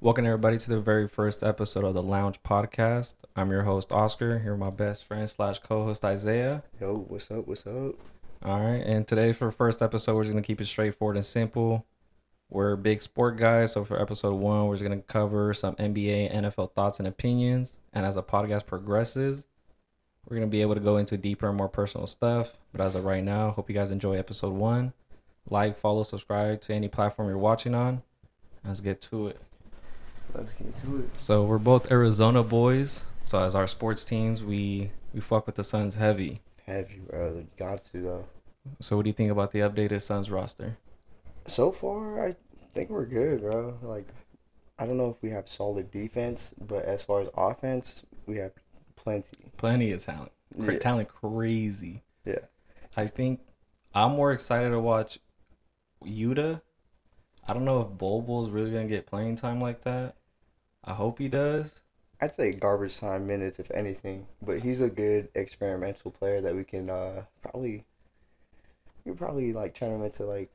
Welcome everybody to the very first episode of the Lounge Podcast. I'm your host Oscar. Here with my best friend slash co-host Isaiah. Yo, what's up? What's up? All right, and today for the first episode, we're just gonna keep it straightforward and simple. We're big sport guys, so for episode one, we're just gonna cover some NBA, NFL thoughts and opinions. And as the podcast progresses, we're gonna be able to go into deeper and more personal stuff. But as of right now, hope you guys enjoy episode one. Like, follow, subscribe to any platform you're watching on. Let's get to it. Let's get to it. So we're both Arizona boys. So as our sports teams, we we fuck with the Suns heavy. You, bro? Got to though. So what do you think about the updated Suns roster? So far, I think we're good, bro. Like, I don't know if we have solid defense, but as far as offense, we have plenty. Plenty of talent. Cra- Yeah. Talent crazy. Yeah. I think I'm more excited to watch Yuta. I don't know if Bol Bol's really gonna get playing time like that. I hope he does. I'd say garbage time minutes, if anything. But he's a good experimental player that we can uh probably. Could probably like turn him into like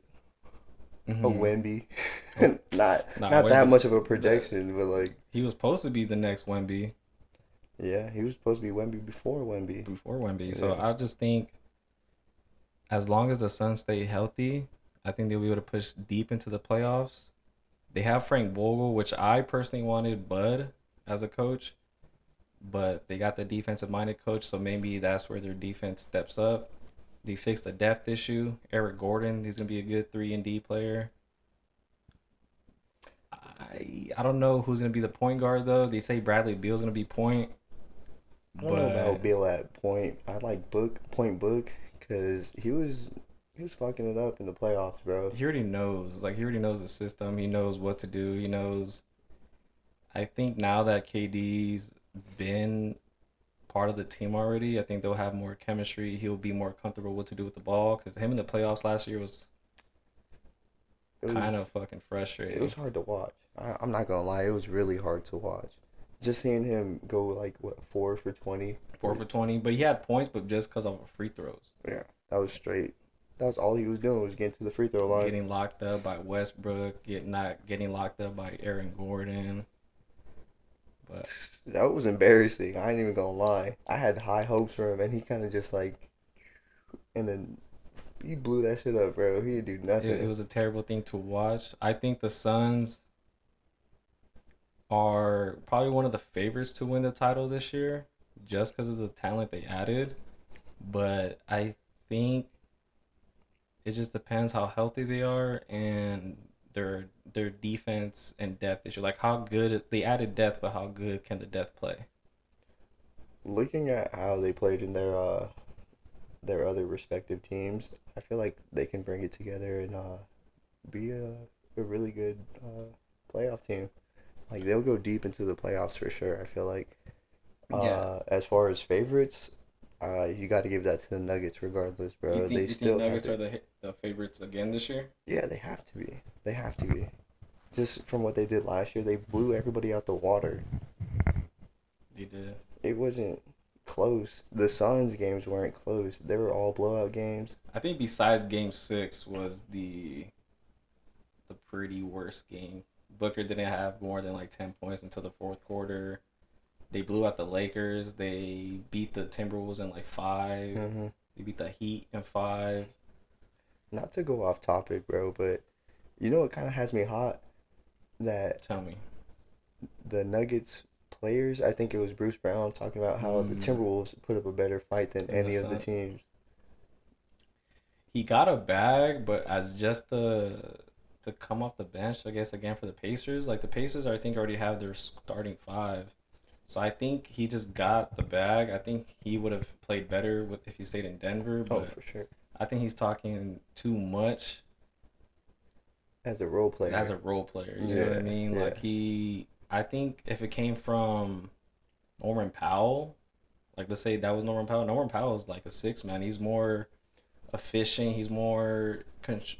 a Mhm. Wemby. Oh. not Nah, not that much of a projection, but like He was supposed to be the next Wemby yeah, he was supposed to be Wemby before Wemby. before Wemby. So Yeah. I just think as long as the Suns stay healthy, I think they'll be able to push deep into the playoffs. They have Frank Vogel, which I personally wanted Bud as a coach, but they got the defensive minded coach, so maybe that's where their defense steps up. They fixed the depth issue. Eric Gordon, he's gonna be a good three and D player. I I don't know who's gonna be the point guard though. They say Bradley Beal's gonna be point. I don't know about Bill at point. I like book point book because he was he was fucking it up in the playoffs, bro. he already knows like he already knows the system he knows what to do he knows i think now that kd's been part of the team already i think they'll have more chemistry he'll be more comfortable what to do with the ball because him in the playoffs last year was was, kind of fucking frustrating it was hard to watch. I, I'm not gonna lie, it was really hard to watch. Just seeing him go like what four for twenty. four for 20 but he had points but just because of free throws Yeah, that was straight. That was all he was doing was getting to the free throw line. getting locked up by westbrook getting not getting locked up by aaron gordon but That was embarrassing. I ain't even gonna lie. I had high hopes for him, and he kind of just like, and then he blew that shit up, bro. He didn't do nothing. It, it was a terrible thing to watch. I think the Suns are probably one of the favorites to win the title this year just because of the talent they added. But I think it just depends how healthy they are and their their defense and depth issue. Like how good they added depth, but how good can the depth play? Looking at how they played in their uh their other respective teams, I feel like they can bring it together and uh be a a really good uh playoff team. Like they'll go deep into the playoffs for sure. I feel like. Uh, Yeah. As far as favorites, uh, you got to give that to the Nuggets, regardless, bro. you think, they you still think Nuggets to- are the the favorites again this year? Yeah, they have to be. They have to be. Just from what they did last year, they blew everybody out the water. They did. It wasn't close. The Suns games weren't close. They were all blowout games. I think besides Game Six was the the pretty worst game. Booker didn't have more than like ten points until the fourth quarter. They blew out the Lakers. They beat the Timberwolves in like 5 hmm They beat the Heat in five. Not to go off topic, bro, but you know what kind of has me hot? That Tell me. the Nuggets players, I think it was Bruce Brown talking about how the Mm. Timberwolves put up a better fight than Than the any of the teams. He got a bag, but as just the to come off the bench, I guess again for the Pacers. Like the Pacers, I think already have their starting five. So I think he just got the bag. I think he would have played better with if he stayed in Denver, Oh, but for sure. I think he's talking too much As a role player. as a role player. You know what I Yeah, mean? Like he, I think if it came from Norman Powell, like let's say that was Norman Powell. Norman Powell is like a six man. He's more efficient. He's more,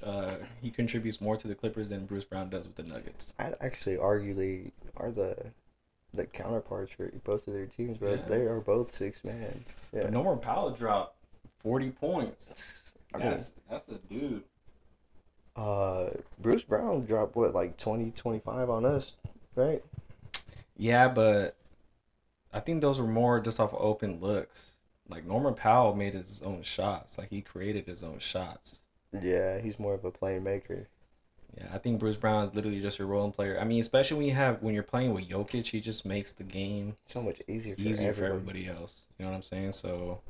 uh, he contributes more to the Clippers than Bruce Brown does with the Nuggets. I'd actually arguably are the the counterparts for both of their teams, but Yeah. they are both six man. Yeah. But Norman Powell dropped forty points. I mean, That's that's the dude. uh, Bruce Brown dropped what like 20, 25 on us right? Yeah, but I think those were more just off open looks. Like Norman Powell made his own shots. Like he created his own shots. Yeah, he's more of a playmaker. Yeah, I think Bruce Brown is literally just a rolling player. I mean, especially when you have when you're playing with Jokic, he just makes the game So much easier for easier for everybody. everybody else. You know what I'm saying? So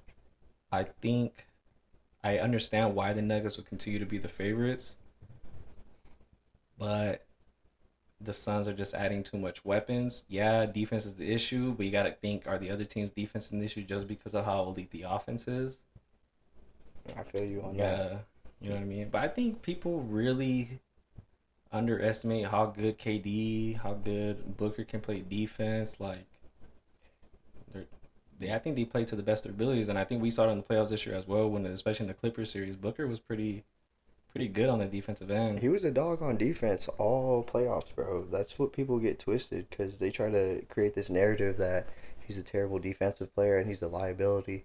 I think I understand why the Nuggets will continue to be the favorites, but the Suns are just adding too much weapons. Yeah, defense is the issue, but you got to think are the other teams' defense an issue just because of how elite the offense is? I feel you on that. Yeah, you know what I mean. But I think people really underestimate how good KD, how good Booker can play defense. Like, they're, I think they play to the best of their abilities, and I think we saw it in the playoffs this year as well. When especially in the Clippers series, Booker was pretty, pretty good on the defensive end. He was a dog on defense all playoffs, bro. That's what people get twisted because they try to create this narrative that he's a terrible defensive player and he's a liability.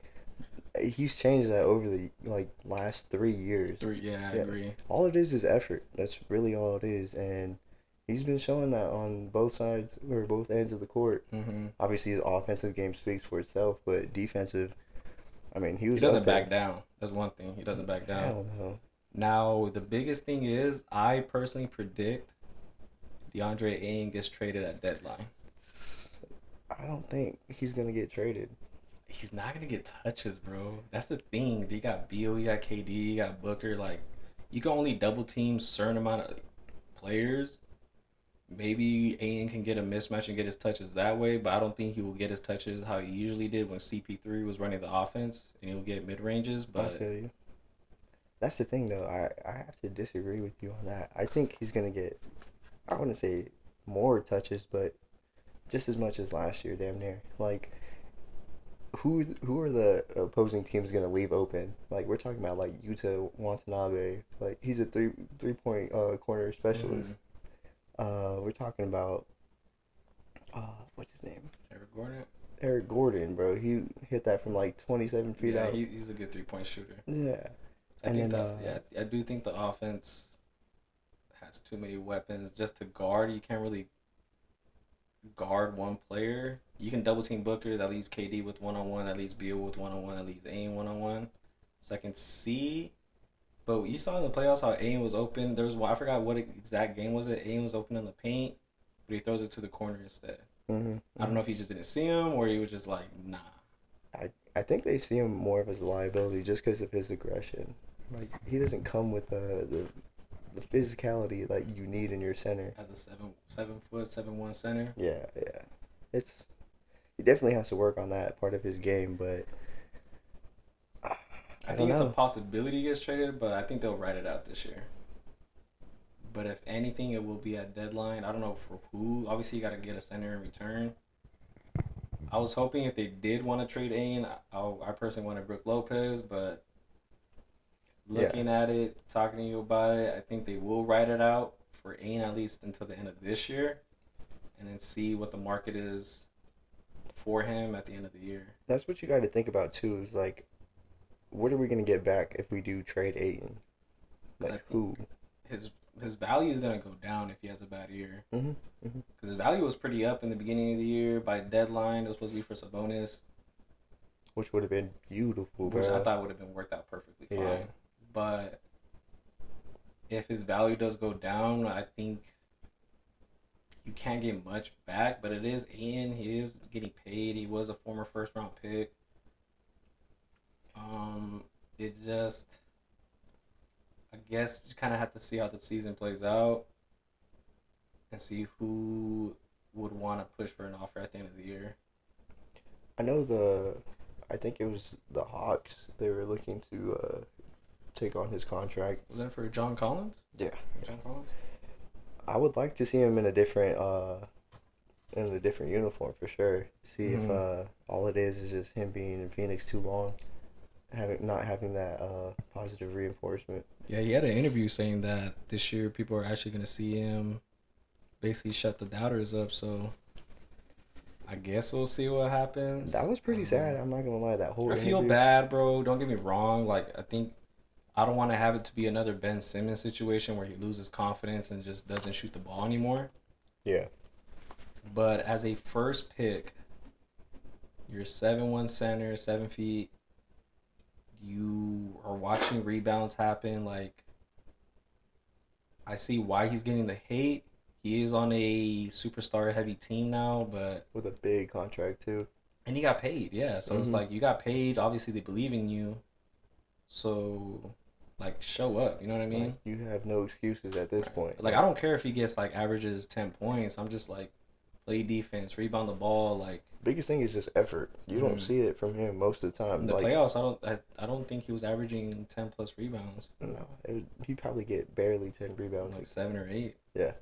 He's changed that over the like last three years. Three, yeah, I Yeah. agree. All it is is effort. That's really all it is, and he's been showing that on both sides or both ends of the court. hmm Obviously, his offensive game speaks for itself, but defensive, I mean, he He was. doesn't back down. That's one thing. He doesn't back down. Hell no. Now, the biggest thing is, I personally predict DeAndre Ayton gets traded at deadline. I don't think he's gonna get traded. He's not gonna get touches, bro. That's the thing. You got Beal, you got KD, you got Booker. Like, you can only double team certain amount of players. Maybe Ayton can get a mismatch and get his touches that way, but I don't think he will get his touches how he usually did when CP3 was running the offense, and he'll get mid ranges. But. That's the thing, though. I I have to disagree with you on that. I think he's gonna get. I wouldn't say more touches, but just as much as last year, damn near. Like, who who are the opposing teams gonna leave open? Like we're talking about like Yuta Watanabe. Like he's a three three point uh, corner specialist. Uh, we're talking about. Uh, what's his name? Eric Gordon. Eric Gordon, bro. He hit that from like twenty seven feet yeah, out. he, he's a good three point shooter. yeah. I And think then, that, uh, yeah, I do think the offense has too many weapons just to guard. You can't really guard one player. You can double team Booker. That leaves KD with one on one. That leaves Beal with one on one. That leaves Ain one on one. So I can see. But you saw in the playoffs how Ain was open. There was I forgot what exact game was it. Ain was open in the paint, but he throws it to the corner instead. hmm I don't know if he just didn't see him or he was just like, nah. I think they see him more of as a liability just because of his aggression. Like he doesn't come with the, the the physicality that you need in your center. As a seven seven foot seven one center. Yeah, yeah. It's he definitely has to work on that part of his game, but I, I, think it's a possibility he gets traded, but I think they'll write it out this year. But if anything, it will be at deadline. I don't know for who. Obviously, you got to get a center in return. I was hoping if they did want to trade Ain, I, I personally wanted Brooke Lopez, but Yeah. looking at it, talking to you about it, I think they will write it out for Ain at least until the end of this year, and then see what the market is for him at the end of the year. that's what you got to think about too. Is like, what are we gonna get back if we do trade Ayton? Like who? His his value is gonna go down if he has a bad year. Mm-hmm, mm-hmm. Because his value was pretty up in the beginning of the year. By deadline, it was supposed to be for Sabonis, Which would have been beautiful, which bro. I thought would have been worked out perfectly fine. Yeah. But if his value does go down, I think you can't get much back. But it is in. He is getting paid. He was a former first round pick. Um, it just, I guess, you kind of have to see how the season plays out, and see who would want to push for an offer at the end of the year. I know the, I think it was the Hawks. They were looking to uh, take on his contract. Was that for John Collins? Yeah. John Collins. I would like to see him in a different uh in a different uniform for sure. See if Mhm. uh all it is is just him being in Phoenix too long. Having not having that uh positive reinforcement. Yeah, he had an interview saying that this year people are actually going to see him basically shut the doubters up. So I guess we'll see what happens. That was pretty Um, sad, I'm not gonna lie, that whole I feel bad, bro. Don't get me wrong. Like I think I don't want to have it to be another Ben Simmons situation where he loses confidence and just doesn't shoot the ball anymore. Yeah. But as a first pick, you're seven one center, seven feet. You are watching rebounds happen. Like, I see why he's getting the hate. He is on a superstar heavy team now, but with a big contract too. and he got paid. Yeah, so it's Mhm. like you got paid. Obviously, they believe in you. So, like, show up. You know what I mean? Like, you have no excuses at this Right. point. Like I don't care if he gets like averages ten points. I'm just like play defense, rebound the ball. Like biggest thing is just effort. You don't Mhm. see it from him most of the time. in the like playoffs, I don't I, I don't think he was averaging ten plus rebounds, no, it he probably get barely ten rebounds. like seven or eight. Yeah.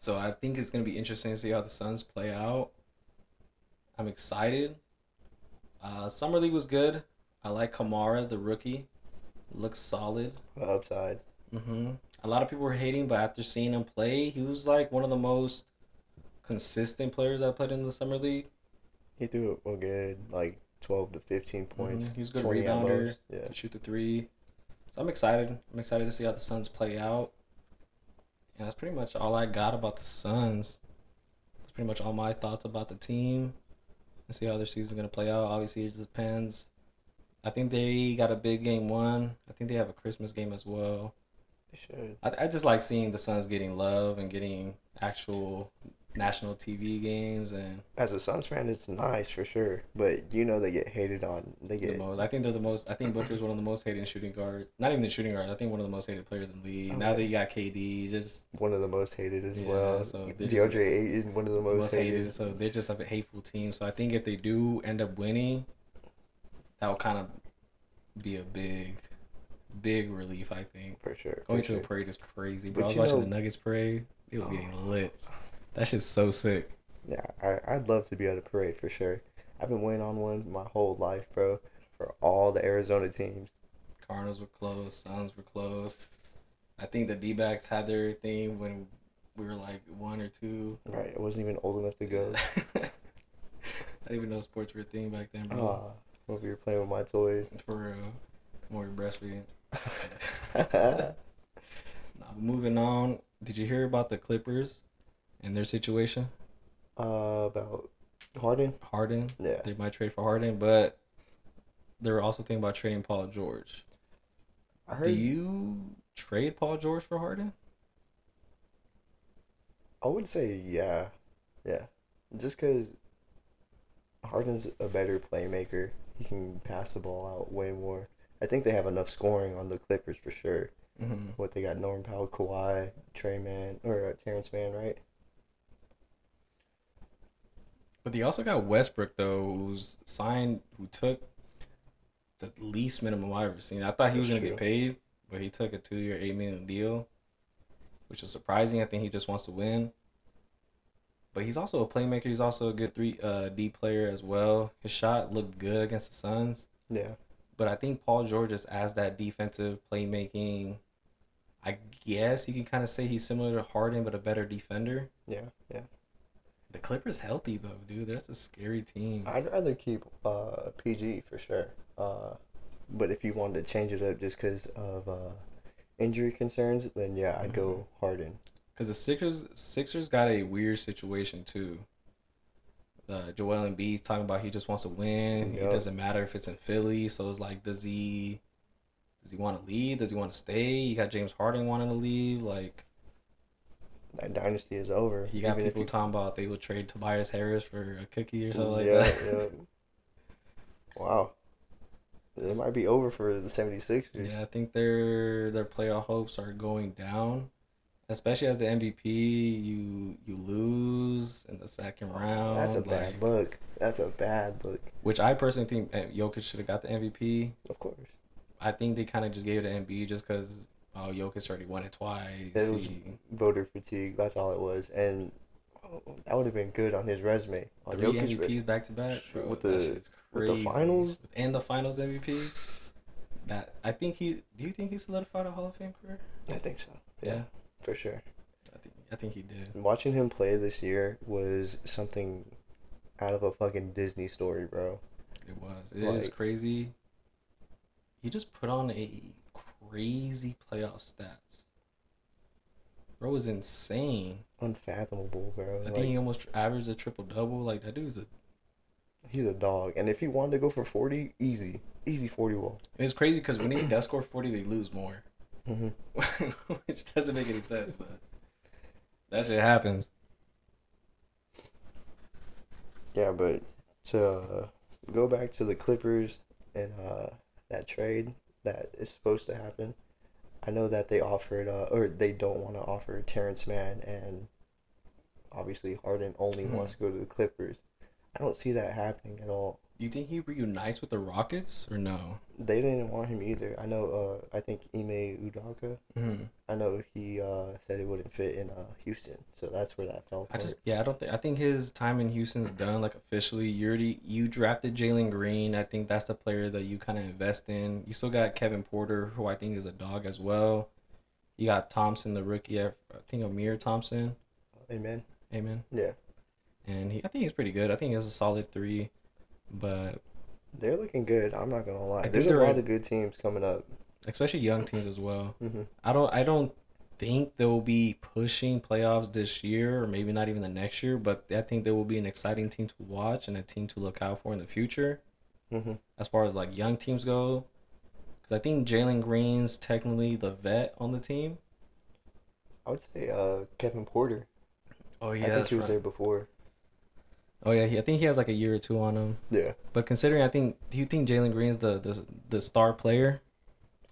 So I think it's gonna be interesting to see how the Suns play out. I'm excited. Uh, Summer League was good. I like Camara, the rookie. Looks solid. the upside. hmm A lot of people were hating, but after seeing him play, he was like one of the most consistent players I played in the summer league. He threw it well good, like twelve to fifteen points. Mhm. He's a good 20 at rebounder. Yeah. Shoot the three. So I'm excited. I'm excited to see how the Suns play out. And that's pretty much all I got about the Suns. That's pretty much all my thoughts about the team. And see how their season's gonna play out. Obviously, it just depends. I think they got a big game one. I think they have a Christmas game as well. They should. I, I just like seeing the Suns getting love and getting actual national TV games and As a Suns fan, it's nice for sure, but you know they get hated on. They get the most. I think they're the most. I think Booker's one of the most hated shooting guards. Not even the shooting guards. I think one of the most hated players in the league. Now that you got KD, just one of the most hated as Yeah, well. so DeAndre Ayton, one of the most, most, hated. hated. So they're just a hateful team. So I think if they do end up winning, that will kind of be a big, big relief. I think for sure. going for to a parade is crazy, bro. But I was watching know- the Nuggets parade. It was Oh. getting lit. That shit's so sick. Yeah, I, I'd love to be at a parade for sure. I've been waiting on one my whole life, bro, for all the Arizona teams. Cardinals were close. Suns were close. I think the D backs had their thing when we were like one or two. Right, I wasn't even old enough to go. I didn't even know sports were a thing back then, bro. Ah, when we were playing with my toys. For real. More breastfeeding. uh, moving on. Did you hear about the Clippers and their situation? about Harden? Harden. Yeah. They might trade for Harden, but they're also thinking about trading Paul George. I heard Do you trade Paul George for Harden? I would say yeah, yeah. Just because Harden's a better playmaker, he can pass the ball out way more. I think they have enough scoring on the Clippers for sure. Mm-hmm. What they got: Norman Powell, Kawhi, Trey Man, or uh, Terance Mann, right? But they also got Westbrook though, who's signed, who took the least minimum I've ever seen. I thought he was That's gonna get paid, but he took a two-year, eight million deal, which is surprising. I think he just wants to win. But he's also a playmaker. He's also a good three uh, D player as well. His shot looked good against the Suns. Yeah. But I think Paul George just as that defensive playmaking. I guess you can kind of say he's similar to Harden, but a better defender. Yeah, yeah. The Clippers healthy though, dude. That's a scary team. I'd rather keep uh, PG for sure. Uh, but if you wanted to change it up just because of uh, injury concerns, then yeah, I'd go Harden. Because the Sixers, Sixers got a weird situation too. Uh, Joel Embiid's talking about he just wants to win. It doesn't matter if it's in Philly. So it's like, does he, does he want to leave? Does he want to stay? You got James Harden wanting to leave. Like That dynasty is over. you got people you- talking about they would trade Tobias Harris for a cookie or something like yeah, that. yeah. Wow. It might be over for the 76ers. Yeah, I think their their playoff hopes are going down, especially as the MVP. You you lose in the second round. That's a like- bad look. That's a bad look. Which I personally think uh, Jokic should have got the MVP. Of course. I think they kind of just gave it to Embiid just because oh Jokic already won it twice. It was He- voter fatigue. That's all it was. And oh, that would have been good on his resume. On three Jokic's MVPs back to back. With the- with the finals? and the finals MVP. That I think he. Do you think he solidified a Hall of Fame career? I think so. Yeah, For sure. I think I think he did. Watching him play this year was something out of a fucking Disney story, bro. It was. It is Like- crazy. He just put on a crazy playoff stats. bro was insane. unfathomable, bro. I Like, think he almost averaged a triple double. Like that dude's a. he's a dog, and if he wanted to go for forty, easy, easy forty wall. It's crazy because when he does score forty, they lose more, hmm which doesn't make any sense. But that shit happens. Yeah, but to uh, go back to the Clippers and uh, that trade that is supposed to happen, I know that they offered, uh, or they don't want to offer Terance Mann, and obviously Harden only Hmm. wants to go to the Clippers. I don't see that happening at all. Do you think he reunites with the Rockets or no? They didn't want him either. I know. Uh, I think Ime Udoka. Mm-hmm. I know he uh, said it wouldn't fit in uh, Houston, so that's where that fell. I just yeah, I don't think I think his time in Houston's done like officially. You already you drafted Jalen Green. I think that's the player that you kind of invest in. You still got Kevin Porter, who I think is a dog as well. You got Thompson, the rookie. I think Amir Thompson. Amen. Amen. Yeah, And he, I think he's pretty good. I think he has a solid three, but they're looking good. I'm not gonna lie. There's a lot of good teams coming up. especially young teams as well. hmm I don't I don't think they'll be pushing playoffs this year or maybe not even the next year, but I think they will be an exciting team to watch and a team to look out for in the future hmm as far as like young teams go. Because I think Jalen Green's technically the vet on the team. I would say uh, Kevin Porter. Oh yeah, I think he was there before. Oh yeah, he, I think he has like a year or two on him. Yeah. But considering, I think, do you think Jalen Green's the, the the star player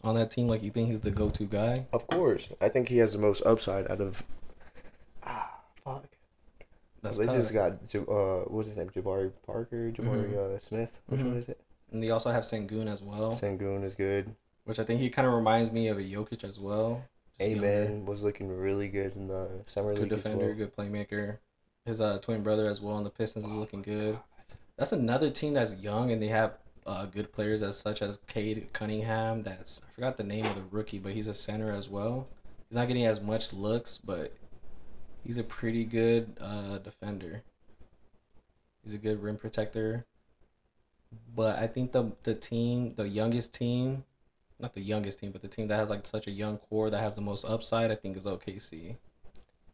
on that team? Like, you think he's the go-to guy? Of course. I think he has the most upside out of. Ah, fuck. That's they tough. just got uh, what's his name? Jabari Parker, Jabari uh, Smith. Which one Mhm. is it? And they also have Sengun as well, Sengun is good. which I think he kind of reminds me of a Jokic as well. Just. Amen was looking really good in the summer Good league as defender, well. good playmaker. His uh, twin brother as well on the Pistons is looking good. That's another team that's young and they have uh, good players as such as Cade Cunningham. That's I forgot the name of the rookie, but he's a center as well. He's not getting as much looks, but he's a pretty good uh, defender. He's a good rim protector. But I think the the team, the youngest team, not the youngest team, but the team that has like such a young core that has the most upside, I think is OKC.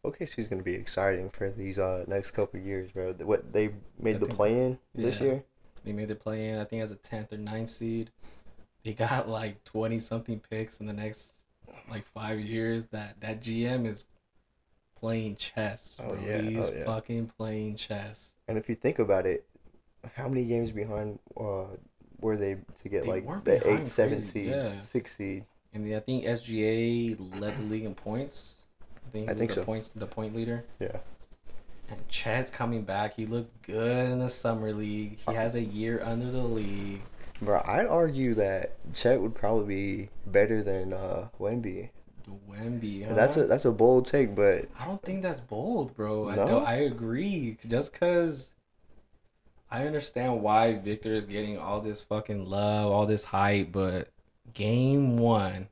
OKC's gonna be exciting for these uh next couple years, bro. What they made I the play in this year. They made the play in, I think, as a 10th or 9th seed. They got like 20 something picks in the next like five years. That that GM is playing chess. Oh, Bro. yeah. He's Oh, yeah. fucking playing chess. And if you think about it, how many games behind uh were they to get They like the eight, seven seed, yeah. six seed? And then I think SGA led the league in points. I think, I think the so. points the point leader. Yeah. And Chet's coming back. He looked good in the summer league. He has a year under the league. Bro, I'd argue that Chet would probably be better than uh Wemby. Wemby, huh? That's a that's a bold take, but I don't think that's bold, bro. I No? don't. I agree. Just cause I understand why Victor is getting all this fucking love, all this hype, but game one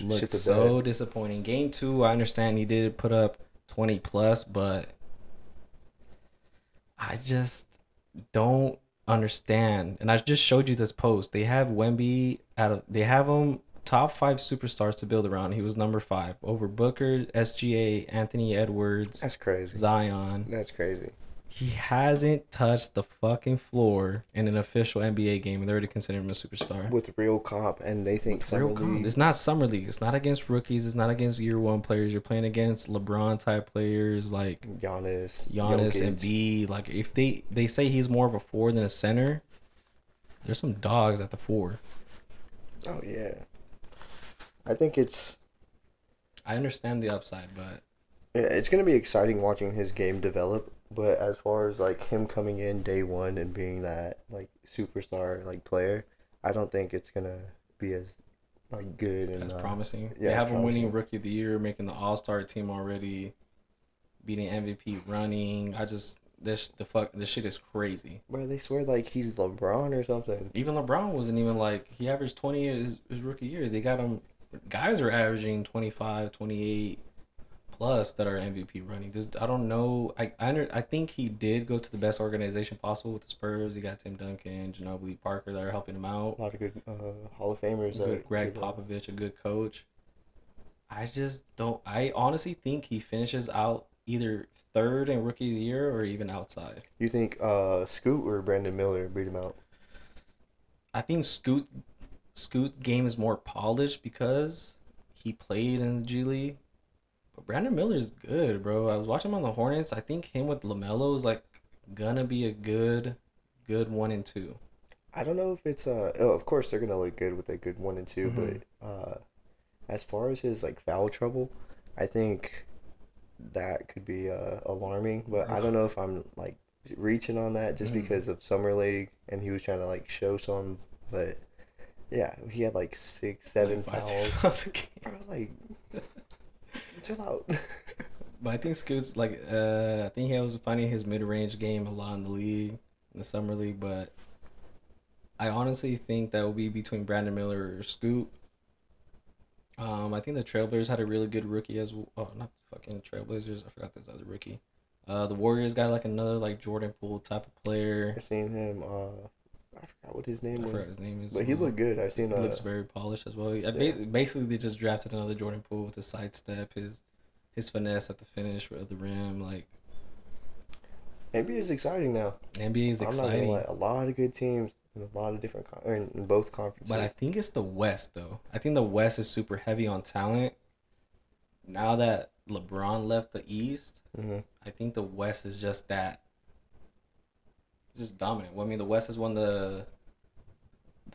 looked so disappointing. Game two, I understand he did put up twenty plus, but I just don't understand. And I just showed you this post. They have Wemby out of. They have him top five superstars to build around. He was number five over Booker, SGA, Anthony Edwards, That's crazy. Zion. That's crazy. He hasn't touched the fucking floor in an official NBA game, and they're already considering him a superstar. With real comp, and they think Real comp. league- It's not summer league. It's not against rookies. It's not against year one players. You're playing against LeBron type players like Giannis, Giannis and B. Like if they they say he's more of a four than a center, there's some dogs at the four. Oh yeah. I think it's I understand the upside, but yeah, it's gonna be exciting watching his game develop. But as far as like him coming in day one and being that like superstar like player, I don't think it's gonna be as like good and that's uh, promising. yeah, they have him winning rookie of the year, making the All Star team already, beating MVP running. I just this the fuck this shit is crazy. Bro, they swear like he's LeBron or something. Even LeBron wasn't even like he averaged 20 his, his rookie year. They got him guys are averaging 25, 28 plus that are MVP running. This I don't know. I I, under, I think he did go to the best organization possible with the Spurs. He got Tim Duncan, Ginobili, Parker that are helping him out. A lot of good uh, Hall of Famers. Good that Greg. Popovich, a good coach. I just don't. I honestly think he finishes out either third in rookie of the year or even outside. You think uh Scoot or Brandon Miller beat him out? I think Scoot Scoot game is more polished because he played in the G League. Brandon Miller's good, bro. I was watching him on the Hornets. I think him with Lamelo is like gonna be a good, good one and two. I don't know if it's uh oh, of course they're gonna look good with a good one and 2 Mhm. but uh as far as his like foul trouble, I think that could be uh alarming. But I don't know if I'm like reaching on that just Mhm. because of summer league and he was trying to like show some. But yeah, he had like six, seven Like, five, fouls. six fouls a game. Was like, chill out. But I think Scoot's like uh I think he was finding his mid range game a lot in the league, in the summer league, but I honestly think that will be between Brandon Miller or Scoot. Um, I think the Trailblazers had a really good rookie as well. Oh, not fucking Trailblazers. I forgot this other rookie. Uh, the Warriors got like another like Jordan Poole type of player. I seen him. Uh, I forgot what his I name forgot was, his name is. but he uh, looked good. I seen. He Uh, looks very polished as well. Yeah. basically, they just drafted another Jordan Poole with a sidestep, his his finesse at the finish at the rim. Like NBA is exciting now. NBA is I'm not exciting. gonna lie, a lot of good teams in a lot of different con- in, both conferences. But I think it's the West though. I think the West is super heavy on talent. Now that LeBron left the East, hmm I think the West is just that just dominant. Well, I mean the West has won the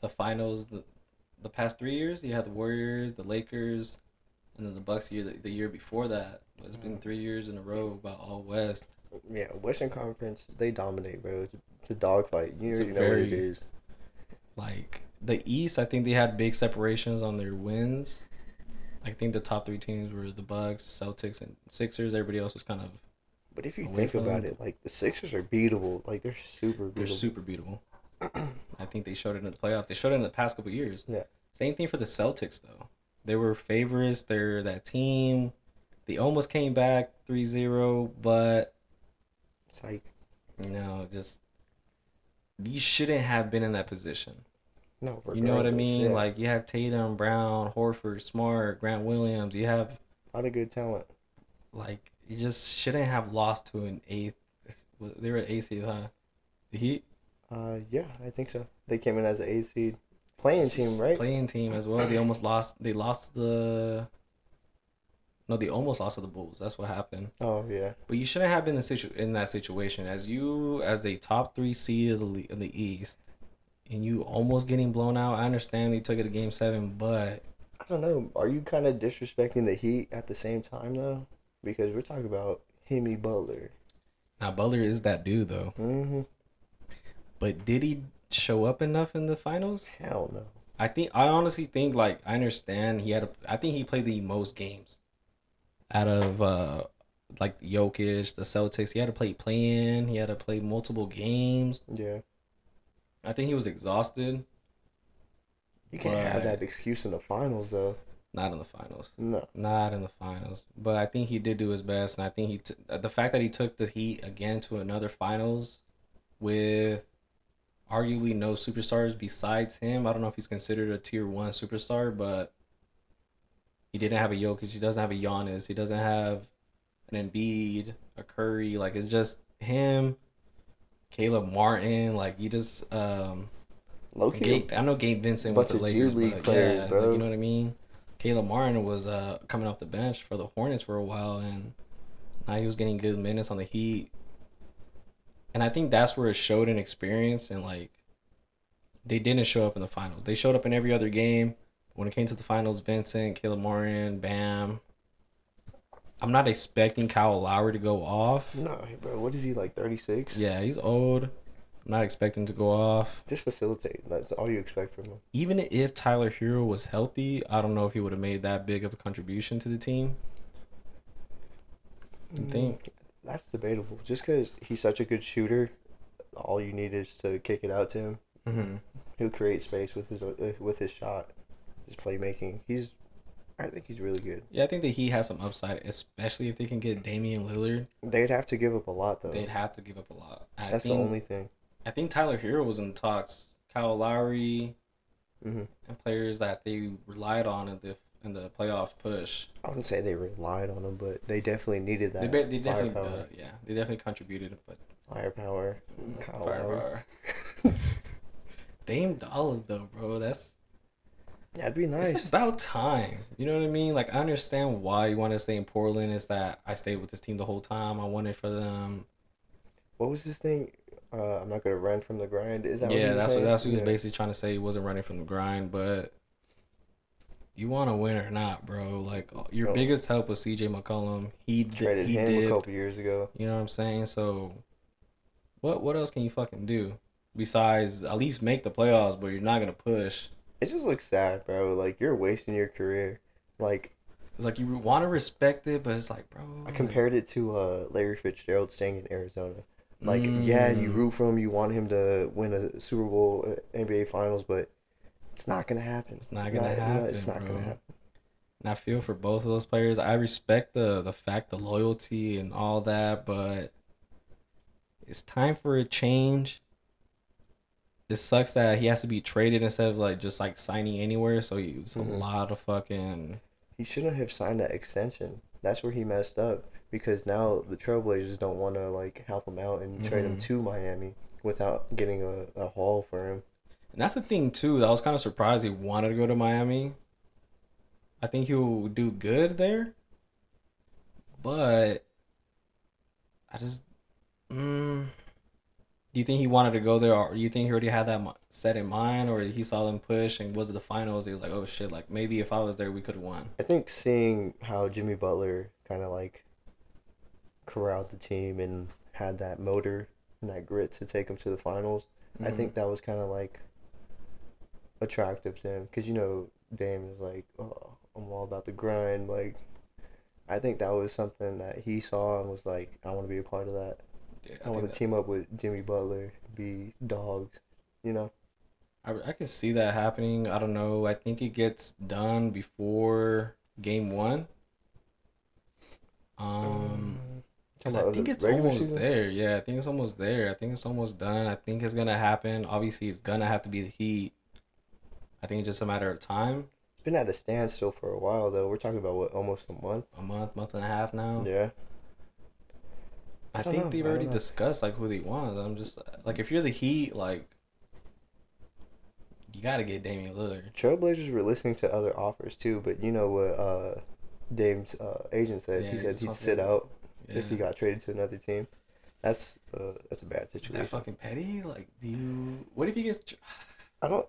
the finals the the past three years. You had the Warriors, the Lakers, and then the Bucks year the, the year before that. It's been mm. three years in a row about all West. Yeah, Western Conference they dominate, bro. It's a, it's a dogfight. You It's already know what it very- is. Like the East, I think they had big separations on their wins. I think the top three teams were the Bucks, Celtics, and Sixers. Everybody else was kind of But if you away think from about them. it, like the Sixers are beatable. Like they're super they're beatable. super beatable. I think they showed it in the playoffs. They showed it in the past couple years. Yeah. Same thing for the Celtics though. They were favorites. They're that team. They almost came back 3-0, but Psych. you know, just you shouldn't have been in that position. No, You know what I mean? yeah. Like you have Tatum, Brown, Horford, Smart, Grant Williams. You have a lot of good talent. like you just shouldn't have lost to an eighth. They were at eighth seed, huh? The Heat Uh, yeah, I think so. They came in as an eight seed, playing team, right? playing team as well. They almost lost. They lost the. No, they almost lost to the Bulls. That's what happened. Oh yeah, But you shouldn't have been in, situ- in that situation as you as the top three seed of the in the East, and you almost getting blown out. I understand they took it to Game Seven, but I don't know. Are you kind of disrespecting the Heat at the same time though? Because we're talking about Jimmy Butler. now Butler is that dude though. Mm-hmm. But did he show up enough in the finals? Hell no. I think I honestly think like I understand he had a, I think he played the most games out of uh like Jokic, the Celtics. He had to play play in. He had to play multiple games. Yeah, I think he was exhausted. you can't have that excuse in the finals though. Not in the finals. No. Not in the finals. But I think he did do his best, and I think he t- the fact that he took the Heat again to another finals with arguably no superstars besides him. I don't know if he's considered a tier one superstar, but he didn't have a Jokic. He doesn't have a Giannis. He doesn't have an Embiid, a Curry. Like it's just him, Caleb Martin. Like you just um. Low-key, Gabe, I know Gabe Vincent went to G Lakers, League but players, yeah, like, you know what I mean. Caleb Martin was uh coming off the bench for the Hornets for a while, and now he was getting good minutes on the Heat. And I think that's where it showed in experience, and like they didn't show up in the finals. They showed up in every other game. When it came to the finals, Vincent, Caleb Martin, Bam. I'm not expecting Kyle Lowry to go off. No, bro. What is he like? Thirty six. Yeah, he's old. I'm not expecting to go off. Just facilitate. That's all you expect from him. even if Tyler Herro was healthy, I don't know if he would have made that big of a contribution to the team. Think? Mm, That's debatable. Just because he's such a good shooter, all you need is to kick it out to him. Mm-hmm. He'll create space with his uh, with his shot, his playmaking. He's, I think he's really good. Yeah, I think that he has some upside, especially if they can get Damian Lillard. They'd have to give up a lot though. They'd have to give up a lot. I That's think, the only thing. I think Tyler Herro was in the talks. Kyle Lowry hmm and players that they relied on in the in the playoff push. I wouldn't say they relied on him, but they definitely needed that. They, they definitely, uh, yeah, they definitely contributed, but firepower. Kyle firepower. Dame Dollar though, bro, that's That'd be nice. It's about time. You know what I mean? Like I understand why you want to stay in Portland. Is that I stayed with this team the whole time. I wanted for them. What was this thing? Uh, I'm not gonna run from the grind. Is that what he yeah, was that's what that's what he was basically trying to say. He wasn't running from the grind, but you want to win or not, bro. Like your No. biggest help was C.J. McCollum. He did, Traded he him a couple years ago. You know what I'm saying? So what what else can you fucking do besides at least make the playoffs? But you're not gonna push. It just looks sad, bro. Like you're wasting your career. Like It's like you want to respect it, but it's like, bro. I compared it to uh, Larry Fitzgerald staying in Arizona. Like, yeah, you Mm. root for him, you want him to win a Super Bowl, uh, NBA Finals, but it's not gonna happen. It's not gonna know, happen, it's not bro. gonna happen. And I feel for both of those players. I respect the the fact, the loyalty, and all that, but it's time for a change. It sucks that he has to be traded instead of like just like signing anywhere. So it's a Mhm. lot of fucking. He shouldn't have signed that extension. That's where he messed up because now the Trailblazers don't want to like help him out and trade him Mhm. to Miami without getting a, a haul for him. And that's the thing too. I was kind of surprised he wanted to go to Miami. I think he'll do good there, but I just. Mm, do you think he wanted to go there, or do you think he already had that set in mind, or he saw them push and was it the finals? He was like, "Oh shit! Like maybe if I was there, we could have won." I think seeing how Jimmy Butler kind of like corralled the team and had that motor and that grit to take them to the finals, I Mhm. think that was kind of like attractive to him because you know Dame is like, oh, I'm all about the grind. Like, I think that was something that he saw and was like, I want to be a part of that. Yeah, I, want to team up with Jimmy Butler, be dogs. You know, I I can see that happening. I don't know. I think it gets done before game one. Um. Because I think it's almost season? there. Yeah, I think it's almost there. I think it's almost done. I think it's gonna happen. Obviously, it's gonna have to be the Heat. I think it's just a matter of time. It's been at a standstill for a while though. We're talking about what almost a month. A month, month and a half now. Yeah. I, I think know. they've already know. discussed like who they want. I'm just like, if you're the Heat, like, you gotta get Damian Lillard. Trailblazers were listening to other offers too, but you know what uh, Dame's uh, agent said? Yeah, he said he'd sit out Yeah. if he got traded to another team. That's uh, that's a bad situation. Is that fucking petty? Like, do you? What if he gets? I don't.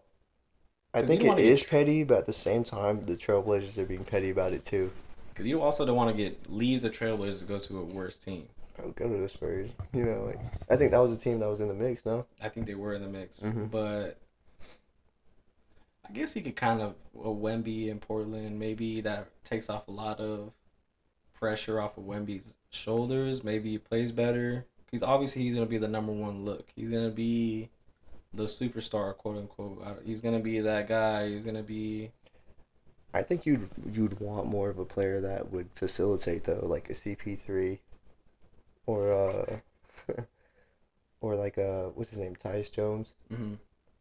I think it is don't it wanna is get- petty, but at the same time, the Trailblazers are being petty about it too. Because you also don't want to get leave the Trailblazers to go to a worse team. Go to the Spurs. You know, like I think that was a team that was in the mix. No, I think they were in the mix, Mhm. but I guess he could kind of a Wemby in Portland. Maybe that takes off a lot of pressure off of Wemby's shoulders. Maybe he plays better. He's obviously he's gonna be the number one look. He's gonna be the superstar, quote unquote. He's gonna be that guy. He's gonna be I think you'd you'd want more of a player that would facilitate though, like a CP3, or uh, or like uh, what's his name, Tyus Jones. hmm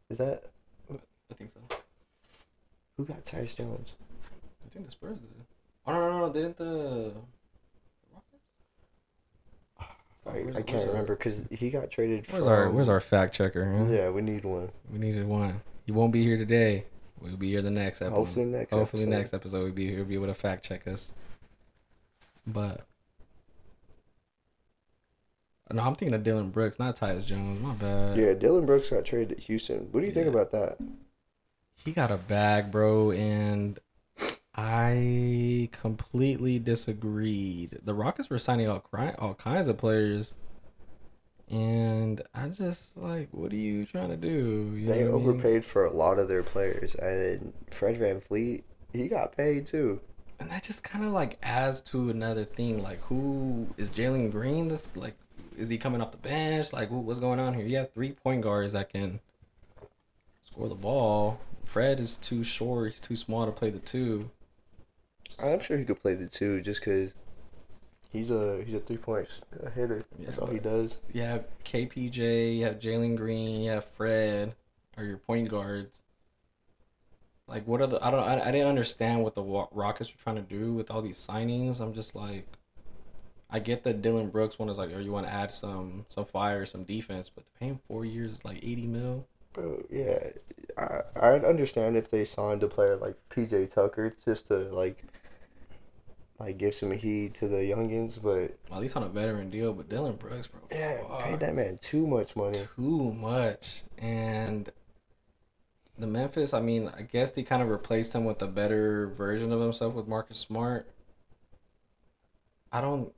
Is that I think so. who got Tyus Jones? I think the Spurs did. Oh no no no! Didn't the I, Where's- I can't remember because he got traded. Where's our Where's our fact checker? Huh? Yeah, we need one. We needed one. He won't be here today. We'll be here the next episode. Hopefully next. Hopefully episode. next episode we'll be here, be able to fact check us. But no, I'm thinking of Dillon Brooks, not Tyus Jones. My bad. Yeah, Dillon Brooks got traded to Houston. What do you think about that? He got a bag, bro, and I completely disagreed. The Rockets were signing all all kinds of players, and I'm just like, what are you trying to do? You They I mean? overpaid for a lot of their players, and Fred VanVleet, he got paid too. And that just kind of like adds to another thing. Like, who is Jalen Green? This like, is he coming off the bench? Like, what's going on here? You have three point guards that can score the ball. Fred is too short. He's too small to play the two. I'm sure he could play the two just because he's a he's a three point hitter. That's Yeah, all he does. You have KPJ. You have Jalen Green. You have Fred, are your point guards. like what are the I don't I, I didn't understand what the Rockets were trying to do with all these signings. I'm just like I get that Dillon Brooks one is like, oh, you want to add some some fire, some defense, but to pay him four years like eighty mil. Bro, yeah, I I'd understand if they signed a player like PJ Tucker just to like like give some heat to the youngins, but At least on a veteran deal, but Dillon Brooks, bro, yeah, fuck. paid that man too much money. too much. And the Memphis, I mean, I guess they kind of replaced him with a better version of himself with Marcus Smart. I don't,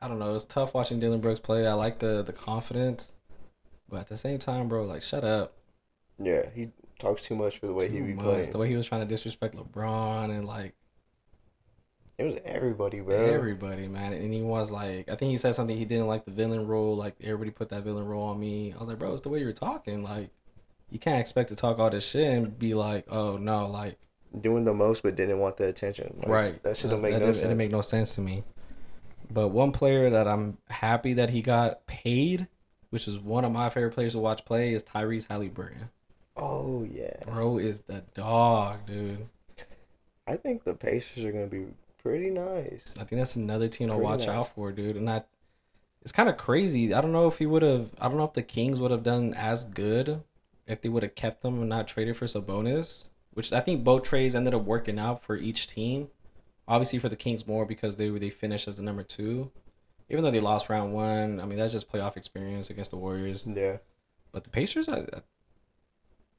I don't know. It's tough watching Dillon Brooks play. I like the the confidence, but at the same time, bro, like shut up. Yeah, he talks too much for the way he Too be much. playing. The way he was trying to disrespect LeBron and like It was everybody, bro. everybody, man. And he was like, I think he said something he didn't like the villain role. Like everybody put that villain role on me. I was like, bro, it's the way you're talking. Like you can't expect to talk all this shit and be like, oh no, like Doing the most, but didn't want the attention. Like, right. That should made that no didn't, It didn't make no sense to me. But one player that I'm happy that he got paid, which is one of my favorite players to watch play, is Tyrese Halliburton. oh yeah, Bro is the dog, dude. I think the Pacers are gonna be pretty nice. I think that's another team to Pretty watch nice. out for, dude. And I, it's kind of crazy. I don't know if he would have. I don't know if the Kings would have done as good if they would have kept them and not traded for Sabonis. Which I think both trades ended up working out for each team. Obviously for the Kings more because they they finished as the number two, even though they lost round one. I mean that's just playoff experience against the Warriors. Yeah, But the Pacers, I,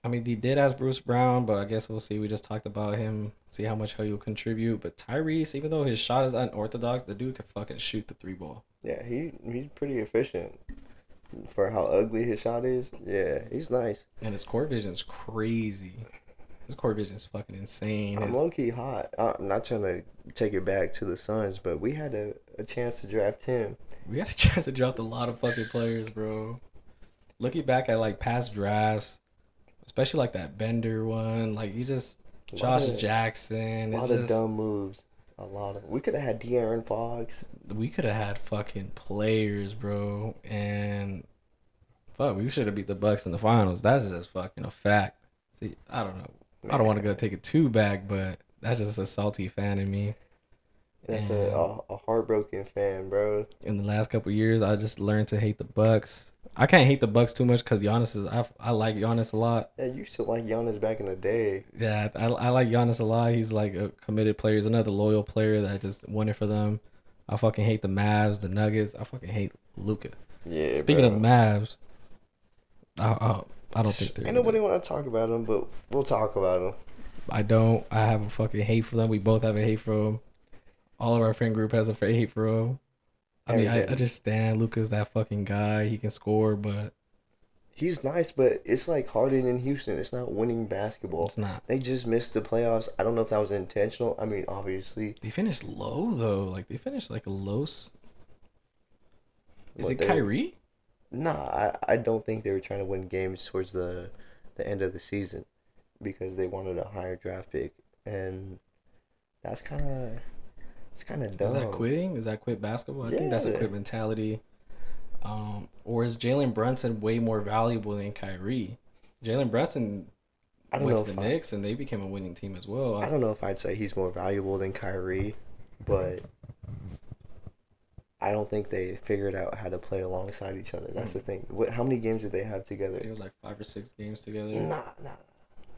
I mean, they did ask Bruce Brown, but I guess we'll see. We just talked about him, see how much he will contribute. But Tyrese, even though his shot is unorthodox, the dude can fucking shoot the three ball. yeah, he he's pretty efficient for how ugly his shot is. Yeah, he's nice. And his court vision is crazy. His court vision is fucking insane. I'm His- low key hot. I'm not trying to take it back to the Suns, but we had a, a chance to draft him. we had a chance to draft a lot of fucking players, bro. Looking back at like past drafts, especially like that Bender one, like you just Josh of, Jackson. a It's lot of just dumb moves. A lot of. We could have had De'Aaron Fox. we could have had fucking players, bro, and fuck, we should have beat the Bucks in the finals. That's just fucking a fact. See, I don't know. I don't want to go take it too back, but that's just a salty fan in me. That's a, a a heartbroken fan, bro. In the last couple years, I just learned to hate the Bucks. I can't hate the Bucks too much because Giannis is. I, I like Giannis a lot. Yeah, you used to like Giannis back in the day. Yeah, I, I like Giannis a lot. He's like a committed player. He's another loyal player that just won it for them. I fucking hate the Mavs, the Nuggets. I fucking hate Luka. Yeah. Speaking bro. of Mavs, I, I, I don't think they're. Ain't nobody want to talk about them, but we'll talk about them. I don't. I have a fucking hate for them. We both have a hate for them. All of our friend group has a hate for them. I mean, I understand Luka's that fucking guy. He can score, but He's nice, but it's like Harden in Houston. It's not winning basketball. it's not. They just missed the playoffs. I don't know if that was intentional. I mean, obviously. They finished low though. Like they finished like a low. Is What, it they- Kyrie? Nah, I, I don't think they were trying to win games towards the the end of the season because they wanted a higher draft pick, and that's kind of it's kind of dumb. Is that quitting? Is that quit basketball? I think that's a quit mentality. Um, or is Jalen Brunson way more valuable than Kyrie? Jalen Brunson I don't went to the I, Knicks and they became a winning team as well. I don't know if I'd say he's more valuable than Kyrie, but I don't think they figured out how to play alongside each other. That's the thing. What? How many games did they have I together? think it was like five or six games together Nah, nah.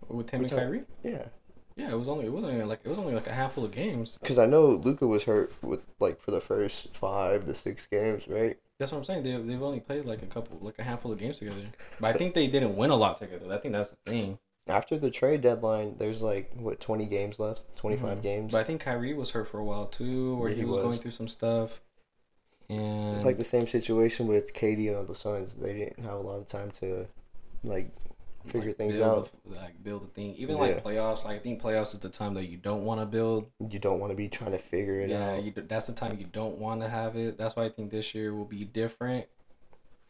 with him We're and talking- Kyrie. Yeah, Yeah, it was only it wasn't even like it was only like a handful of games. because I know Luka was hurt with like for the first five to six games, right? That's what I'm saying. They they've only played like a couple like a handful of games together. But I think they didn't win a lot together. I think that's the thing. After the trade deadline, there's like what twenty games left, 25 Mhm. games. But I think Kyrie was hurt for a while too, where Yeah, he, was, was. going through some stuff. And It's like the same situation with KD on the Suns. They didn't have a lot of time to like figure like, things build out. like build a thing. Even Yeah. like playoffs, like I think playoffs is the time that you don't want to build. You don't want to be trying to figure it Yeah, out. d- that's the time you don't want to have it. That's why I think this year will be different.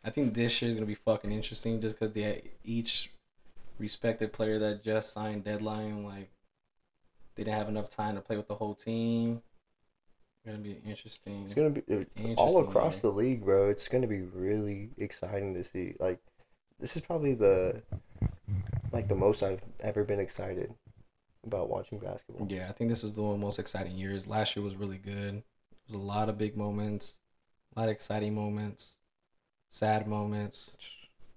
I think this year is gonna be fucking interesting just because they each respected player that just signed deadline like they didn't have enough time to play with the whole team. It's gonna be interesting. It's gonna be uh, all across the league, bro. It's gonna be really exciting to see. Like, this is probably the like the most I've ever been excited about watching basketball. Yeah, I think this is the one most exciting years. Last year was really good. There was a lot of big moments, a lot of exciting moments, sad moments.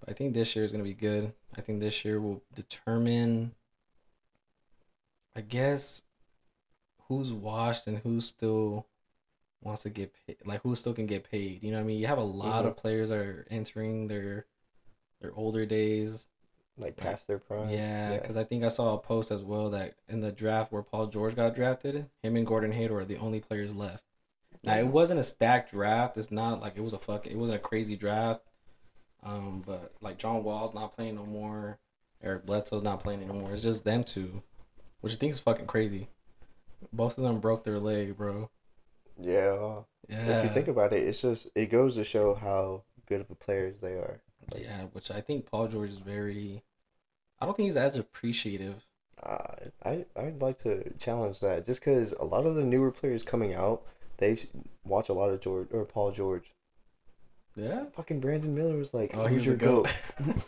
But I think this year is gonna be good. I think this year will determine, I guess, who's washed and who still wants to get paid. Like who still can get paid. You know what I mean? You have a lot of mm-hmm. players that are entering their their older days. Like past their prime. Yeah, because I think I saw a post as well that in the draft where Paul George got drafted, him and Gordon Hayward are the only players left. Now it wasn't a stacked draft. It's not like it was a fuck. It wasn't a crazy draft. Um, but like John Wall's not playing no more. Eric Bledsoe's not playing anymore. It's just them two, which I think is fucking crazy. Both of them broke their leg, bro. Yeah. Yeah. If you think about it, it's just it goes to show how good of a players they are. Yeah, which I think Paul George is very. I don't think he's as appreciative. Uh, I I'd like to challenge that just because a lot of the newer players coming out, they watch a lot of George or Paul George. Yeah. Fucking Brandon Miller was like, Oh, he's your goat?"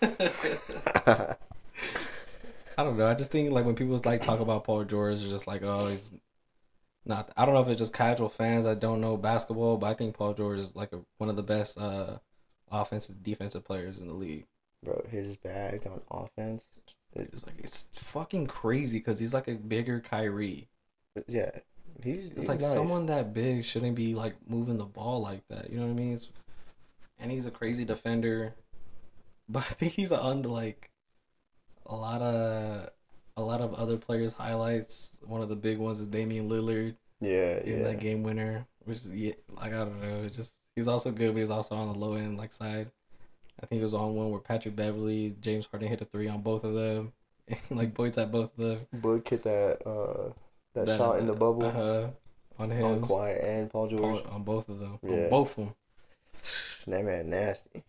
goat. I don't know. I just think like when people like talk about Paul George, it's just like, oh, he's not. I don't know if it's just casual fans that don't know basketball, but I think Paul George is like a, one of the best uh, offensive defensive players in the league. Bro, his bag on offense. it- It's like it's fucking crazy because he's like a bigger Kyrie. yeah, he's. It's he's like nice. someone that big shouldn't be like moving the ball like that. You know what I mean? It's, and he's a crazy defender, but I think he's on like a lot of a lot of other players' highlights. One of the big ones is Damian Lillard Yeah, yeah. that game winner, which is yeah, like I don't know, just he's also good, but he's also on the low end like side. I think it was on one where Patrick Beverley, James Harden hit a three on both of them, like points at both of them. Book hit that uh that, shot in the bubble uh, on him. on Quiet and Paul George. Paul- on both of them. Yeah. On both of them. That man nasty.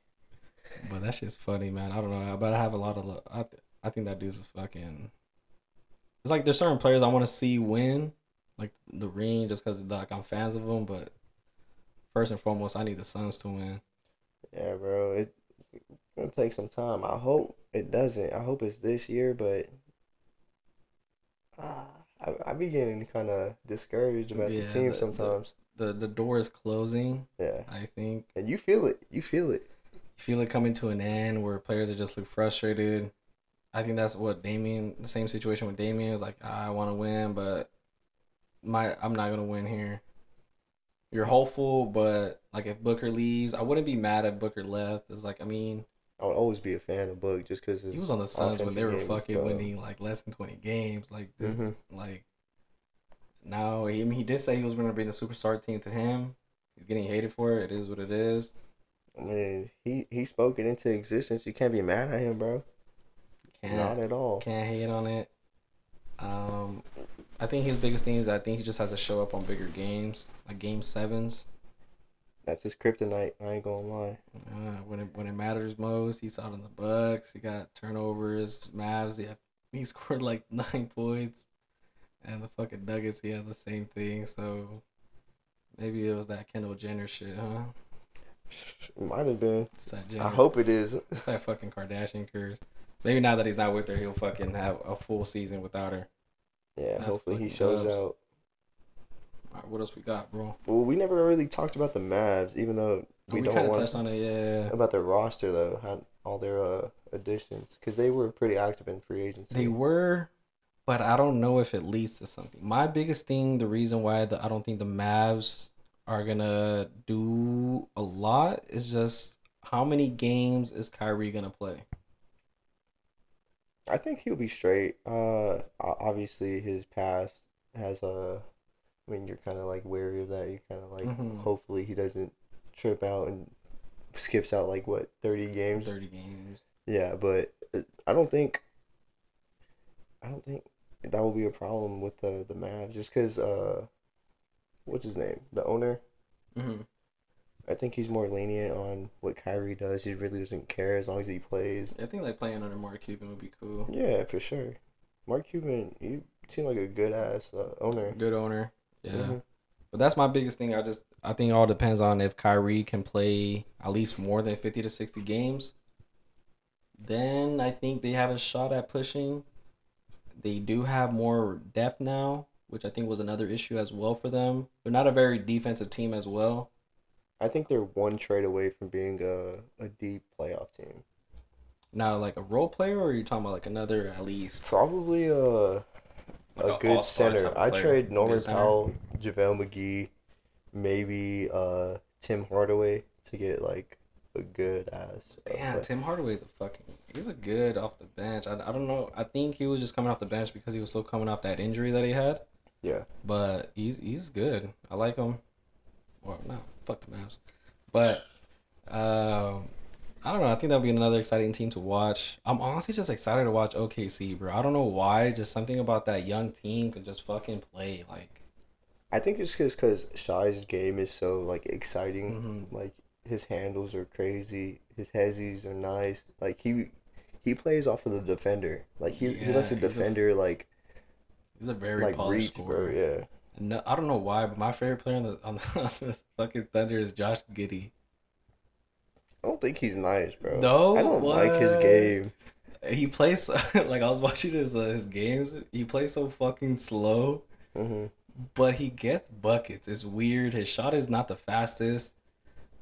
But that shit's funny, man. I don't know, but I have a lot of. lo- I th- I think that dude's a fucking. It's like there's certain players I want to see win, like the ring, just because like I'm fans of them. But first and foremost, I need the Suns to win. Yeah, bro. It, it's gonna take some time. I hope it doesn't. I hope it's this year, but ah, I I be getting kind of discouraged about Yeah, the team the- the- sometimes. the The door is closing. Yeah, I think and you feel it. You feel it. you feel it coming to an end where players are just look frustrated. I think that's what Damian. The same situation with Damian is like "Ah, I want to win, but my I'm not gonna win here. You're hopeful, but like if Booker leaves, I wouldn't be mad if Booker left. It's like I mean I would always be a fan of Book just because he was on the Suns when they were offensive game is fucking winning like less than twenty games. Like this, Mhm. like now he I mean, he did say he was gonna bring the superstar team to him. He's getting hated for it. It is what it is. I mean, he he spoke it into existence. You can't be mad at him, bro. Can't Not at all. Can't hate on it. Um, I think his biggest thing is I think he just has to show up on bigger games, like game sevens. That's his kryptonite. I ain't gonna lie. Uh, when it when it matters most, he's out on the Bucks. He got turnovers. Mavs. Yeah, he scored like nine points, and the fucking Nuggets. He had the same thing. So maybe it was that Kendall Jenner shit, huh? It Might have been. It's that Jenner. I hope it is. it's that fucking Kardashian curse. Maybe now that he's not with her, he'll fucking have a full season without her. Yeah, That's hopefully he shows dubs. out. Right, what else we got, bro? Well, we never really talked about the Mavs, even though we, we don't want touched on it, yeah. about their roster though, how all their uh, additions, because they were pretty active in free agency. They were, but I don't know if it leads to something. My biggest thing, the reason why the, I don't think the Mavs are gonna do a lot is just how many games is Kyrie gonna play? I think he'll be straight. Uh, obviously his past has a. I mean, you're kind of like wary of that. You kind of like, Mhm. hopefully he doesn't trip out and skips out like what thirty games. Thirty games. Yeah, but uh, I don't think. I don't think that will be a problem with the the Mavs just because uh, what's his name? The owner. Mm-hmm. I think he's more lenient on what Kyrie does. He really doesn't care as long as he plays. I think like playing under Mark Cuban would be cool. Yeah, for sure. Mark Cuban, you seem like a good ass uh, owner. Good owner. Yeah. Mhm. But that's my biggest thing. I just I think it all depends on if Kyrie can play at least more than fifty to sixty games. Then I think they have a shot at pushing. they do have more depth now, which I think was another issue as well for them. They're not a very defensive team as well. I think they're one trade away from being a, a deep playoff team. Now, like a role player, or are you talking about like another at least? Probably a Like a good center. I trade Norman. Powell, JaVale McGee, maybe uh Tim Hardaway to get like a good ass. uh, Damn, play- Tim Hardaway's a fucking. He's a good off the bench. I, I don't know. I think he was just coming off the bench because he was still coming off that injury that he had. Yeah. But he's he's good. I like him. Well, no, fuck the Mavs. But um, I don't know. I think that'll be another exciting team to watch. I'm honestly just excited to watch OKC, bro. I don't know why. Just something about that young team can just fucking play. Like, I think it's just because Shai's game is so like exciting. Mhm. Like his handles are crazy. His hezzies are nice. Like he he plays off of the defender. Like he, he lets the Yeah, he's a defender like he's a very like polished reach, scorer. bro. Yeah. No, I don't know why, but my favorite player on the on the, on the fucking Thunder is Josh Giddey. I don't think he's nice, bro. No? I don't like his game. He plays like I was watching his uh, his games. He plays so fucking slow, hmm but he gets buckets. It's weird. His shot is not the fastest,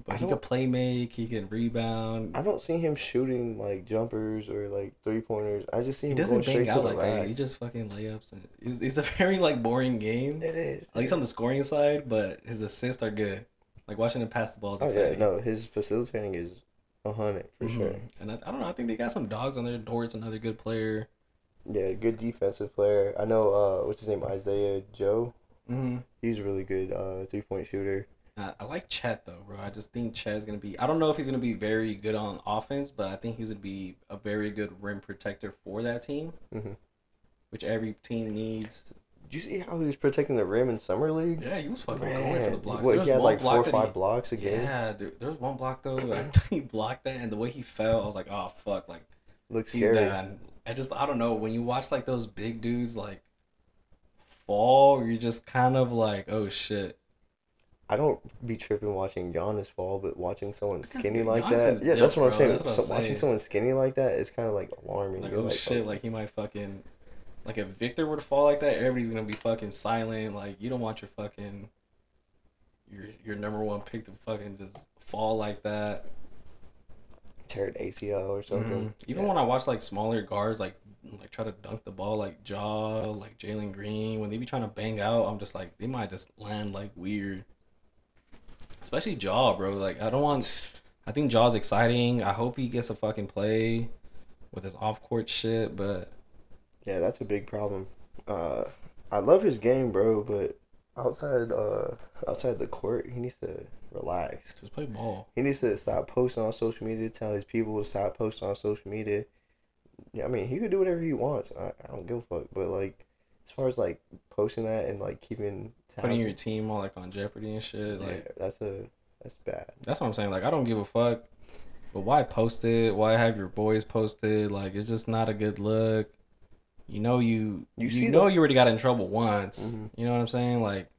but I he can play make. He can rebound. I don't see him shooting like jumpers or like three pointers. I just see He him doesn't going straight bang to out the like that. He just fucking layups. And it's, it's a very like boring game. It is. At least on the scoring side, but his assists are good. Like watching him pass the balls. is Oh yeah, no, his facilitating is a hundred for sure. Mhm. And I, I don't know. I think they got some dogs on there. Dort's another good player. Yeah, good defensive player. I know. Uh, what's his name? Isaiah Joe. Mm-hmm. He's a really good uh three point shooter. I, I like Chet though, bro. I just think Chet's gonna be. I don't know if he's gonna be very good on offense, but I think he's gonna be a very good rim protector for that team, Mhm. which every team needs. Did you see how he was protecting the rim in summer league? Yeah, he was fucking going for the blocks. what, he had like four or five he- blocks a game. Yeah, there, there was one block though. I think he blocked that, and the way he fell, I was like, oh fuck, like Looks he's scary. done. I just I don't know when you watch like those big dudes like fall, you're just kind of like, oh shit. I don't be tripping watching Giannis fall, but watching someone skinny like Giannis that, yeah, built, that's what I'm saying. What I'm so, watching someone skinny like that is kind of like alarming. Like You're oh like, shit, like he might fucking like if Victor were to fall like that, everybody's gonna be fucking silent. Like you don't want your fucking your your number one pick to fucking just fall like that. tear an ACL or something. Mhm. Even Yeah. when I watch like smaller guards like like try to dunk the ball like Ja, like Jalen Green, when they be trying to bang out, I'm just like they might just land like weird. Especially Ja, bro. Like I don't want. I think Ja's exciting. I hope he gets a fucking play with his off court shit, but Yeah, that's a big problem. Uh, I love his game, bro, but outside uh outside the court, he needs to relax. just play ball. He needs to stop posting on social media, tell his people to stop posting on social media. Yeah, I mean, he could do whatever he wants. I, I don't give a fuck. But like, as far as like posting that and like keeping putting your team all like on Jeopardy and shit. yeah, Like that's a that's bad. that's what I'm saying. Like I don't give a fuck. But why post it? Why have your boys posted? Like it's just not a good look. You know you You you, know the- you already got in trouble once. Mhm. You know what I'm saying? Like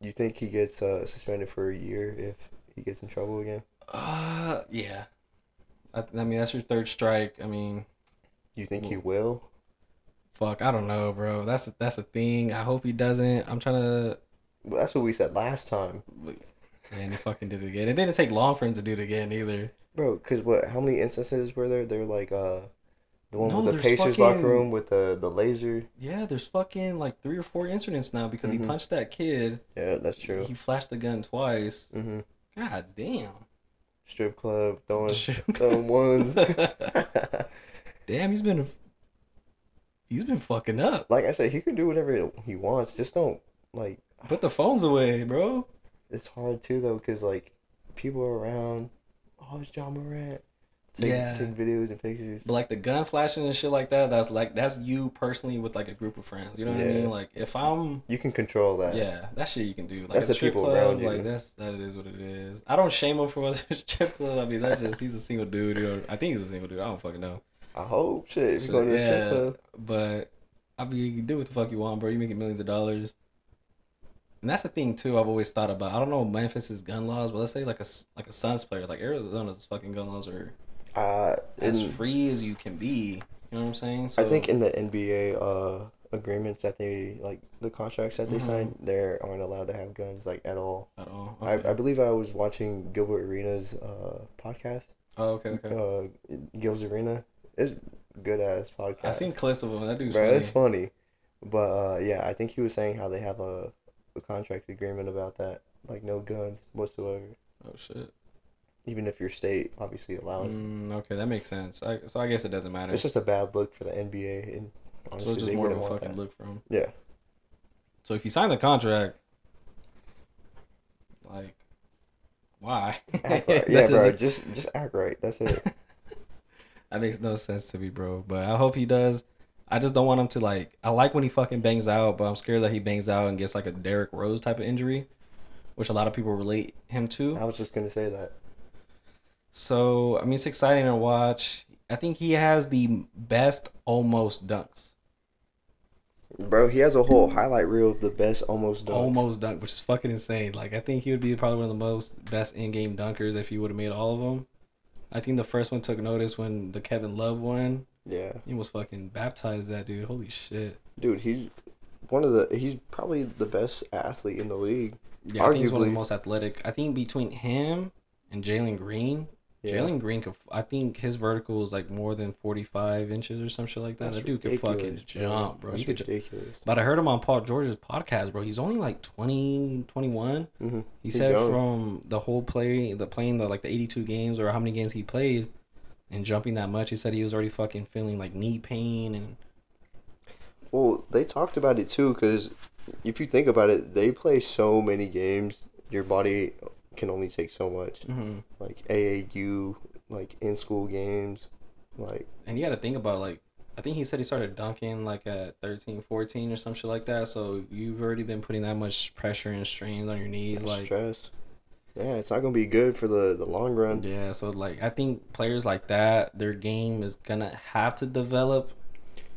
You think he gets uh suspended for a year if he gets in trouble again? uh yeah. I, I mean that's your third strike. I mean You think he will? fuck I don't know, bro. That's a, that's a thing. I hope he doesn't. I'm trying to that's what we said last time, and he fucking did it again. It didn't take long for him to do it again either. bro. Cause what? How many instances were there? They're like uh, the one No, with the there's Pacers locker room with the the laser. Yeah, there's fucking like three or four incidents now because he Mhm. punched that kid. Yeah, that's true. He flashed the gun twice. hmm God damn. Strip club throwing Shit. throwing ones. damn, he's been he's been fucking up. like I said, he can do whatever he wants. Just don't like. Put the phones away, bro. It's hard too though, cause like people are around. Oh, it's John Morant. Take, Yeah. take videos and pictures. But like the gun flashing and shit like that, that's like that's you personally with like a group of friends. You know what I mean? Like if I'm You can control that. yeah, that shit you can do. Like That's at the people club, around you. like that's that is what it is. I don't shame him for whether it's strip club. I mean that's just he's a single dude. You know, I think he's a single dude. I don't fucking know. I hope shit. If you're to a strip club. But I mean, you can do what the fuck you want, bro. You making millions of dollars. And that's the thing too. I've always thought about. I don't know Memphis's gun laws, but let's say like a like a Suns player, like Arizona's fucking gun laws are. Uh, as in- free as you can be. You know what I'm saying? So I think in the NBA uh agreements that they like the contracts that they Mhm. signed, they aren't allowed to have guns like at all. at all. I, Okay. I believe I was watching Gilbert Arenas uh podcast. oh, okay, okay. Uh, Gil's Arena. It's good ass podcast. I've seen clips of him. That dude's Bro, funny. it's funny. But uh, yeah, I think he was saying how they have a, a contract agreement about that, like no guns whatsoever, Oh shit. even if your state obviously allows. Mm, okay, that makes sense. I, so I guess it doesn't matter. It's just a bad look for the NBA, and so it's just more of a fucking that. look for him. Yeah, So if you sign the contract, like, why? right. Yeah, bro. Just just act right. That's it. That makes no sense to me, bro. But I hope he does. I just don't want him to like. I like when he fucking bangs out, but I'm scared that he bangs out and gets like a Derrick Rose type of injury, which a lot of people relate him to. I was just gonna say that. So I mean, it's exciting to watch. I think he has the best almost dunks. Bro, he has a whole highlight reel of the best almost dunks. Almost dunk, which is fucking insane. Like I think he would be probably one of the most best in-game dunkers if he would have made all of them. I think the first one took notice when the Kevin Love one. Yeah, He was fucking baptized that dude. Holy shit. dude, he's one of the. He's probably the best athlete in the league. Yeah, I think he's one of the Arguably. most athletic. I think between him and Jalen Green, Yeah. Jalen Green could. I think his vertical is like more than forty-five inches or some shit like that. That's that dude could fucking jump, bro. That's He could. ju- ridiculous. But I heard him on Paul George's podcast, bro. He's only like 20, 21. Mm-hmm. He He's said young. from the whole play, the playing the like the eighty-two games or how many games he played, and jumping that much, he said he was already fucking feeling like knee pain and Well, they talked about it too, because if you think about it, they play so many games. Your body can only take so much. Mhm. Like AAU, like in school games, like and you got to think about like I think he said he started dunking like at 13, 14 or some shit like that. So you've already been putting that much pressure and strains on your knees, like stress. Yeah, it's not gonna be good for the the long run. yeah. So like I think players like that, their game is gonna have to develop.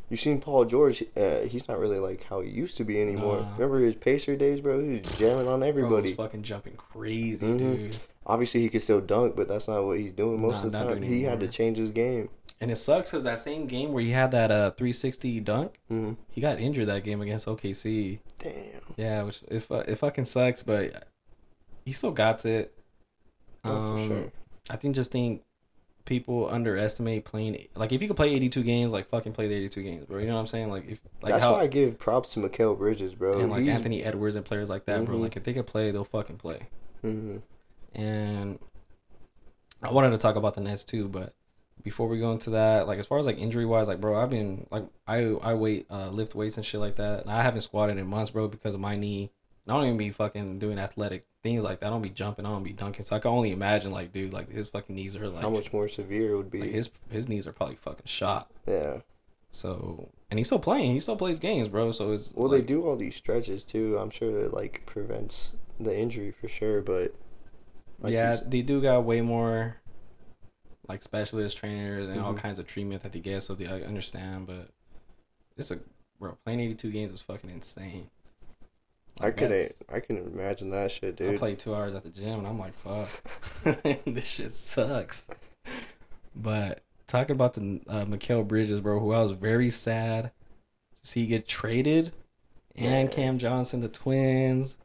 You seen Paul George? Uh, he's not really like how he used to be anymore. Remember his Pacer days, bro? He was jamming on Bro was everybody. fucking jumping crazy, Mhm. dude. Obviously, he could still dunk, but that's not what he's doing most Nah, of the time. He had to change his game. And it sucks because that same game where he had that uh 360 dunk, hmm he got injured that game against OKC. Damn. Yeah, which it, fu- it fucking sucks, but he still got it. Oh, for Um, sure. I think just think people underestimate playing. Like if you could play 82 games, like fucking play the 82 games, bro. You know what I'm saying? Like if like That's how why I give props to Mikal Bridges, bro. and like He's- Anthony Edwards and players like that, bro. Mhm. Like if they could play, they'll fucking play. Mhm. And I wanted to talk about the Nets too, but before we go into that, like as far as like injury wise, like bro, I've been like I I weight uh lift weights and shit like that, and I haven't squatted in months, bro, because of my knee. I don't even be fucking doing athletic things like that. I don't be jumping. I don't be dunking. So I can only imagine, like, dude, like his fucking knees are like, How much more severe it would be? like his his knees are probably fucking shot. yeah. So and he's still playing. He still plays games, bro. So it's Well, like, they do all these stretches too. I'm sure it like prevents the injury for sure, but like yeah, you s- they do got way more like specialist trainers and all Mhm. kinds of treatment that they get. So they I understand, but it's a bro playing 82 games is fucking insane. I could I can imagine that shit, dude. I played two hours at the gym and I'm like, fuck, this shit sucks. But talking about the uh, Mikal Bridges, bro, who I was very sad to see get traded, and Yeah. Cam Johnson, the twins.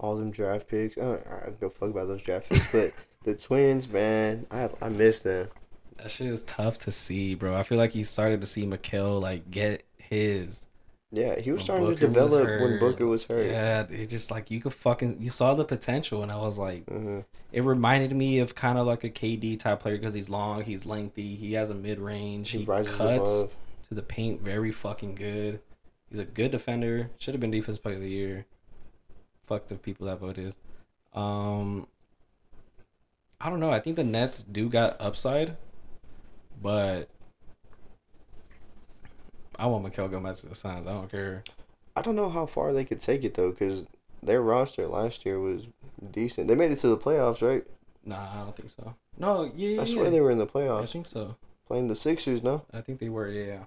all them draft picks. I don't, I don't give a fuck about those draft picks, but the Twins, man, I I miss them. That shit is tough to see, bro. I feel like he started to see Mikal like get his. Yeah, he was When starting Booker to develop when Booker was hurt. Yeah, it just like you could fucking you saw the potential, and I was like, hmm it reminded me of kind of like a KD type player because he's long, he's lengthy, he has a mid range, He he cuts above. to the paint very fucking good. He's a good defender. Should have been defense player of the year. Fuck the people that voted. Um, I don't know. I think the Nets do got upside, but I want Mikal go back to the Suns. I don't care. I don't know how far they could take it though, because their roster last year was decent. They made it to the playoffs, right? Nah, I don't think so. No, yeah, I swear yeah. they were in the playoffs. I think so. playing the Sixers. No, I think they were. Yeah.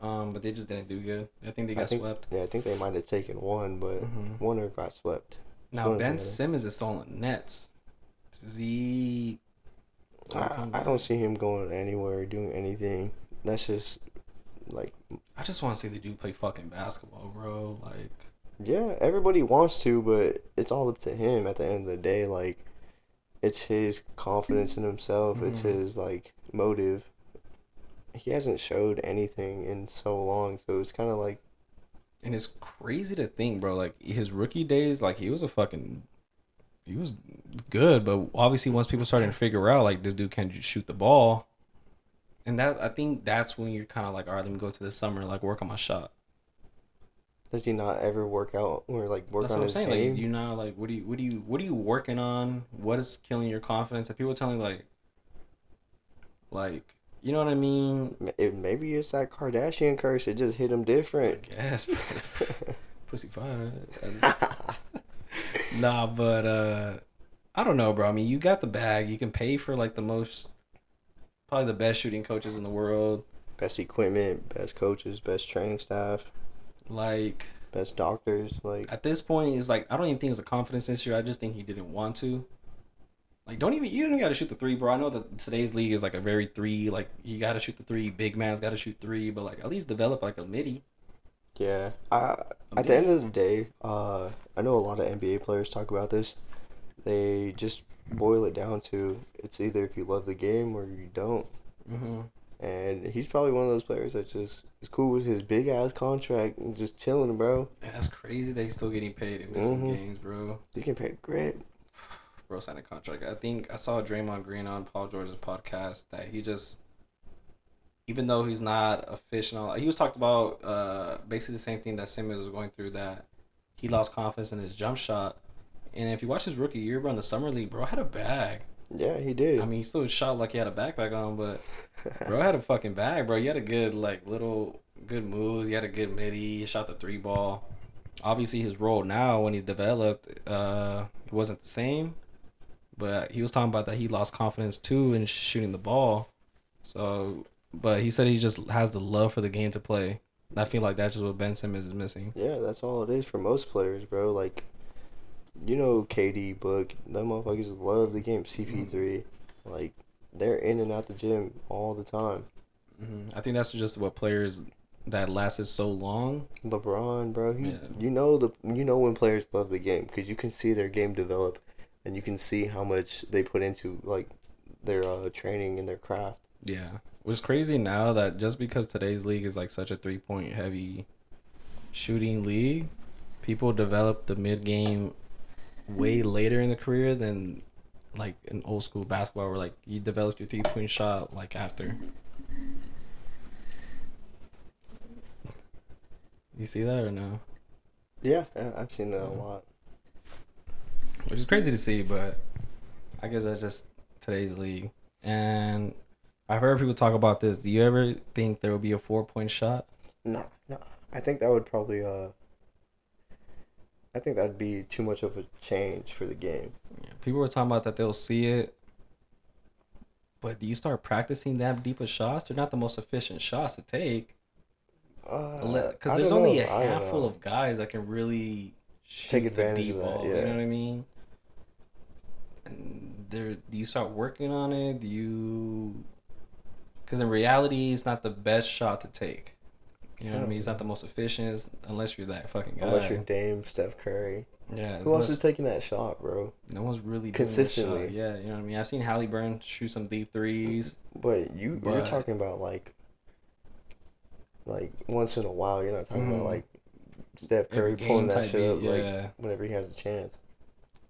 Um, but they just didn't do good. I think they got think- swept. yeah, I think they might have taken one, but Mhm. one or got swept. Now One Ben the. Simmons is still on Nets. Does he? I, I don't see him going anywhere, doing anything. That's just like I just want to see the dude play fucking basketball, bro. Like, yeah, everybody wants to, but it's all up to him at the end of the day. Like, it's his confidence in himself. It's Mhm. his like motive. He hasn't showed anything in so long, so it's kind of like and it's crazy to think, bro. Like his rookie days, like he was a fucking, he was good, but obviously once people started to figure out like this dude can shoot the ball, and that I think that's when you're kind of like, all right, let me go to the summer, like work on my shot. does he not ever work out or like work That's on what I'm his saying. game? Like you know, like what do you, what do you, what are you working on? What is killing your confidence? If people telling like, like you know what I mean? It, maybe it's that Kardashian curse. It just hit him different. guess pussy. Just- nah, but uh I don't know, bro. I mean, you got the bag. You can pay for like the most probably the best shooting coaches in the world. best equipment, best coaches, best training staff, Like best doctors. Like at this point it's like I don't even think it's a confidence issue. I just think he didn't want to. Like don't even you don't got to shoot the three, bro. I know that today's league is like a very three like you got to shoot the three. Big man's got to shoot three, but like at least develop like a midi. yeah, I at the end of the day, uh, I know a lot of NBA players talk about this. They just boil it down to it's either if you love the game or you don't. Mm-hmm. And he's probably one of those players that just is cool with his big ass contract and just chilling, bro. Man, that's crazy. They still getting paid and missing Mhm. games, bro. He can pay great. bro signed a contract. I think I saw Draymond Green on Paul George's podcast that he just, even though he's not official, he was talked about uh, basically the same thing that Simmons was going through that he lost confidence in his jump shot. And if you watch his rookie year, bro, in the summer league, bro had a bag. Yeah, he did. I mean, he still shot like he had a backpack on, but bro had a fucking bag, bro. He had a good like little good moves. He had a good midi. He shot the three ball. Obviously, his role now when he developed, uh, it wasn't the same. But he was talking about that he lost confidence too in shooting the ball. So, but he said he just has the love for the game to play. And I feel like that's just what Ben Simmons is missing. Yeah, that's all it is for most players, bro. Like, you know, KD, Book, them motherfuckers love the game. CP3, like, they're in and out the gym all the time. hmm I think that's just what players that lasted so long. LeBron, bro, he, Yeah. you know the you know when players love the game because you can see their game develop, and you can see how much they put into like their uh, training and their craft. Yeah. What's crazy now that just because today's league is like such a three point heavy shooting league, people develop the mid game way later in the career than like an old school basketball where like you develop your three point shot like after. You see that or no? Yeah, I've seen that a lot. Which is crazy to see, but I guess that's just today's league. And I've heard people talk about this. Do you ever think there will be a four point shot? No, no, I think that would probably uh. I think that'd be too much of a change for the game. Yeah, people were talking about that they'll see it, but do you start practicing that deep of shots? They're not the most efficient shots to take Uh, because I there's only know, a handful of guys that can really shoot Take the advantage deep of that, ball. You know what I mean? And there, do you start working on it? Do you? Because in reality, it's not the best shot to take. You know what I mean? He's not the most efficient unless you're that fucking guy. Unless you're Dame, Steph Curry. yeah. Who else is taking that shot, bro? No one's really Consistently. Doing that shot. Yeah, you know what I mean. I've seen Halliburton shoot some deep threes. But you you're talking about like like once in a while. You're not talking about Mhm. like Steph Curry pulling that shit up beat, like whenever he has a chance.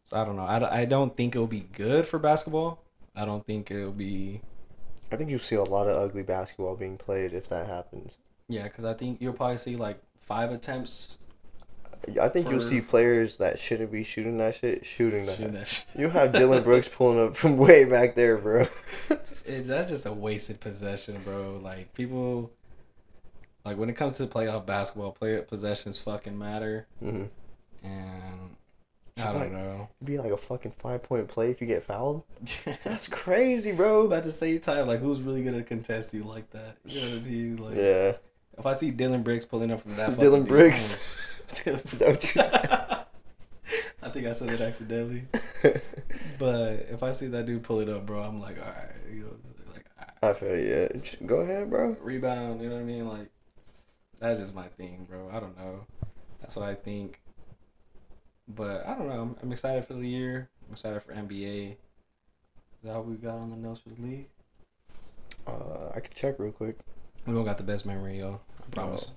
So I don't know. I, I don't think it'll be good for basketball. I don't think it'll be. I think you'll see a lot of ugly basketball being played if that happens. Yeah, because I think you'll probably see like five attempts I think you'll see players that shouldn't be shooting that shit shooting that. shooting that shit. You have Dillon Brooks pulling up from way back there, bro. It, that's just a wasted possession, bro. Like people, like when it comes to playoff basketball, play possessions fucking matter, hmm and I don't know. It'd be like a fucking five point play if you get fouled. That's crazy, bro. But at the same time, like who's really gonna contest you like that? You know what I mean? Like Yeah. If I see Dylan Briggs pulling up from that, Dylan Briggs. I'm- Is that what you said? I think I said it accidentally. But if I see that dude pull it up, bro, I'm like, all right, you know, like right. I feel you. Yeah. Go ahead, bro. rebound. You know what I mean? Like that's just my thing, bro. I don't know. That's what I think. But I don't know. I'm, I'm excited for the year. I'm excited for NBA. Is that all we got on the notes for the league? Uh, I can check real quick. We don't got the best memory, y'all. I promise. No.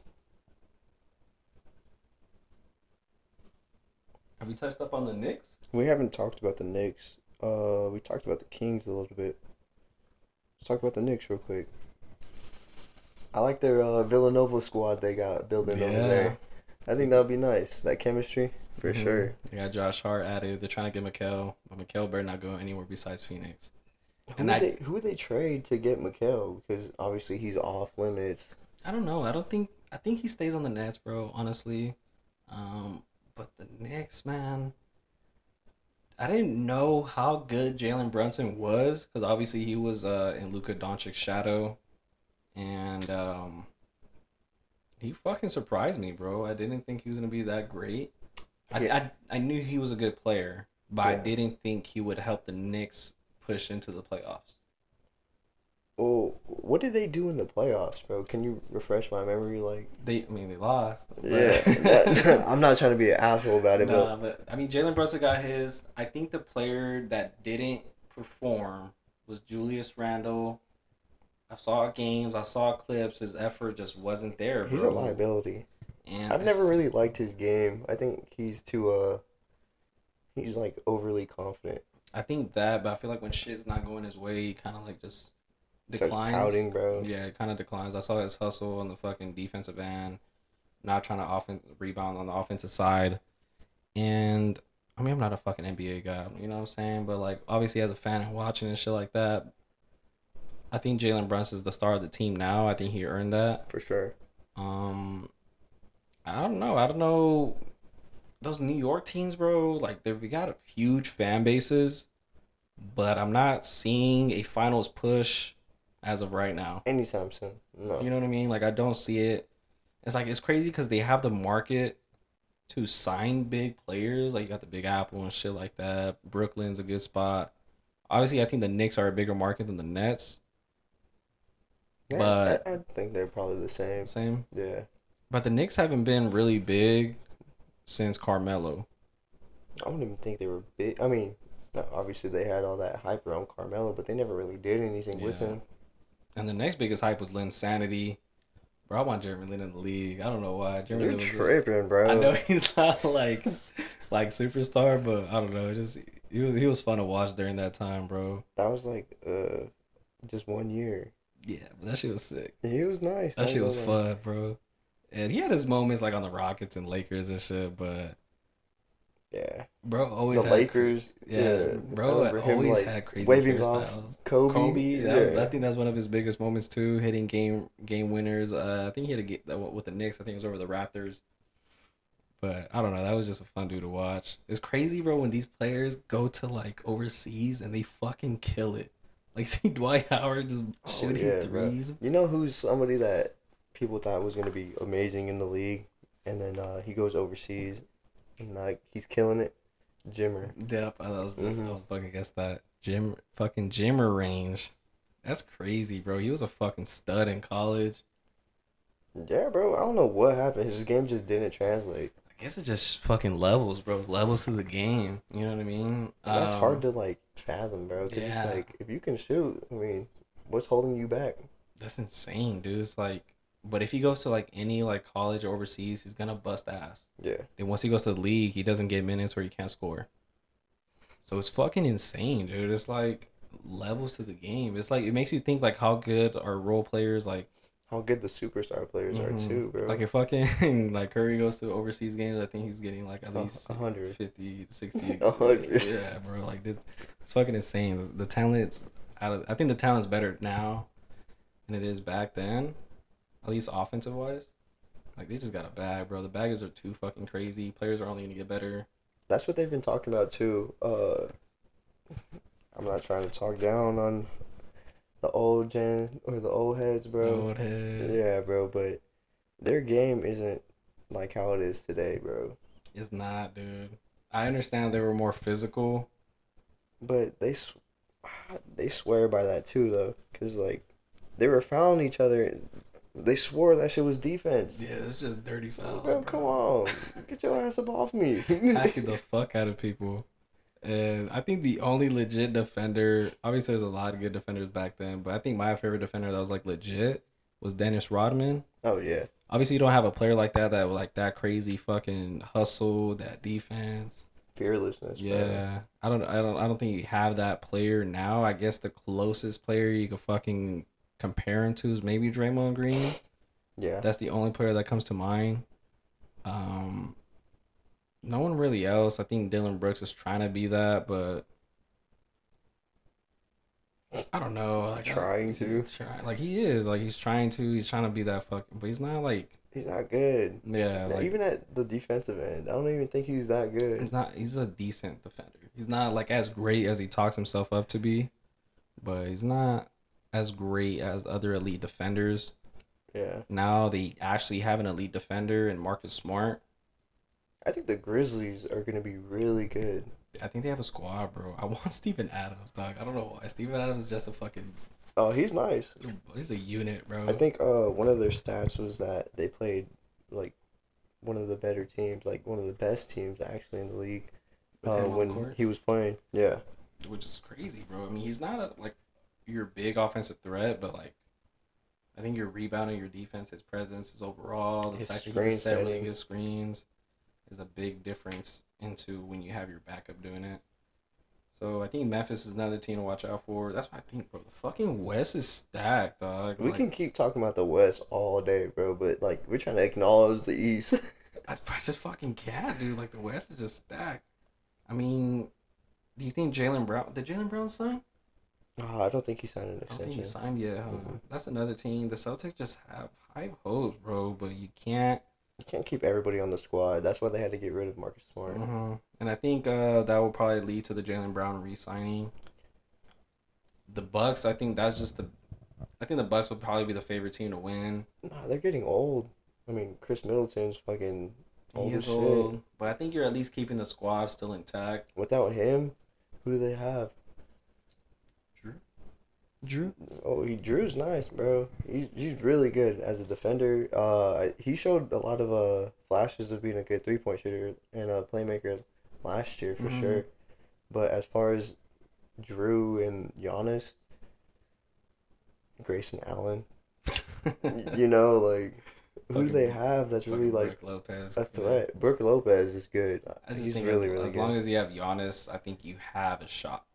Have we touched up on the Knicks? We haven't talked about the Knicks. Uh, we talked about the Kings a little bit. Let's talk about the Knicks real quick. I like their uh, Villanova squad they got building over there. I think that would be nice. That chemistry, for Mhm. sure. They got Josh Hart added. They're trying to get Mikal, but Mikal better not go anywhere besides Phoenix. Who would I- they who would they trade to get Mikal? Because obviously he's off limits. I don't know. I don't think. I think he stays on the Nets, bro. Honestly, um, but the Knicks, man. I didn't know how good Jalen Brunson was because obviously he was uh, in Luka Doncic's shadow, and um, he fucking surprised me, bro. I didn't think he was gonna be that great. I Yeah. I, I knew he was a good player, but I didn't think he would help the Knicks into the playoffs. Oh, what did they do in the playoffs, bro? Can you refresh my memory? Like, They, I mean, they lost. but- yeah, that, I'm not trying to be an asshole about it, Nah, but I mean, Jalen Brunson got his. I think the player that didn't perform was Julius Randle. I saw games, I saw clips. His effort just wasn't there, but he's bro. a liability. And I've never really liked his game. I think he's too uh, he's like overly confident. I think that, but I feel like when shit's not going his way, he kind of like just declines. pouting, bro. Yeah, it kind of declines. I saw his hustle on the fucking defensive end, not trying to offen- rebound on the offensive side. And I mean, I'm not a fucking NBA guy, you know what I'm saying? But like, obviously, as a fan and watching and shit like that, I think Jalen Brunson's the star of the team now. I think he earned that. For sure. Um, I don't know. I don't know. Those New York teams, bro, like they we got huge fan bases, but I'm not seeing a finals push as of right now. Anytime soon. No. You know what I mean? Like I don't see it. It's like it's crazy because they have the market to sign big players. Like you got the Big Apple and shit like that. Brooklyn's a good spot. Obviously, I think the Knicks are a bigger market than the Nets. Yeah, but- I, I think they're probably the same. Same. Yeah. But the Knicks haven't been really big since Carmelo. I don't even think they were big. I mean, obviously they had all that hype around Carmelo, but they never really did anything with him. And the next biggest hype was Linsanity. Bro, I want Jeremy Lin in the league. I don't know why. Jeremy You're Lin tripping, bro. I know he's not like like superstar, but I don't know. It just he was he was fun to watch during that time, bro. That was like uh, just one year. Yeah, but that shit was sick. He was nice. That shit was fun, bro. And he had his moments like on the Rockets and Lakers and shit, but Yeah. bro always the had, Lakers. Yeah, I bro him, always like, had crazy hairstyles. Kobe. Kobe, that was. I think that's one of his biggest moments too, hitting game game winners. Uh, I think he had a that with the Knicks. I think it was over the Raptors. But I don't know. That was just a fun dude to watch. It's crazy, bro, when these players go to like overseas and they fucking kill it. Like see Dwight Howard just Oh, shooting yeah, bro. threes. You know who's somebody that people thought was gonna be amazing in the league, and then uh, he goes overseas, and like he's killing it. Jimmer. Yep, I was just I Mhm. was fucking guess that Jim fucking Jimmer range. That's crazy, bro. He was a fucking stud in college. Yeah, bro. I don't know what happened. His game just didn't translate. I guess it's just fucking levels, bro. Levels to the game. You know what I mean? That's Um, hard to like fathom, bro. Cause yeah. it's like if you can shoot, I mean, what's holding you back? That's insane, dude. It's like, but if he goes to like any like college or overseas, he's gonna bust ass. Yeah. Then once he goes to the league, he doesn't get minutes or he can't score. So it's fucking insane, dude. It's like levels to the game. It's like it makes you think like how good are role players like How good the superstar players Mhm. are too, bro. Like if fucking like Curry goes to overseas games, I think he's getting like at least a hundred. 50, 60. A hundred. Yeah, bro. Like this, it's fucking insane. The talent's out of. I think the talent's better now than it is back then, at least offensive wise. Like they just got a bag, bro. The baggers are too fucking crazy. Players are only gonna get better. That's what they've been talking about too. Uh, I'm not trying to talk down on the old gen or the old heads, bro. Old heads. Yeah, bro, but their game isn't like how it is today, bro. It's not, dude. I understand they were more physical. But they s- they swear by that too though, cause like they were fouling each other. They swore that shit was defense. Yeah, it's just dirty foul. Bro, come on, get your ass up off me. hacking the fuck out of people. And I think the only legit defender, obviously there's a lot of good defenders back then, but I think my favorite defender that was like legit was Dennis Rodman. oh yeah, Obviously you don't have a player like that that like that crazy fucking hustle, that defense. fearlessness. bro. Yeah. I don't I don't I don't think you have that player now. I guess the closest player you could fucking compare him to is maybe Draymond Green. yeah. That's the only player that comes to mind. Um, no one really else. I think Dillon Brooks is trying to be that, but I don't know. Like Trying to. try, like he is, like he's trying to. He's trying to be that fucking, but he's not like He's not good. yeah, like even at the defensive end, I don't even think he's that good. he's not. He's a decent defender. He's not like as great as he talks himself up to be, but he's not as great as other elite defenders. Yeah, Now they actually have an elite defender in Marcus Smart. I think the Grizzlies are gonna be really good. I think they have a squad, bro. I want Steven Adams, dog. I don't know why. Steven Adams is just a fucking. Oh, he's nice. He's a unit, bro. I think uh one of their stats was that they played like one of the better teams, like one of the best teams actually in the league. Uh, when he was playing, yeah, which is crazy, bro. I mean, he's not a, like your big offensive threat, but like I think your rebounding, your defense, his presence, his overall, the His fact that he can set really setting. good screens is a big difference into when you have your backup doing it. So I think Memphis is another team to watch out for. That's what I think, bro, the fucking West is stacked, dog. we Like, can keep talking about the West all day, bro. But like we're trying to acknowledge the East. I, I just fucking can't, dude. Like the West is just stacked. I mean, do you think Jaylen Brown? Did Jaylen Brown sign? Oh, I don't think he signed an extension. I don't think he signed yet. Huh? Mhm. That's another team. The Celtics just have high hopes, bro. But you can't. You can't keep everybody on the squad. That's why they had to get rid of Marcus Smart. uh And I think uh, that will probably lead to the Jaylen Brown re-signing. The Bucks. I think that's just the. I think the Bucks would probably be the favorite team to win. Nah, they're getting old. I mean, Khris Middleton's fucking old He is shit. old, but I think you're at least keeping the squad still intact. Without him, who do they have? Drew. Oh, he Drew's nice, bro. He's he's really good as a defender. Uh, he showed a lot of uh flashes of being a good three point shooter and a playmaker last year for Mhm. sure. But as far as Drew and Giannis, Grayson Allen, you know, like who do they have that's really like Brook Lopez. a threat? Brook Lopez is good. I just He's think really as, really as good. long as you have Giannis, I think you have a shot.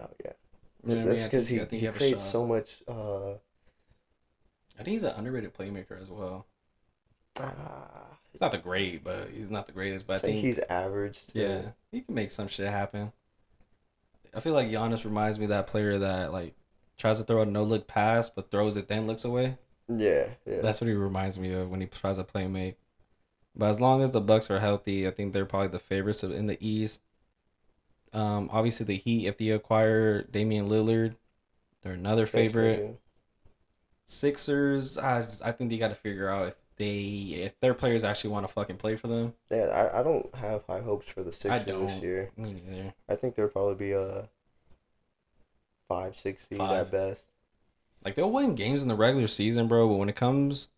oh yeah, You know what I that's mean? Because he he a creates so much. Uh, I think he's an underrated playmaker as well. ah, He's not the great, but he's not the greatest. But I think he's average. Still. yeah, he can make some shit happen. I feel like Giannis reminds me of that player that like tries to throw a no look pass but throws it then looks away. Yeah, yeah. That's what he reminds me of when he tries to play make. But as long as the Bucks are healthy, I think they're probably the favorites in the East. Um, obviously the Heat, if they acquire Damian Lillard, they're another favorite. Sixers, I, just- I think they got to figure out if they if their players actually want to fucking play for them. Yeah, I, I don't have high hopes for the Sixers this year. Me neither. I think they'll probably be a five, six seed Five. at best. Like they'll win games in the regular season, bro, but when it comes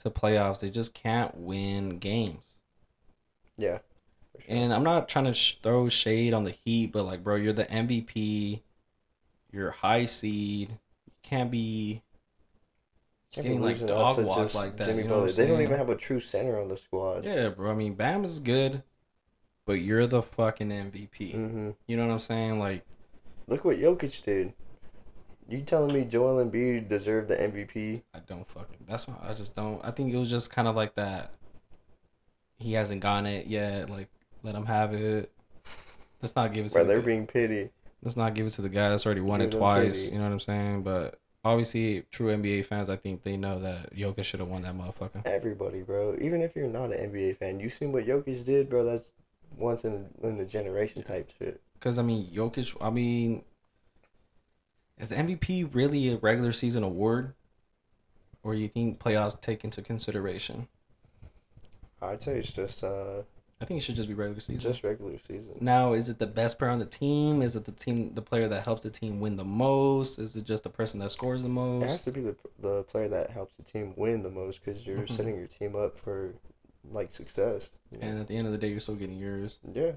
to playoffs, they just can't win games. Yeah. Sure. And I'm not trying to sh- throw shade on the Heat, but like, bro, you're the MVP. You're high seed. You can't be Can't be like dog to walk like that. Jimmy you know what Butler. I'm They don't even have a true center on the squad. Yeah, bro. I mean, Bam is good, but you're the fucking MVP. hmm You know what I'm saying? Like, Look what Jokic did. You telling me Joel Embiid deserved the MVP? I don't fucking. That's why I just don't. I think it was just kind of like that. He hasn't gotten it yet. Like, let him have it. Let's not give it to. Bro, the they're guy- being pity. Let's not give it to the guy that's already won Give it them twice. pity. You know what I'm saying? But obviously, true NBA fans, I think they know that Jokic should have won that motherfucker. Everybody, bro. Even if you're not an NBA fan, you seen what Jokic did, bro. That's once in in a generation type shit. Because I mean, Jokic. I mean, is the MVP really a regular season award, or you think playoffs take into consideration? I'd say it's just uh I think it should just be regular season. Just regular season. Now, is it the best player on the team? Is it the team, the player that helps the team win the most? Is it just the person that scores the most? It has to be the the player that helps the team win the most because you're Mhm. setting your team up for like success. know? And at the end of the day, you're still getting yours, yeah,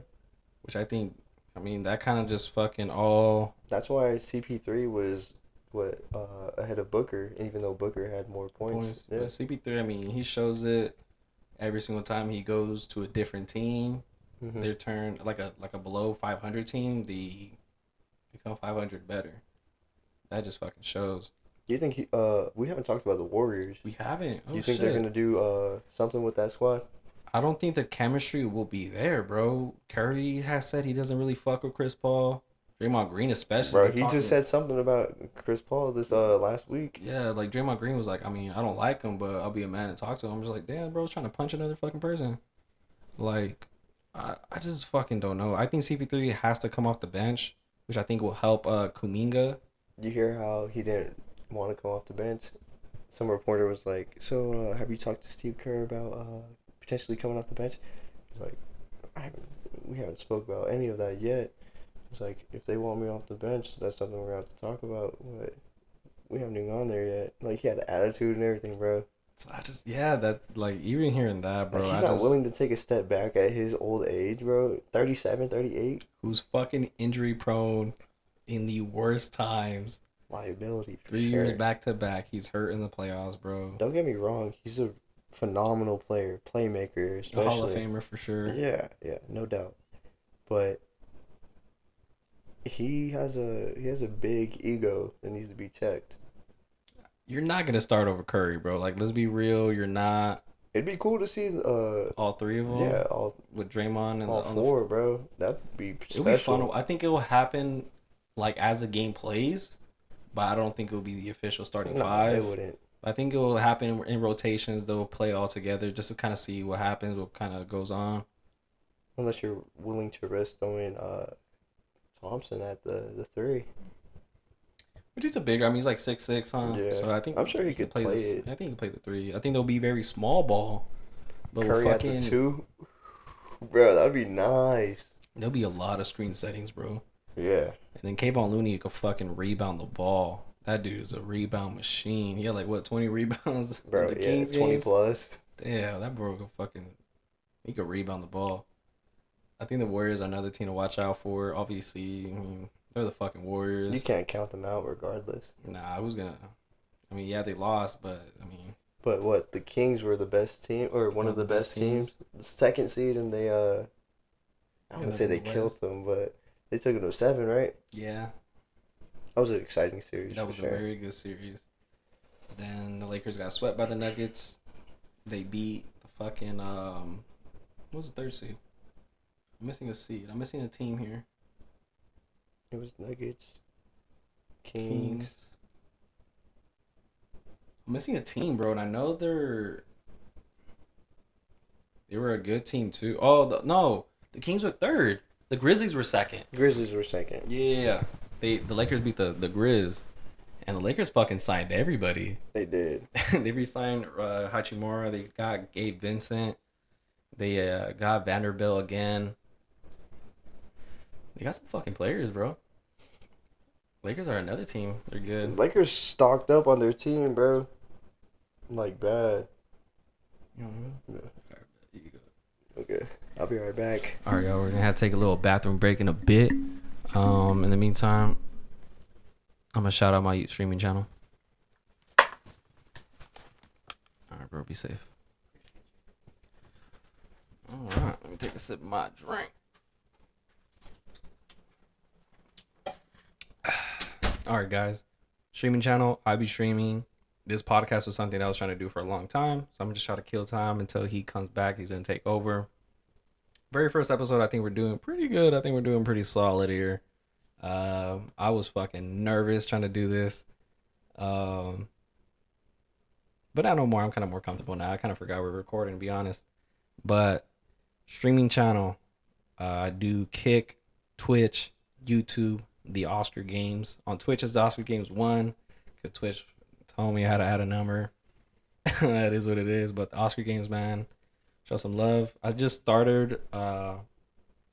which I think, I mean, that kind of just fucking all. that's why CP3 was what uh, ahead of Booker, even though Booker had more points. points. Yeah. But CP3, I mean, he shows it every single time he goes to a different team. Mhm. Their turn, like a like a below 500 team, the become 500 better. That just fucking shows. Do you think he? Uh, we haven't talked about the Warriors. We haven't. Oh you think shit. they're gonna do uh something with that squad? I don't think the chemistry will be there, bro. Curry has said he doesn't really fuck with Chris Paul. Draymond Green especially. Bro, he talking- just said something about Chris Paul this uh last week. Yeah, like Draymond Green was like, I mean, I don't like him, but I'll be a man and talk to him. I'm just like, damn, bro, he's trying to punch another fucking person. Like, I, I just fucking don't know. I think CP3 has to come off the bench, which I think will help uh Kuminga. You hear how he didn't want to come off the bench? Some reporter was like, "So, uh, have you talked to Steve Kerr about uh, potentially coming off the bench?" He's like, "I haven't. We haven't spoke about any of that yet." It's like, if they want me off the bench, that's something we're gonna have to talk about. But we haven't even gone there yet. Like he had an attitude and everything, bro. So I just, yeah, that like even hearing that, bro, like, he's I not just willing to take a step back at his old age, bro. 37, 38. who's fucking injury prone in the worst times. Liability Three sure. years back to back, he's hurt in the playoffs, bro. Don't get me wrong. He's a phenomenal player, playmaker, A especially. Hall of Famer for sure. Yeah, yeah, no doubt. But he has a he has a big ego that needs to be checked. You're not gonna start over Curry, bro. Like, let's be real. You're not It'd be cool to see uh all three of them. yeah, all with Draymond and all the, four, bro. That'd be the it'll be fun. I think it will happen like as the game plays, but I don't think it will be the official starting No, five. it wouldn't. I think it will happen in rotations. They'll play all together just to kind of see what happens, what kind of goes on. Unless you're willing to risk throwing uh Thompson at the the three. But he's a bigger. I mean, he's like six six, huh? Yeah. So I think I'm sure he could play the, it. I think he could play the three. I think they'll be very small ball. But Curry we'll at the two. Bro, that'd be nice. there'll be a lot of screen settings, bro. Yeah. And then Kevon Looney could fucking rebound the ball. That dude is a rebound machine. He had like what twenty rebounds. Bro, the yeah, Kings twenty games? plus. Yeah, that bro could fucking he could rebound the ball. I think the Warriors are another team to watch out for. Obviously, I mean, they're the fucking Warriors. You can't count them out regardless. Nah, was gonna. I mean, yeah, they lost, but I mean, But what the Kings were the best team or one of the best teams, the second seed, and they uh, I wouldn't say they the killed West. them, but they took it to seven, right? yeah, That was an exciting series. that was sure. a very good series. Then the Lakers got swept by the Nuggets. They beat the fucking um, what was the third seed? I'm missing a seed. I'm missing a team here. It was Nuggets, Kings. Kings. I'm missing a team, bro, and I know they're they were a good team too. Oh the, no, the Kings were third. The Grizzlies were second. Grizzlies were second. Yeah, they the Lakers beat the the Grizz, and the Lakers fucking signed everybody. They did. they re-signed uh, Hachimura. They got Gabe Vincent. They uh, got Vanderbilt again. They got some fucking players, bro. Lakers are another team. They're good. Lakers stocked up on their team, bro. Like bad. You know Yeah. Alright, you go. Okay, I'll be right back. All right, y'all. We're gonna have to take a little bathroom break in a bit. Um, in the meantime, I'm gonna shout out my streaming channel. All right, bro. Be safe. All right, let me take a sip of my drink. All right, guys. Streaming channel. I be streaming. This podcast was something I was trying to do for a long time, so I'm just try to kill time until he comes back. He's gonna take over very first episode, I think we're doing pretty good. I think we're doing pretty solid here. Um, I was fucking nervous trying to do this. Um, but I know more. I'm kind of more comfortable now. I kind of forgot we're recording, to be honest. But streaming channel, uh, I do Kick, Twitch, YouTube, the Oscar Games. On Twitch, it's the Oscar Games one, because Twitch told me how to add a number. that is what it is. But the Oscar Games, man show some love. I just started uh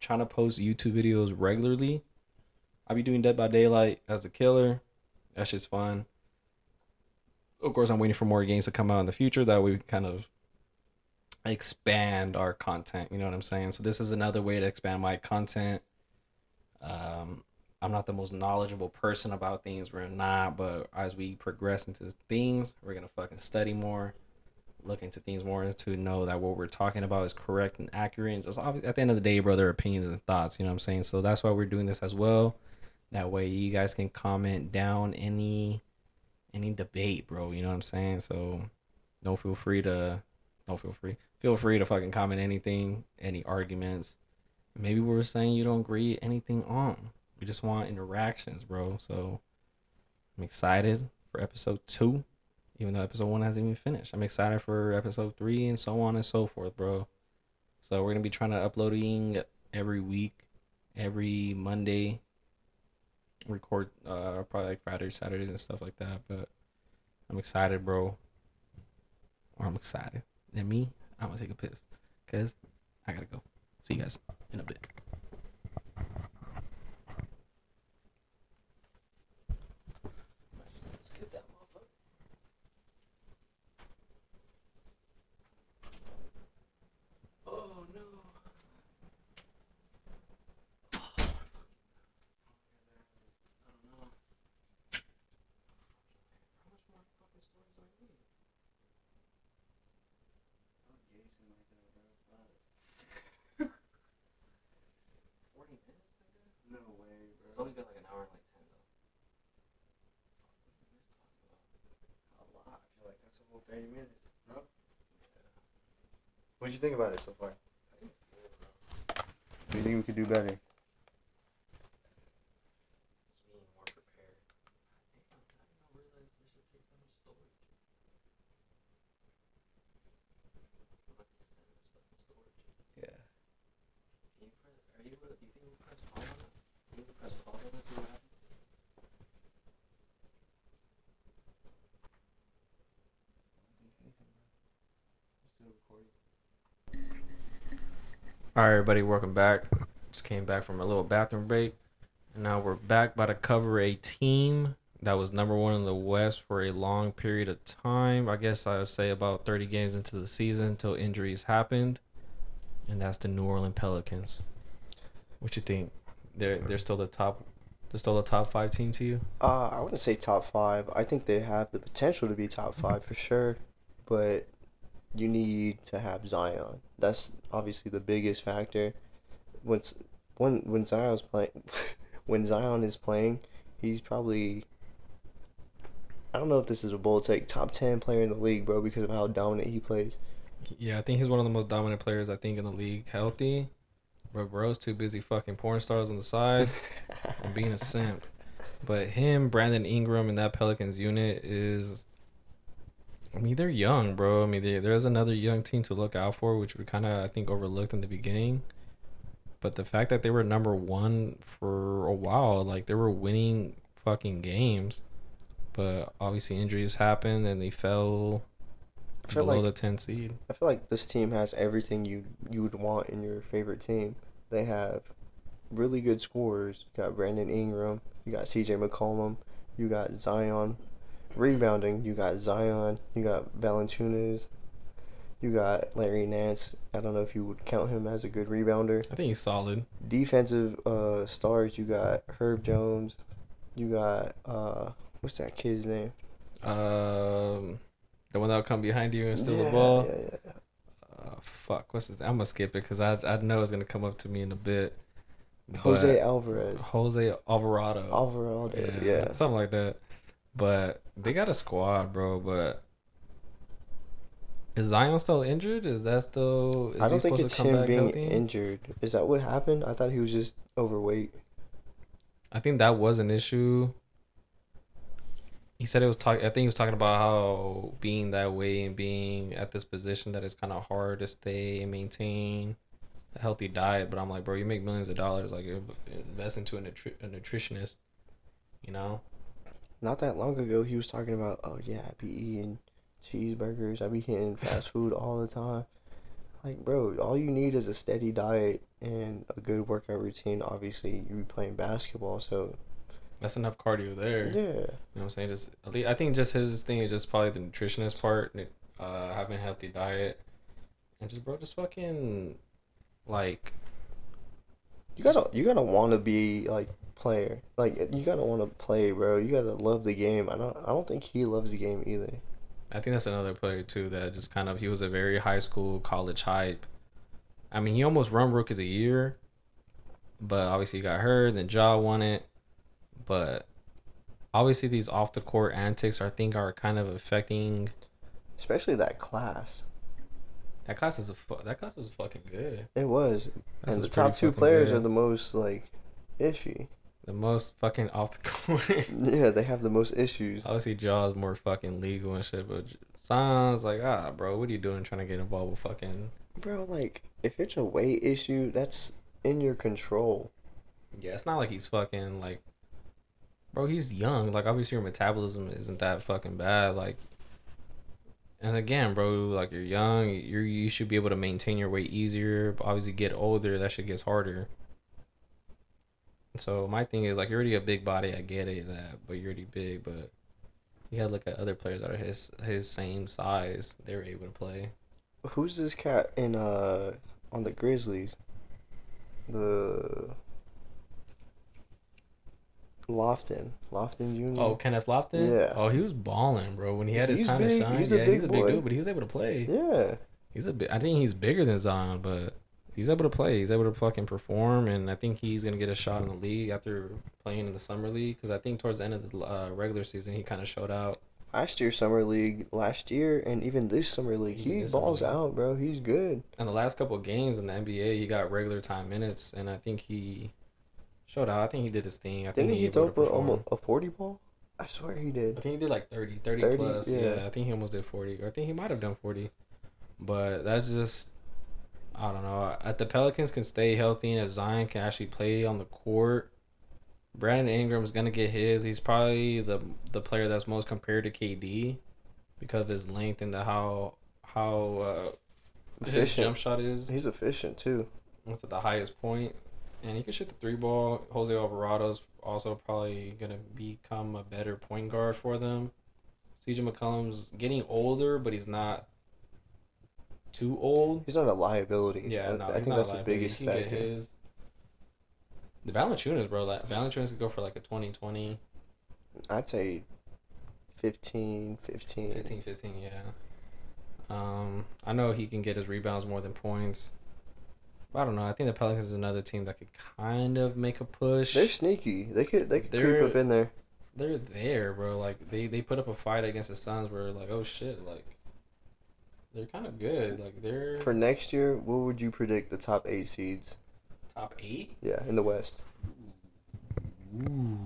trying to post YouTube videos regularly. I'll be doing Dead by Daylight as the killer. That shit's fun. Of course, I'm waiting for more games to come out in the future that we kind of expand our content. You know what I'm saying? So this is another way to expand my content. Um, I'm not the most knowledgeable person about things. We're not, but as we progress into things, we're gonna fucking study more, look into things more to know that what we're talking about is correct and accurate. And just at the end of the day, brother, opinions and thoughts. You know what I'm saying? So that's why we're doing this as well. That way, you guys can comment down any any debate, bro. You know what I'm saying? So don't feel free to don't feel free. Feel free to fucking comment anything, any arguments. Maybe we're saying you don't agree anything on. We just want interactions, bro. So I'm excited for episode two, even though episode one hasn't even finished. I'm excited for episode three and so on and so forth, bro. So we're gonna be trying to uploading every week, every Monday. Record uh probably like Fridays, Saturdays and stuff like that. But I'm excited, bro. Or I'm excited. And me, I'm gonna take a piss. Cause I gotta go. See you guys in a bit. Oh no. I don't know. How much more fucking storage do I need? Forty minutes, nigga? No way, bro. It's only been like an hour and like ten though. a lot. I feel like that's a whole 30 minutes. No? What'd you think about it so far? Do you think we could do better? Just being more prepared. I think I'm I didn't realize this shit takes that much storage. What about the extent of this fucking storage? Yeah. Can you press, are you able to, do you think we press pause on it? Can you press pause on it and see what happens? Still recording. Alright, everybody, welcome back. Just came back from a little bathroom break. And now we're back by to cover a team that was number one in the West for a long period of time. I guess I would say about 30 games into the season until injuries happened. And that's the New Orleans Pelicans. What you think? They're they're still the top they're still the top five team to you? Uh, I wouldn't say top five. I think they have the potential to be top five for sure, but you need to have Zion. That's obviously the biggest factor. When when when Zion's playing, when Zion is playing, he's probably. I don't know if this is a bold take. Top ten player in the league, bro, because of how dominant he plays. Yeah, I think he's one of the most dominant players I think in the league. Healthy, but bro's too busy fucking porn stars on the side and being a simp. But him, Brandon Ingram, and that Pelicans unit is. I mean, they're young, bro. I mean, they, there's another young team to look out for, which we kind of I think overlooked in the beginning. But the fact that they were number one for a while, like they were winning fucking games, but obviously injuries happened and they fell below like the 10 seed. I feel like this team has everything you you would want in your favorite team. They have really good scorers. You got Brandon Ingram. You got C.J. McCollum. You got Zion. Rebounding. You got Zion. You got Valanciunas. You got Larry Nance. I don't know if you would count him as a good rebounder. I think he's solid. Defensive uh, stars. You got Herb Jones. You got uh, what's that kid's name? Um, the one that'll come behind you and steal the ball. Yeah, yeah. Uh, fuck, what's his? I'm gonna skip it because I I know it's gonna come up to me in a bit. Jose Alvarez. Jose Alvarado. Alvarado. yeah, yeah. something like that. But they got a squad, bro. But is Zion still injured? Is that still? Is I don't think supposed it's him back being healthy? injured. Is that what happened? I thought he was just overweight. I think that was an issue. He said it was talking. I think he was talking about how being that way and being at this position that it's kind of hard to stay and maintain a healthy diet. But I'm like, bro, you make millions of dollars. Like, invest into a, nutri- a nutritionist. You know, Not that long ago, he was talking about, oh yeah, I be eating cheeseburgers. I be hitting fast food all the time. Like, bro, all you need is a steady diet and a good workout routine. Obviously, you be playing basketball, so That's enough cardio there. yeah. You know what I'm saying? Just at least, I think just his thing is just probably the nutritionist part, uh, having a healthy diet, and just bro, just fucking like You gotta you gotta want to be like player. Like you gotta want to play, bro. You gotta love the game. I don't I don't think he loves the game either. I think that's another player too that just kind of he was a very high school college hype. I mean, he almost run rookie of the year, but obviously he got hurt. Then Ja won it, but obviously these off the court antics I think are kind of affecting Especially that class. that class. Is a fu- that class was fucking good. It was, and the top two players good. are the most like iffy. The most fucking off the court. Yeah, they have the most issues. Obviously, Ja's more fucking legal and shit, but sounds like ah, bro, what are you doing trying to get involved with fucking? Bro, like if it's a weight issue, that's in your control. Yeah, it's not like he's fucking like, bro, he's young. Like obviously your metabolism isn't that fucking bad. Like, and again, bro, like you're young, you you should be able to maintain your weight easier. But obviously, get older, that shit gets harder. So my thing is like you're already a big body. I get it that, but you're already big. But you gotta look at other players that are his his same size. They were able to play. Who's this cat in uh on the Grizzlies? The Lofton, Lofton Jr. Oh, Kenneth Lofton. Yeah. Oh, he was balling, bro. When he had his time big. to shine, He's a yeah, big he's a big boy. dude, but he was able to play. yeah, He's a bit. I think he's bigger than Zion, but he's able to play. He's able to fucking perform, and I think he's gonna get a shot in the league after playing in the summer league. Because I think towards the end of the uh, regular season, he kind of showed out. last year summer league, last year, and even this summer league, he balls out, bro. He's good. And the last couple of games in the NBA, he got regular time minutes, and I think he showed out. I think he did his thing. I think Didn't he able to throw a, almost a forty ball? I swear he did. I think he did like 30, 30, 30, plus. yeah. Yeah. I think he almost did 40. Or I think he might have done 40. But that's just, I don't know. If the Pelicans can stay healthy and if Zion can actually play on the court, Brandon Ingram's going to get his. He's probably the the player that's most compared to KD because of his length and the how how uh, his jump shot is. He's efficient too. It's at the highest point, and he can shoot the three ball. Jose Alvarado's also probably gonna become a better point guard for them. CJ McCollum's getting older, but he's not too old. He's not a liability. Yeah, I, no, I think that's the biggest He can get factor. his. The Valanciunas, bro. Like Valanciunas could go for like a 20, I'd say 15, 15. 15, 15, yeah. Um, I know he can get his rebounds more than points. But I don't know. I think the Pelicans is another team that could kind of make a push. They're sneaky. They could they could They're- creep up in there. they're there, bro. Like they they put up a fight against the Suns where like, oh shit, like they're kind of good. Like they're For next year, what would you predict the top eight seeds? top eight. Yeah, in the West. Ooh,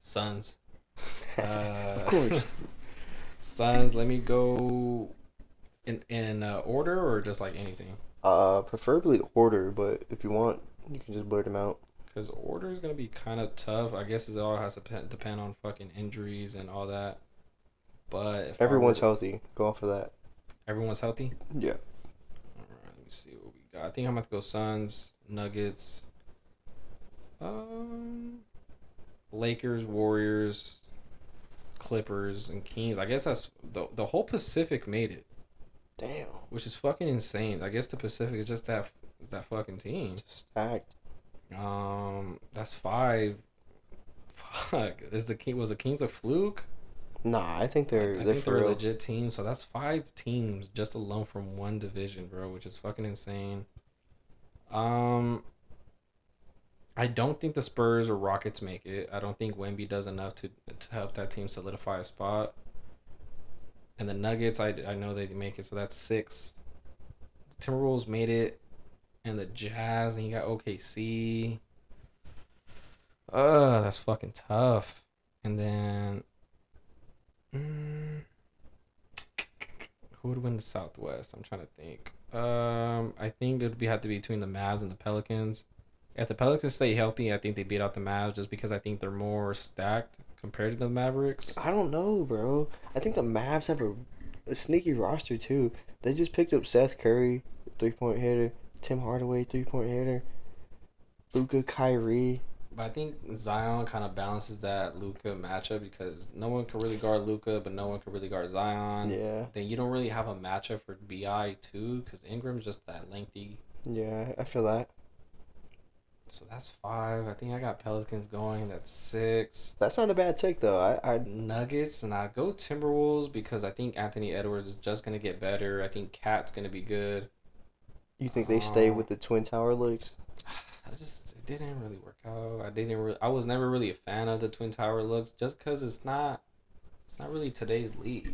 Suns. Uh, of course. Suns. Let me go in in uh, order or just like anything. Uh, preferably order, but if you want, you can just blurt them out. Because order is gonna be kind of tough. I guess it all has to depend, depend on fucking injuries and all that. But if I Everyone's were- healthy. Go off of that. Everyone's healthy. Yeah. All right, let me see what we got. I think I'm about to go Suns, Nuggets, um, Lakers, Warriors, Clippers, and Kings. I guess that's the the whole Pacific made it, Damn. which is fucking insane. I guess the Pacific is just that is that fucking team. Stacked. Um, that's five. Fuck, is the king was the Kings a fluke? Nah, I think they're I they're think they're a real. legit team. So that's five teams just alone from one division, bro, which is fucking insane. Um, I don't think the Spurs or Rockets make it. I don't think Wemby does enough to to help that team solidify a spot. And the Nuggets, I, I know they make it, so that's six. The Timberwolves made it, and the Jazz, and you got OKC. Uh, that's fucking tough. And then Mm, who would win the Southwest? I'm trying to think. Um, I think it would be have to be between the Mavs and the Pelicans. If the Pelicans stay healthy, I think they beat out the Mavs just because I think they're more stacked compared to the Mavericks. I don't know, bro. I think the Mavs have a a sneaky roster too. They just picked up Seth Curry, three point hitter, Tim Hardaway, three point hitter, Luka Kyrie. But I think Zion kind of balances that Luka matchup because no one can really guard Luka, but no one can really guard Zion. Yeah, Then you don't really have a matchup for Bi too because Ingram's just that lengthy. yeah, I feel that. So that's five. I think I got Pelicans going. That's six. That's not a bad take though. I, I Nuggets and I go Timberwolves because I think Anthony Edwards is just gonna get better. I think KAT's gonna be good. you think they stay Uh, with the Twin Tower looks? I just it didn't really work out. I didn't. Re- I was never really a fan of the Twin Tower looks just because it's not. It's not really today's league.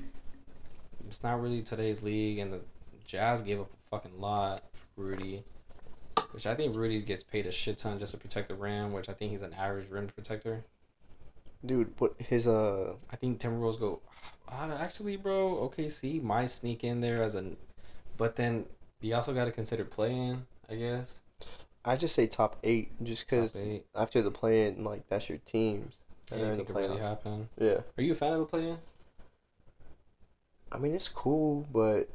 It's not really today's league, and the Jazz gave up a fucking lot for Rudy, which I think Rudy gets paid a shit ton just to protect the rim, which I think he's an average rim protector. Dude, what his uh I think Timberwolves go. "Ah, Actually, bro, OKC might sneak in there as a, but then you also got to consider playing. I guess. I just say top eight just because after the play in like that's your teams. that in Anything the could really playoffs. happen. Yeah, Are you a fan of the play-in? I mean it's cool, but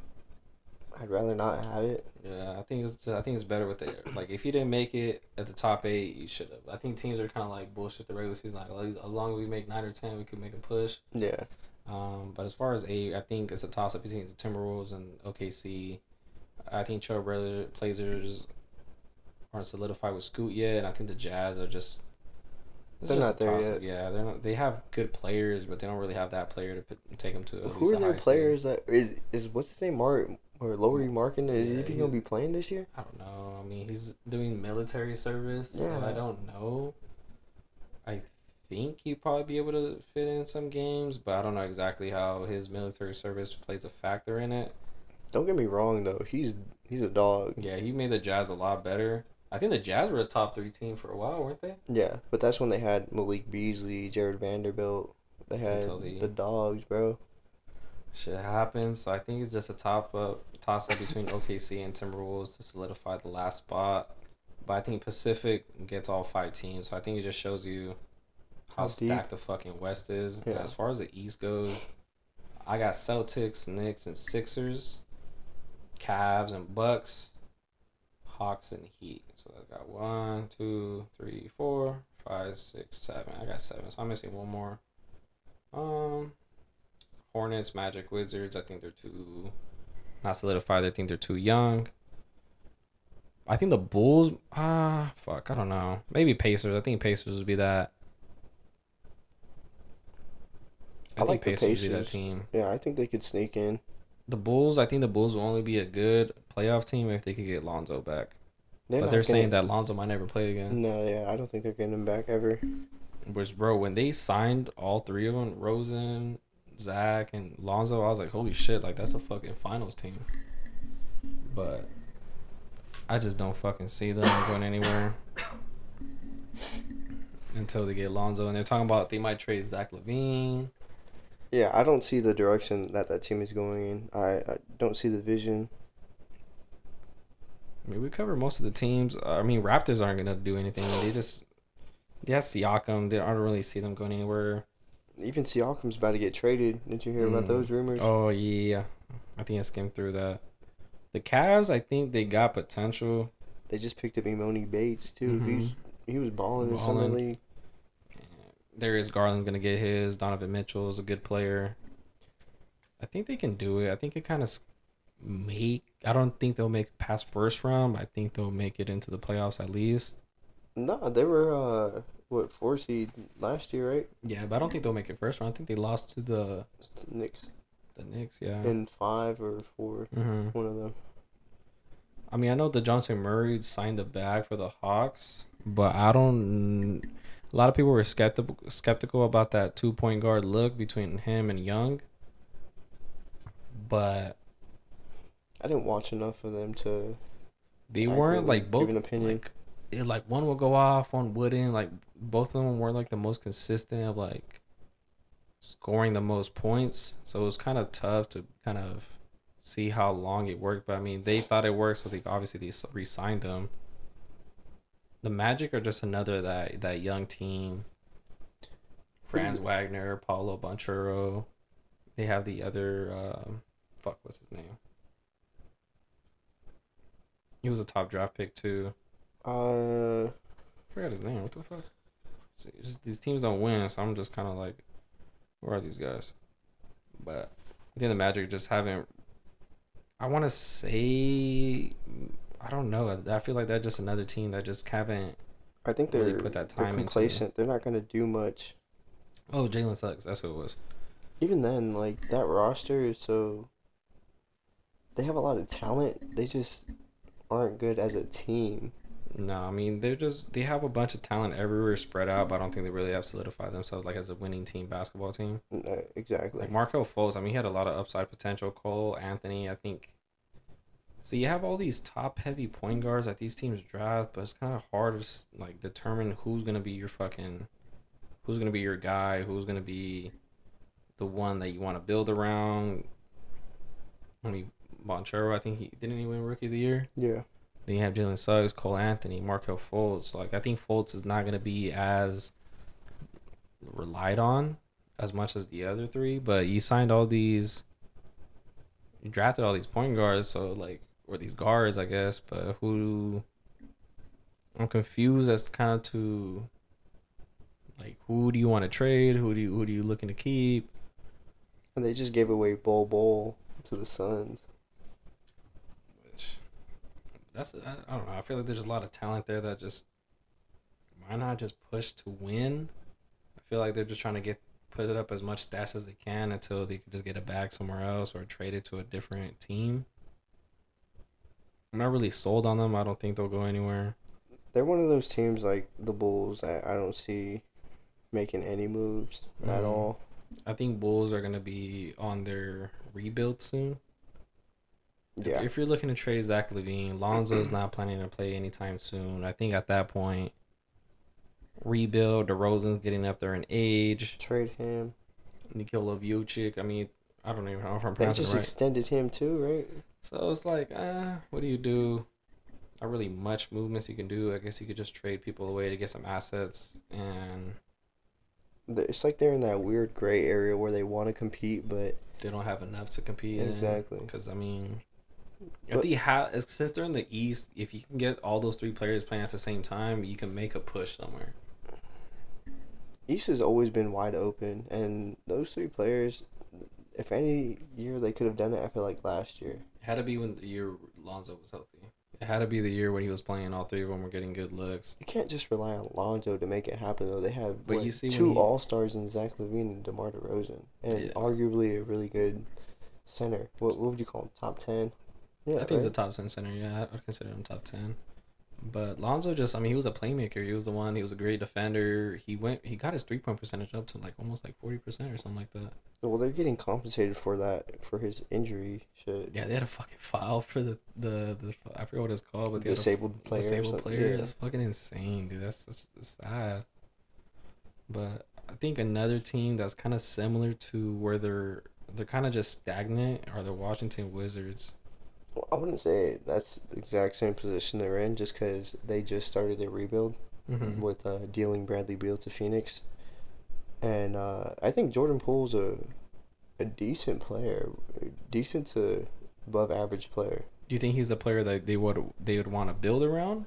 I'd rather not have it. Yeah, I think it's just, I think it's better with the like if you didn't make it at the top eight, you should have. I think teams are kind of like bullshit the regular season. Like as long as we make nine or ten, we could make a push. Yeah, Um, but as far as eight, I think it's a toss up between the Timberwolves and OKC. I think Trailblazer Blazers aren't solidified with Scoot yet, and I think the Jazz are just they're just not there yet. Yeah, they're not. They have good players, but they don't really have that player to put, take them to. Who are a their players that is is what's his name Mark or Lauri Markkanen? Is Yeah, he he- gonna be playing this year? I don't know. I mean, he's doing military service, so I don't know. I think he'd probably be able to fit in some games, but I don't know exactly how his military service plays a factor in it. Don't get me wrong though, he's he's a dog. Yeah, he made the Jazz a lot better. I think the Jazz were a top three team for a while, weren't they? Yeah, but that's when they had Malik Beasley, Jarred Vanderbilt. They had the- the dogs, bro. Shit happens, so I think it's just a top up toss up between OKC and Timberwolves to solidify the last spot. But I think Pacific gets all five teams, so I think it just shows you how, stacked the fucking West is. Yeah. as far as the East goes, I got Celtics, Knicks, and Sixers, Cavs and Bucks, Hawks and Heat. So I got one, two, three, four, five, six, seven. I got seven, so I'm missing one more. Um, Hornets, Magic, Wizards. I think they're too not solidified. I think they're too young. I think the Bulls. Ah, fuck. I don't know. Maybe Pacers. I think Pacers would be that. I, I think like the Pacers, would be that team. Yeah, I think they could sneak in. The Bulls. I think the Bulls will only be a good playoff team if they could get Lonzo back. They're but they're saying that Lonzo might never play again. No, yeah, I don't think they're getting him back ever. Which, bro, when they signed all three of them, Rosen, Zach, and Lonzo, I was like, holy shit, like that's a fucking finals team. But I just don't fucking see them going anywhere until they get Lonzo. And they're talking about they might trade Zach LaVine. Yeah, I don't see the direction that that team is going in. I, I don't see the vision. I mean, we cover most of the teams. Uh, I mean, Raptors aren't gonna do anything. They just, they have Siakam. They I don't really see them going anywhere. Even Siakam's about to get traded. Didn't you hear about Mm. those rumors? Oh yeah, I think I skimmed through that. The Cavs, I think they got potential. They just picked up Emoni Bates too. Mhm. He's he was balling in summer league. Darius Garland's gonna get his. Donovan Mitchell is a good player. I think they can do it. I think it kind of make. I don't think they'll make past first round. I think they'll make it into the playoffs at least. No, they were uh what four seed last year, right? Yeah, but I don't think they'll make it first round. I think they lost to the the Knicks the Knicks. Yeah. in five or four, hmm one of them. I mean, I know the Johnson Murray signed a bag for the Hawks, but I don't. A lot of people were skeptical skeptical about that two point guard look between him and Young. But I didn't watch enough of them to. they weren't like give both an opinion. like it, like one would go off, one wouldn't. Like both of them weren't like the most consistent of like scoring the most points. So it was kind of tough to kind of see how long it worked. But I mean, they thought it worked, so they obviously they re-signed them. The Magic are just another that that young team. Franz Wagner, Paolo Banchero. They have the other um, fuck, what's his name? He was a top draft pick too. Uh, I forgot his name. What the fuck? See, just, these teams don't win, so I'm just kind of like, where are these guys? But I think the Magic just haven't. I want to say, I don't know. I feel like they're just another team that just haven't. I think they're, Really put that they're time into complacent. They're not gonna do much. Oh, Jalen Suggs. That's who it was. Even then, like that roster is so. They have a lot of talent. They just aren't good as a team. No, I mean they're just they have a bunch of talent everywhere spread out, but I don't think they really have solidified themselves like as a winning team basketball team. Uh, exactly. Like Markelle Fultz, I mean he had a lot of upside potential. Cole Anthony, I think. So you have all these top heavy point guards that these teams draft, but it's kind of hard to like determine who's gonna be your fucking, who's gonna be your guy, who's gonna be, the one that you want to build around. I mean, Banchero, I think he didn't he win Rookie of the Year. yeah. Then you have Jalen Suggs, Cole Anthony, Markelle Fultz. Like I think Fultz is not going to be as relied on as much as the other three, but you signed all these, you drafted all these point guards, so like or these guards, I guess. But who? I'm confused as kind of to like who do you want to trade? Who do you who do you looking to keep? And they just gave away Bol Bol to the Suns. That's I, I don't know. I feel like there's a lot of talent there that just why not just push to win? I feel like they're just trying to get put it up as much stats as they can until they can just get it back somewhere else or trade it to a different team. I'm not really sold on them. I don't think they'll go anywhere. They're one of those teams like the Bulls that I don't see making any moves at Mhm. all. I think Bulls are gonna be on their rebuild soon. If- Yeah. If, you're looking to trade Zach LaVine, Lonzo's not planning to play anytime soon. I think at that point, rebuild. DeRozan's getting up there in age. Trade him. Nikola Vucic. I mean, I don't even know if I'm They pronouncing just right. extended him too, right? So it's like, uh, what do you do? Not really much movements you can do. I guess you could just trade people away to get some assets and It's like they're in that weird gray area where they want to compete, but they don't have enough to compete. Exactly. Because I mean, But- if the ha- since they're in the East, if you can get all those three players playing at the same time, you can make a push somewhere. East has always been wide open, and those three players, if any year they could have done it, I feel like last year. It had to be when the year Lonzo was healthy. It had to be the year when he was playing. All three of them were getting good looks. You can't just rely on Lonzo to make it happen, though. They have But what, you see two he- All Stars in Zach LaVine and DeMar DeRozan, and Yeah. arguably a really good center. What what would you call him? Top ten? Yeah, I think he's a top ten center. Yeah, I'd consider him top ten. But Lonzo just, I mean, he was a playmaker. He was the one. He was a great defender. He went, he got his three point percentage up to like almost like forty percent or something like that. Well, they're getting compensated for that for his injury. Shit. Yeah, they had a fucking file for the the, the I forget what it's called, but had a disabled player. disabled player. Yeah. That's fucking insane, dude. That's, that's, that's sad. But I think another team that's kind of similar to where they're they're kind of just stagnant are the Washington Wizards. Well, I wouldn't say that's the exact same position they're in, just because they just started their rebuild Mm-hmm. with uh, dealing Bradley Beal to Phoenix, and uh, I think Jordan Poole's a a decent player, decent to above average player. Do you think he's the player that they would they would want to build around,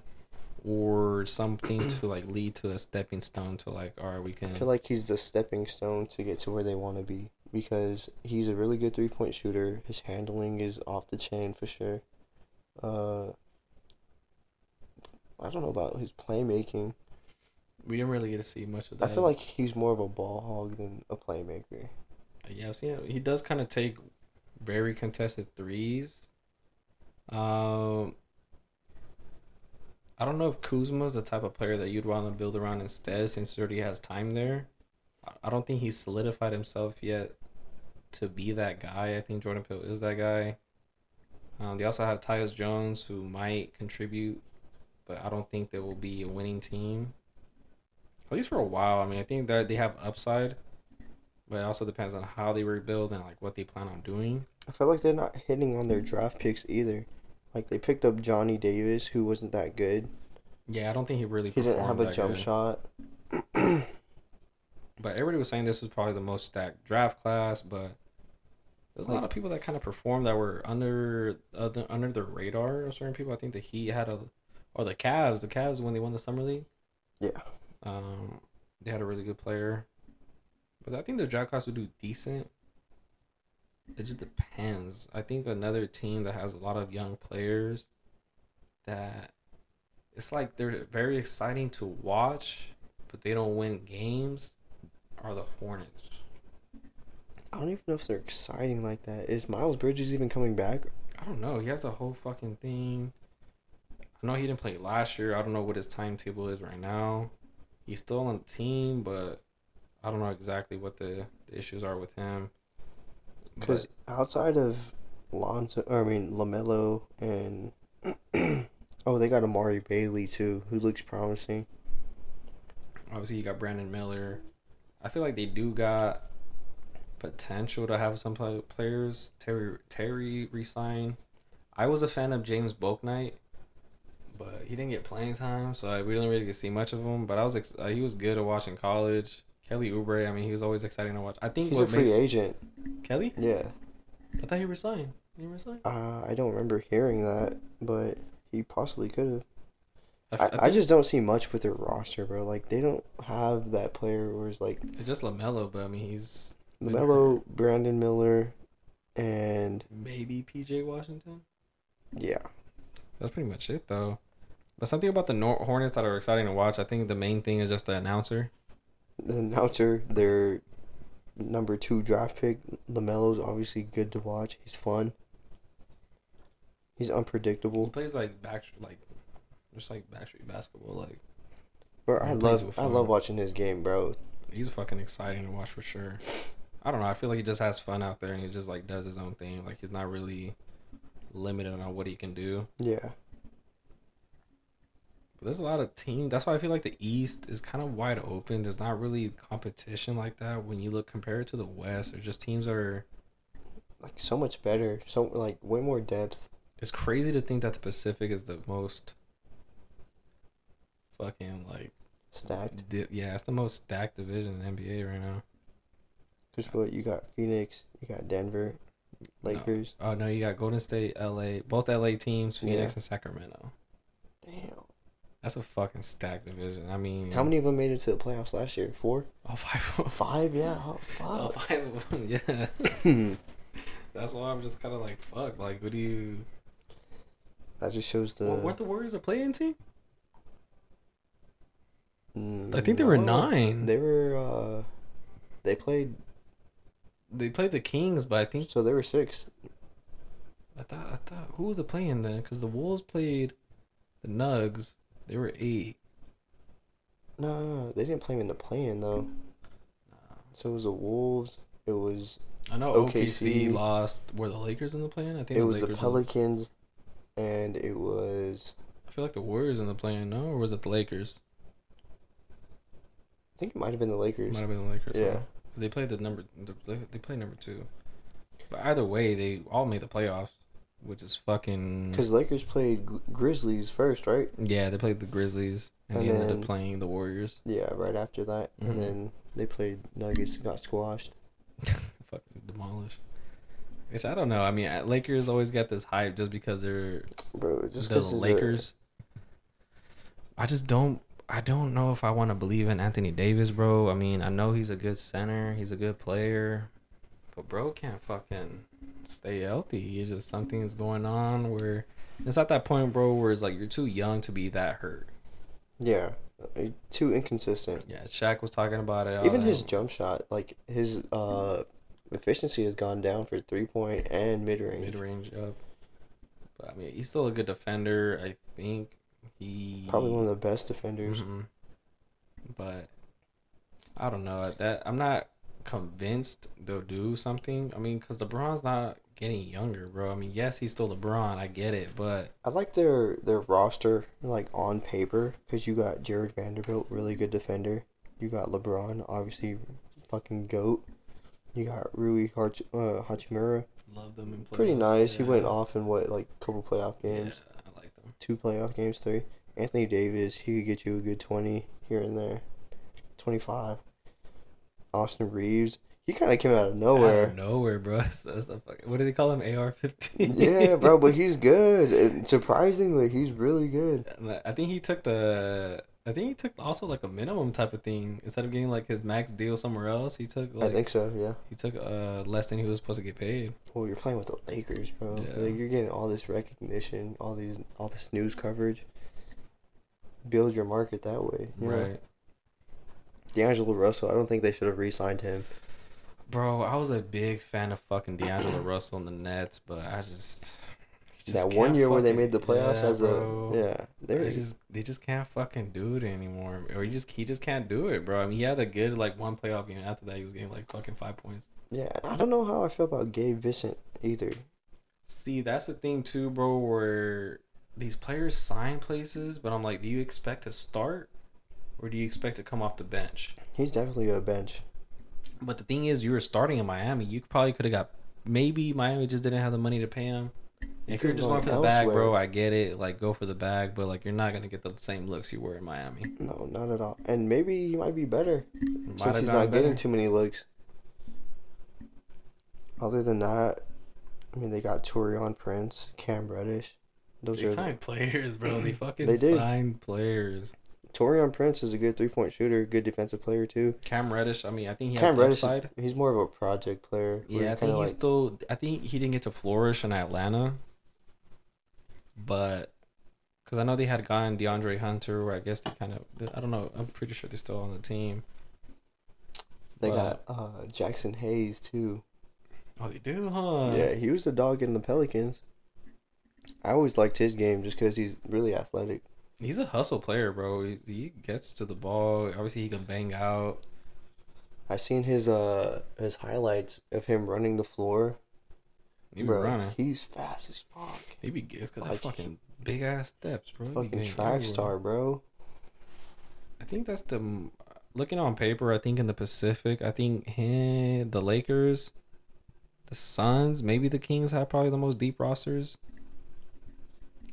or something to like lead to a stepping stone to like, all right, we I can. feel like he's the stepping stone to get to where they want to be because he's a really good three point shooter. His handling is off the chain for sure. Uh, I don't know about his playmaking. we didn't really get to see much of that. I feel like he's more of a ball hog than a playmaker. Yeah, I've seen it. He does kind of take very contested threes. Um, I don't know if Kuzma's the type of player that you'd want to build around instead, since he already has time there. I- I don't think he's solidified himself yet to be that guy. I think Jordan Poole is that guy. Um, they also have Tyus Jones, who might contribute, but I don't think they will be a winning team. At least for a while. I mean, I think that they have upside but it also depends on how they rebuild and like what they plan on doing. I feel like they're not hitting on their draft picks either. Like they picked up Johnny Davis, who wasn't that good. Yeah, I don't think he really. He didn't have a jump good. shot. But everybody was saying this was probably the most stacked draft class. But There's a lot of people that kind of performed that were under uh, the, under the radar of certain people. I think the Heat had a, or the Cavs. The Cavs when they won the summer league. Yeah. Um, they had a really good player, but I think the draft class would do decent. It just depends. I think another team that has a lot of young players that it's like they're very exciting to watch, but they don't win games are the Hornets. I don't even know if they're exciting like that. Is Miles Bridges even coming back? I don't know. He has a whole fucking thing. I know he didn't play last year. I don't know what his timetable is right now. He's still on the team, but I don't know exactly what the, the issues are with him. Because outside of Lonzo, I mean Lamelo, and oh, they got Amari Bailey too, who looks promising. obviously you got Brandon Miller. I feel like they do got potential to have some players. Terry Terry resign. I was a fan of James Bouknight, but he didn't get playing time, so I, we didn't really get to see much of him. But I was ex- uh, he was good to watch in college. Kelly Oubre, I mean, he was always exciting to watch. I think He's a free agent. Kelly. Yeah. I thought he resigned. He resigned. Uh, I don't remember hearing that, but he possibly could have. I think just don't see much with their roster, bro. Like they don't have that player where it's like it's just LaMelo, but I mean, he's LaMelo, Brandon Miller, and maybe PJ Washington. yeah, That's pretty much it, though. But something about the Nor- Hornets that are exciting to watch. I think the main thing is just the announcer. the announcer, their number two draft pick, LaMelo's obviously good to watch. He's fun. He's He unpredictable. plays like back, like just like backstreet basketball. Like Bro, I love I love watching his game, bro. he's fucking exciting to watch for sure. I don't know. I feel like he just has fun out there and he just like does his own thing. Like he's not really limited on what he can do. Yeah. But there's a lot of teams. That's why I feel like the East is kind of wide open. There's not really competition like that when you look compared to the West. There's just teams that are. Like so much better. So like way more depth. It's crazy to think that the Pacific is the most fucking like Stacked. di- yeah, it's the most stacked division in the NBA right now. Cause what you got Phoenix, you got Denver, Lakers. Oh no, you got Golden State, LA, both LA teams, Phoenix Yeah. and Sacramento. Damn. That's a fucking stacked division. I mean, How many of them made it to the playoffs last year? Four? Oh, five. Five? Yeah. Oh, Oh, fuck. five of them. Yeah. That's why I'm just kind of like, fuck. Like, what do you? that just shows the. Well, weren't the Warriors a play-in team? Mm, I think they were no. nine. They were. uh They played. They played the Kings, but I think So they were six. I thought I thought who was the play-in then? Because the Wolves played the Nugs. They were eight. No, no, no, they didn't play him in the play-in though. So it was the Wolves. It was I know OKC. OKC, lost. Were the Lakers in the play-in? I think it the was the Lakers. Pelicans, and it was I feel like the Warriors in the play-in. No, or was it the Lakers? I think it might have been the Lakers. Might have been the Lakers. Yeah. Because they played the number. They played number two. But either way, they all made the playoffs, which is fucking. Because Lakers played Gri- Grizzlies first, right? Yeah, they played the Grizzlies, and, And they ended then- up playing the Warriors. Yeah, right after that, Mhm. and then they played Nuggets and got squashed. fucking demolished. Which I don't know. I mean, Lakers always get this hype just because they're Bro, just the 'cause of Lakers. I just don't. I don't know if I want to believe in Anthony Davis, bro. I mean, I know he's a good center. He's a good player, but bro can't fucking stay healthy. It's just something's going on where it's at that point, bro, where it's like you're too young to be that hurt. yeah, uh, too inconsistent. Yeah, Shaq was talking about it. Even his jump shot, like his uh efficiency has gone down for three point and mid range. mid range up. But I mean, he's still a good defender. I think he Probably one of the best defenders. Mhm. But I don't know that I'm not convinced they'll do something. I mean, because LeBron's not getting younger, bro. I mean, yes, he's still LeBron. I get it, but I like their their roster like on paper because you got Jarred Vanderbilt, really good defender. You got LeBron, obviously, fucking goat. You got Rui Hach- uh, Hachimura, love them in pretty playoffs. nice. He went off in what like couple playoff games, I like them. Two playoff games, three. Anthony Davis, he could get you a good twenty here and there, twenty five. Austin Reaves, He kind of came out of Out nowhere. of nowhere, bro. That's, the fucking, what do they call him? AR-15. yeah, bro, but he's good. And surprisingly, he's really good. I think he took the. I think he took also like a minimum type of thing instead of getting like his max deal somewhere else. He took like I think so. Yeah. he took uh less than he was supposed to get paid. Well, you're playing with the Lakers, bro. Yeah. Like you're getting all this recognition, all these, all this news coverage. Build your market that way. you know? Right, D'Angelo Russell. I don't think they should have re-signed him. bro. I was a big fan of fucking D'Angelo Russell in the Nets, but I just that one year where they made the playoffs Yeah, as bro. a yeah, They just they just can't fucking do it anymore, or he just he just can't do it, bro. I mean, he had a good like one playoff game. After that, he was getting like fucking five points. yeah. I don't know how I feel about Gabe Vincent either. See, that's the thing too, bro. Where these players sign places, but I'm like, do you expect to start, or do you expect to come off the bench? He's definitely a bench. But the thing is, you were starting in Miami. You probably could have got. Maybe Miami just didn't have the money to pay him. If you're just going for the bag, bro. I get it. Like, go for the bag, but like, you're not gonna get the same looks you were in Miami. No, not at all. And maybe he might be better Might since he's not getting too many looks. Other than that, I mean, they got Taurean Prince, Cam Reddish. Those They are signed players, bro. They fucking They did. signed players. Taurean Prince is a good three point shooter, good defensive player too. Cam Reddish. I mean, I think he has Cam Reddish, upside. he's more of a project player. Yeah, I think he's like- still. I think he didn't get to flourish in Atlanta, but because I know they had gotten DeAndre Hunter, where I guess they kind of. I don't know. I'm pretty sure they're still on the team. They got uh, Jaxson Hayes too. Oh, they do, huh? yeah, he was the dog in the Pelicans. I always liked his game just because he's really athletic. He's a hustle player, bro. He, he gets to the ball. Obviously, he can bang out. I seen his uh his highlights of him running the floor. He be Bro, running. he's fast as fuck. He be that Like, fucking big ass steps, bro. Fucking track star, bro. I think that's the looking on paper. I think in the Pacific, I think him, the Lakers, the Suns, maybe the Kings have probably the most deep rosters.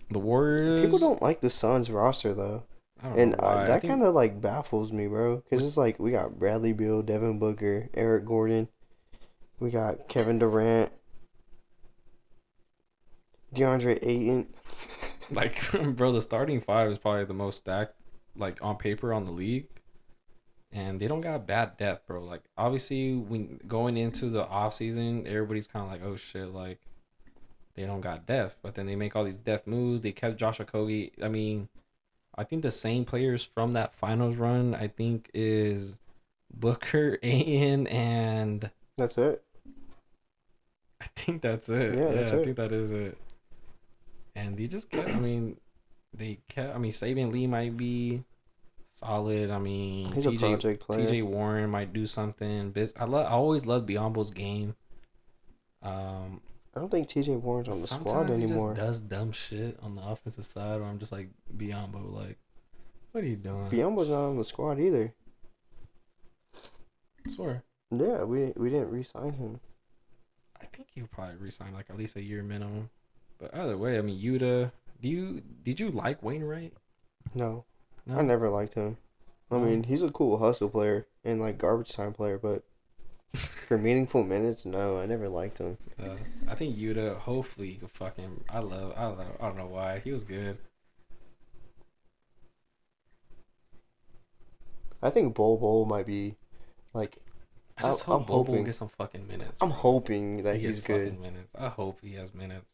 The Warriors. People don't like the Suns roster though, I don't and know. I that think- kind of like baffles me, bro. Because it's like we got Bradley Beal, Devin Booker, Eric Gordon, we got Kevin Durant, DeAndre Ayton. like, bro, the starting five is probably the most stacked, like on paper on the league, and they don't got bad depth, bro. Like, obviously, when going into the off season, everybody's kind of like, oh shit, like they don't got depth, but then they make all these depth moves. They kept Josh Okogie. I mean, I think the same players from that finals run, I think, is Booker, Ayton, and That's it. I think that's it. Yeah, Yeah, I it. think that is it. And they just kept. I mean, they kept. I mean, Saben Lee might be solid. I mean, He's a project player. TJ Warren might do something. I love. I always loved Biyombo's game. Um, I don't think T.J. Warren's on the squad anymore. just does dumb shit on the offensive side, where I'm just like Biyombo, like, what are you doing? Biyombo's not on the squad either. I swear. Yeah, we we didn't re-sign him. I think he'll probably resign like at least a year minimum. But either way, I mean, Yuta. Do you did you like Wainwright? No, No? I never liked him. I mean, he's a cool hustle player and like garbage time player, but for meaningful minutes, no, I never liked him. Uh, I think Yuta. Hopefully, he could fucking. I love. I love. I don't know why he was good. I think Bol Bol might be like I just I'm- hope I'm Bobo will hoping- get some fucking minutes. I'm hoping that He he's gets good. minutes. I hope he has minutes.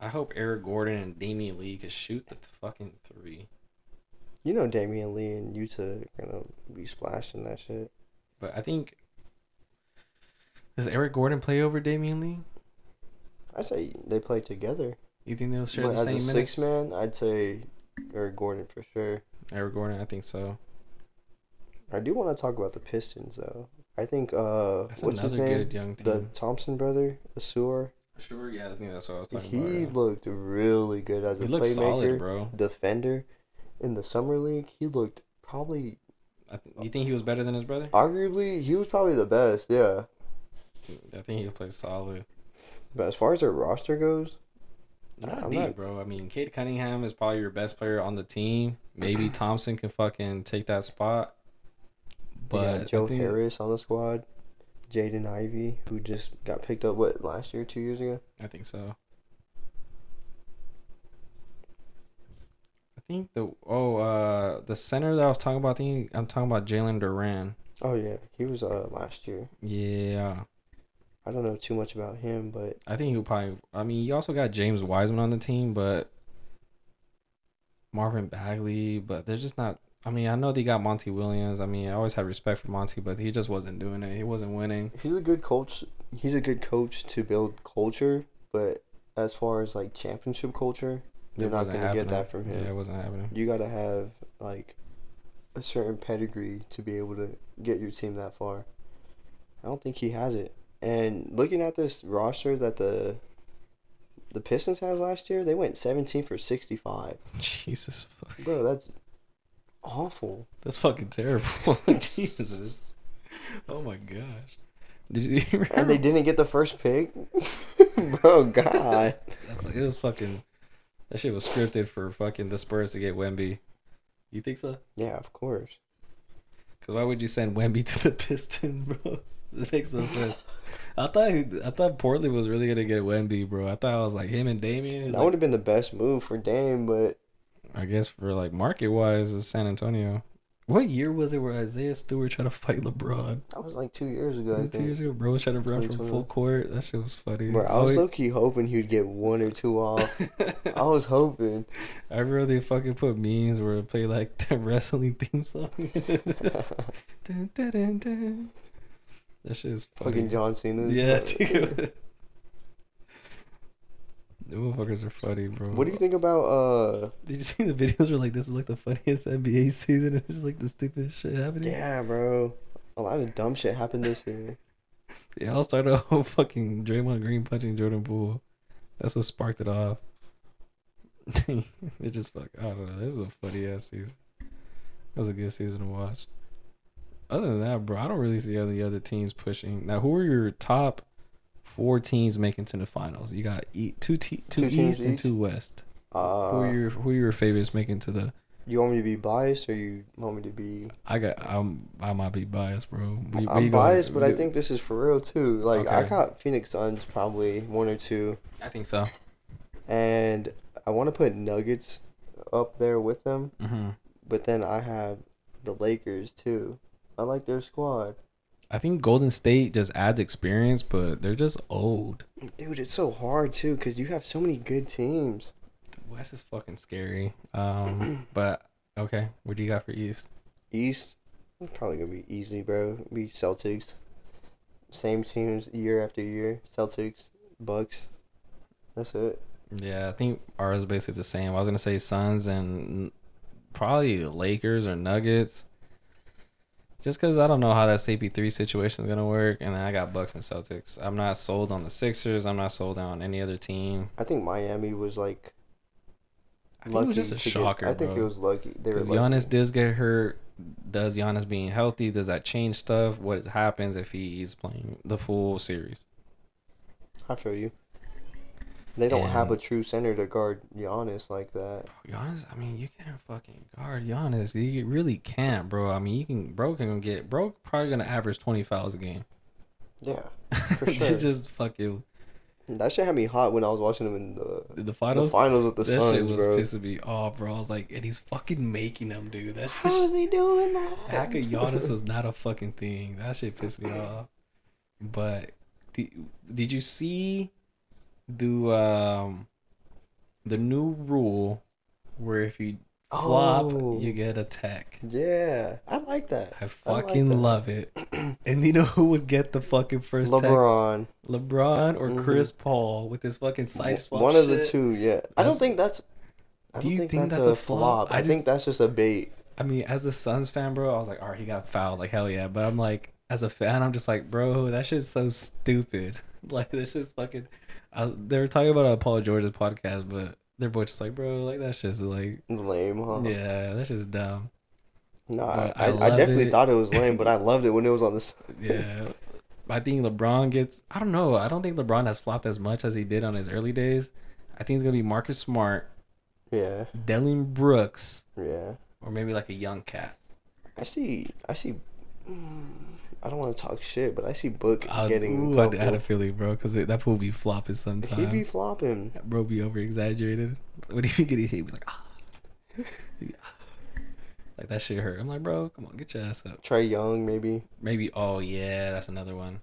I hope Eric Gordon and Damion Lee could shoot the fucking three. You know, Damion Lee and Yuta are gonna be splashing that shit. But I think does Eric Gordon play over Damion Lee? I say they play together. You think they'll share But the as same a minutes? six man, I'd say Eric Gordon for sure. Eric Gordon, I think so. I do want to talk about the Pistons though. I think uh, That's what's his name? good young The. Thompson brother, Ausar. Sure, yeah, I think that's what I was talking He about. yeah. looked really good as a He looks playmaker, solid, bro. defender. In the summer league, he looked probably, I th- you think he was better than his brother? arguably, he was probably the best. Yeah, I think he played solid. but as far as their roster goes, Not I'm deep, not- bro. I mean, Cade Cunningham is probably your best player on the team. Maybe Thompson can fucking take that spot. but But Joe think, Harris on the squad. Jaden Ivey, who just got picked up what last year, two years ago. I think so. I think the oh uh the center that I was talking about. I think I'm talking about Jalen Duren. Oh yeah, he was uh last year. Yeah, I don't know too much about him, but I think he'll probably. I mean, you also got James Wiseman on the team, but Marvin Bagley. But they're just not. I mean, I know they got Monty Williams. I mean, I always had respect for Monty, but he just wasn't doing it. He wasn't winning. he's a good coach. He's a good coach to build culture, but as far as like championship culture, You're not gonna get that from him. Yeah, it wasn't happening. you gotta have like a certain pedigree to be able to get your team that far. I don't think he has it. And looking at this roster that the the Pistons has last year, they went 17 for 65. Jesus, fuck. Bro, that's awful. that's fucking terrible. Jesus. Oh my gosh. Did you remember? And they didn't get the first pick. Bro, God. It was fucking. That shit was scripted for fucking the Spurs to get Wemby. You think so? Yeah, of course. Cause why would you send Wemby to the Pistons, bro? It makes no sense. I thought I thought Portland was really gonna get Wemby, bro. I thought I was like him and Damian. That like- would have been the best move for Dame, but I guess for like market wise, is San Antonio. What year was it where Isaiah Stewart tried to fight LeBron? that was like two years ago. Two years ago, bro was trying to run from 2021. full court. That shit was funny. Bro, I was low key hoping he'd get one or two off. I was hoping. I really fucking put memes where it played like the wrestling theme song. Dun, dun, dun, dun. That shit is funny. Fucking John Cena. Yeah, dude. The motherfuckers are funny, bro. What do you think about uh? Did you see the videos where like this is like the funniest NBA season and it's just like the stupidest shit happening? Yeah, bro. A lot of dumb shit happened this year. It all started off fucking Draymond Green punching Jordan Poole. That's what sparked it off. it just fuck. I don't know. It was a funny ass season. It was a good season to watch. Other than that, bro, I don't really see any other teams pushing. Now, who are your top four teams making to the finals? You got e- two, te- two, Two East and each? two West. who Uh, are your Who are your favorites making to the? you want me to be biased or you want me to be? I got. I'm. I might be biased, bro. We- we I'm biased, but I think this is for real too. Like I Okay. got Phoenix Suns probably one or two, I think so. and I want to put Nuggets up there with them. hmm But then I have the Lakers too. I like their squad. I think Golden State just adds experience, but they're just old. Dude, it's so hard too because you have so many good teams. The West is fucking scary. Um, but okay, what do you got for East? East, it's probably gonna be easy, bro. Be Celtics. Same teams year after year. Celtics, Bucks. That's it. Yeah, I think ours is basically the same. I was gonna say Suns and probably Lakers or Nuggets. Just because I don't know how that CP3 situation is gonna work, and then I got Bucks and Celtics. I'm not sold on the Sixers. I'm not sold on any other team. I think Miami was like I think lucky. it was just a to get- I think bro. it was lucky. Because lucky. Giannis does get hurt. Does Giannis being healthy? Does that change stuff? What happens if he's playing the full series? I feel you. They don't have a true center to guard Giannis like that. Giannis, I mean, you can't fucking guard Giannis. You really can't, bro. I mean, you can. Bro can get. Bro probably gonna average twenty fouls a game. Yeah, You sure. just fucking that shit had me hot when I was watching them in the, the the finals. finals with the that shit was bro. pissing me off, bro. I was like, and he's fucking making them, dude. That's How is he doing that? Hack of Giannis was not a fucking thing. That shit pissed me off. But did, did you see the um the new rule where if you flop Oh. you get a tech? Yeah, I like that. I I like fucking that. love it. And you know who would get the fucking first tech? LeBron, LeBron or Mhm. Chris Paul with his fucking side swap. one of the two. Yeah, I don't think that's. I Do you think, think that's, that's a flop? flop. I I, think just- that's just a bait. I mean, as a Suns fan, bro, I was like, all right, he got fouled. Like, hell yeah. But I'm like, as a fan, I'm just like, bro, that shit's so stupid. Like, this shit's fucking. I, they were talking about on Paul George's podcast, but they're both just like, bro, like, that shit's like, Lame, huh? yeah, that's just dumb. No, I, I I, definitely it. thought it was lame, but I loved it when it was on this. Yeah. I think LeBron gets. I don't know. I don't think LeBron has flopped as much as he did on his early days. I think it's going to be Marcus Smart, Yeah, Dillon Brooks, yeah. or maybe like a young cat. I see. I see. mm, I don't want to talk shit, but I see Book I, getting. ooh, I, had a feeling, bro, because that fool be flopping sometimes. He be flopping. Bro, be over exaggerated. What When he get hit, he be like, ah. like that shit hurt. I'm like, bro, come on, get your ass up. Trae Young, maybe. Maybe. Oh yeah, that's another one.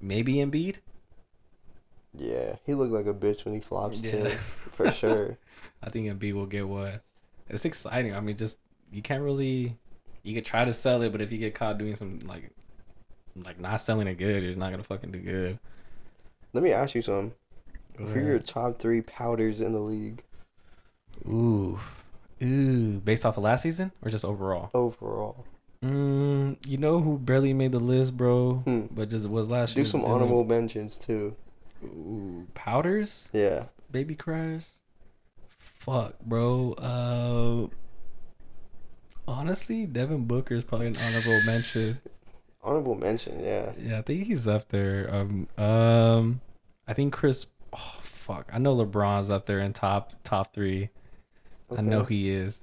Maybe Embiid. Yeah, he looked like a bitch when he flops Yeah. too, for sure. I think Embiid will get what. It's exciting. I mean, just you can't really. You could try to sell it, but if you get caught doing some like, like not selling it good, you're not gonna fucking do good. Let me ask you something. Go Who are your top three powders in the league Ooh, ooh. Based off of last season or just overall? overall? Mm, you know who barely made the list, bro, Hmm. but just was last Do year. Do some honorable mentions too. Ooh, powders, Yeah. baby cries. Fuck, bro. Uh, honestly, Devin Booker is probably an honorable mention. Honorable mention, yeah. Yeah, I think he's up there. Um, um, I think Chris. Oh fuck, I know LeBron's up there in top top three. I know he is.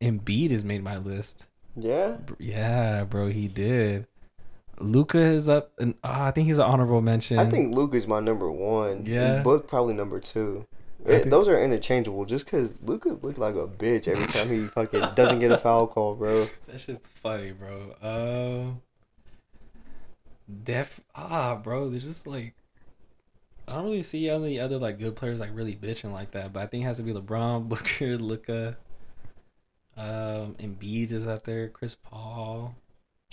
Embiid has made my list. Yeah? Yeah, bro, he did. Luka is up, and ah, I think he's an honorable mention. I think Luke is my number one. Yeah. And Book probably number two. It- those are interchangeable just because Luka looked like a bitch every time he fucking doesn't get a foul call, bro. that shit's funny, bro. Um, def ah, bro, there's just like I don't really see any other like good players like really bitching like that, but I think it has to be LeBron, Booker, Luka. Um, Embiid is up there. Chris Paul.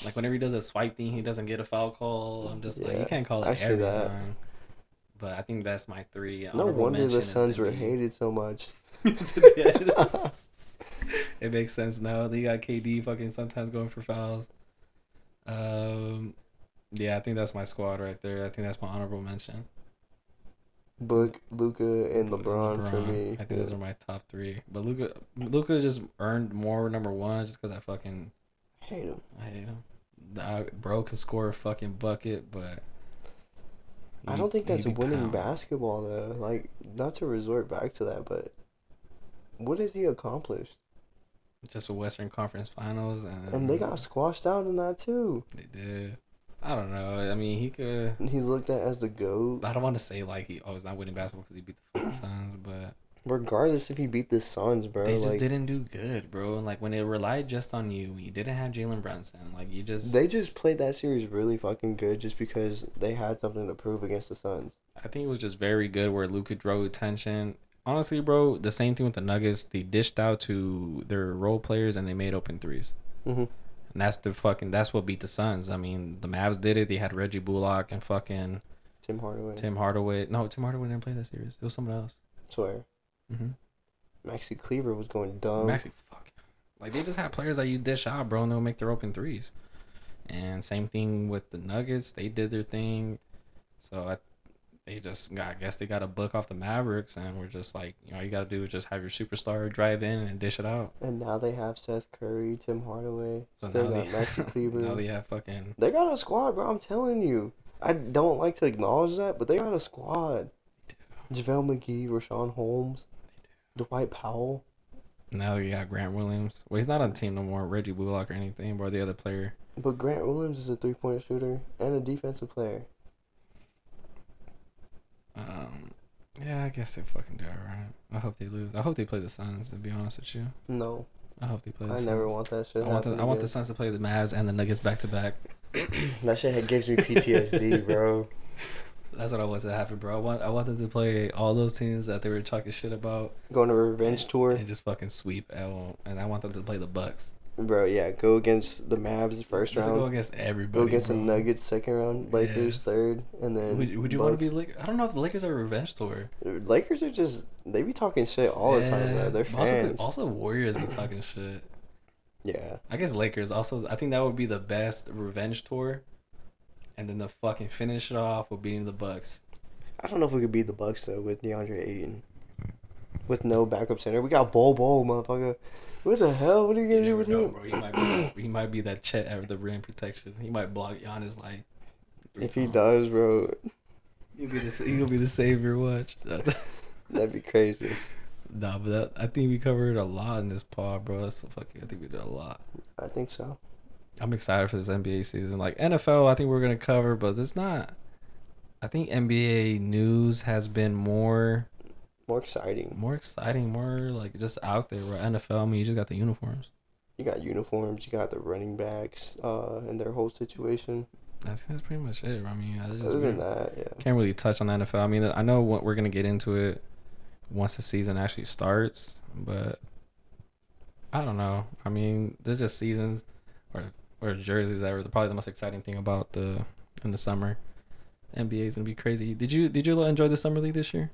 Like whenever he does a swipe thing, he doesn't get a foul call. I'm just like, you can't call it I every that. time. But I think that's my three. No wonder the Suns were hated so much. it makes sense now. They got KD fucking sometimes going for fouls. Um, yeah, I think that's my squad right there. I think that's my honorable mention. Book, Luka, and LeBron, for me. I think those are my top three. But Luka, Luka just earned more number one just because I fucking hate him. I hate him. I, bro can score a fucking bucket, but I don't think that's winning pounding. basketball though. Like, not to resort back to that, but what has he accomplished? Just a Western Conference Finals, and And they got squashed out in that too. they did. I don't know. I mean, he could. He's looked at as the goat. I don't want to say like he oh he's not winning basketball because he beat the fucking Suns, but Regardless if he beat the Suns, bro. they just like, didn't do good, bro. And like when it relied just on you, you didn't have Jalen Brunson. Like you just They just played that series really fucking good just because they had something to prove against the Suns. I think it was just very good where Luka drew attention. Honestly, bro, the same thing with the Nuggets. They dished out to their role players and they made open threes. hmm And that's the fucking that's what beat the Suns. I mean, the Mavs did it. They had Reggie Bullock and fucking Tim Hardaway. Tim Hardaway. No, Tim Hardaway didn't play that series. It was someone else. Swear. Mm-hmm. Maxi Kleber was going dumb. Maxi, fuck. Like they just have players that you dish out, bro, and they'll make their open threes. And same thing with the Nuggets. They did their thing. So I, they just got. I guess they got a book off the Mavericks, and we're just like, you know, all you got to do is just have your superstar drive in and dish it out. And now they have Seth Curry, Tim Hardaway. So Still got Maxi Cleaver. now they have fucking. They got a squad, bro. I'm telling you. I don't like to acknowledge that, but they got a squad. JaVale McGee, Richaun Holmes, Dwight Powell. Now you got Grant Williams. Well, he's not on the team no more. Reggie Bullock or anything, bro. The other player. But Grant Williams is a three point shooter and a defensive player. Um, yeah, I guess they fucking do it right. I hope they lose. I hope they play the Suns. To be honest with you, No, I hope they play. The I Suns. never want that shit. I want the, I want the. Suns to play the Mavs and the Nuggets back to back. That shit gives me PTSD, bro. That's what I want to happen, bro. I want I want them to play all those teams that they were talking shit about Going to a revenge tour, and just fucking sweep. L. And I want them to play the Bucks. bro. Yeah, go against the Mavs first Just round. go against everybody. Go against bro. the Nuggets second round, Lakers Yes. third, and then Would, would you want to be Bucks. Lakers? I don't know if the Lakers are a revenge tour. Lakers are just they be talking shit all the time, bro. They're but also, fans. also Warriors be talking shit. yeah, I guess Lakers also. I think that would be the best revenge tour. And then the fucking finish it off with beating the Bucks. I don't know if we could beat the Bucks though with DeAndre Ayton, with no backup center. We got Bol Bol, motherfucker. What the hell? What are you You gonna do with know, him? bro. He might be he might be that Chet at the rim protection. He might block Giannis like. If he does, bro, he'll be the he'll be the savior. Watch. that'd be crazy. nah, but that, I think we covered a lot in this pod, bro. That's so fucking. I think we did a lot. I think so. I'm excited for this NBA season. Like NFL, I think we're gonna cover, but it's not. I think NBA news has been more More exciting. more exciting, more like just out there. Where NFL, I mean, you just got the uniforms. You got uniforms. You got the running backs, uh, and their whole situation. I think that's pretty much it. I mean, it's just Other than that, yeah. can't really touch on the NFL. I mean, I know what we're gonna get into it once the season actually starts, but I don't know. I mean, there's just seasons or or jerseys that probably the most exciting thing about the in the summer. NBA is gonna be crazy. Did you did you enjoy the summer league this year?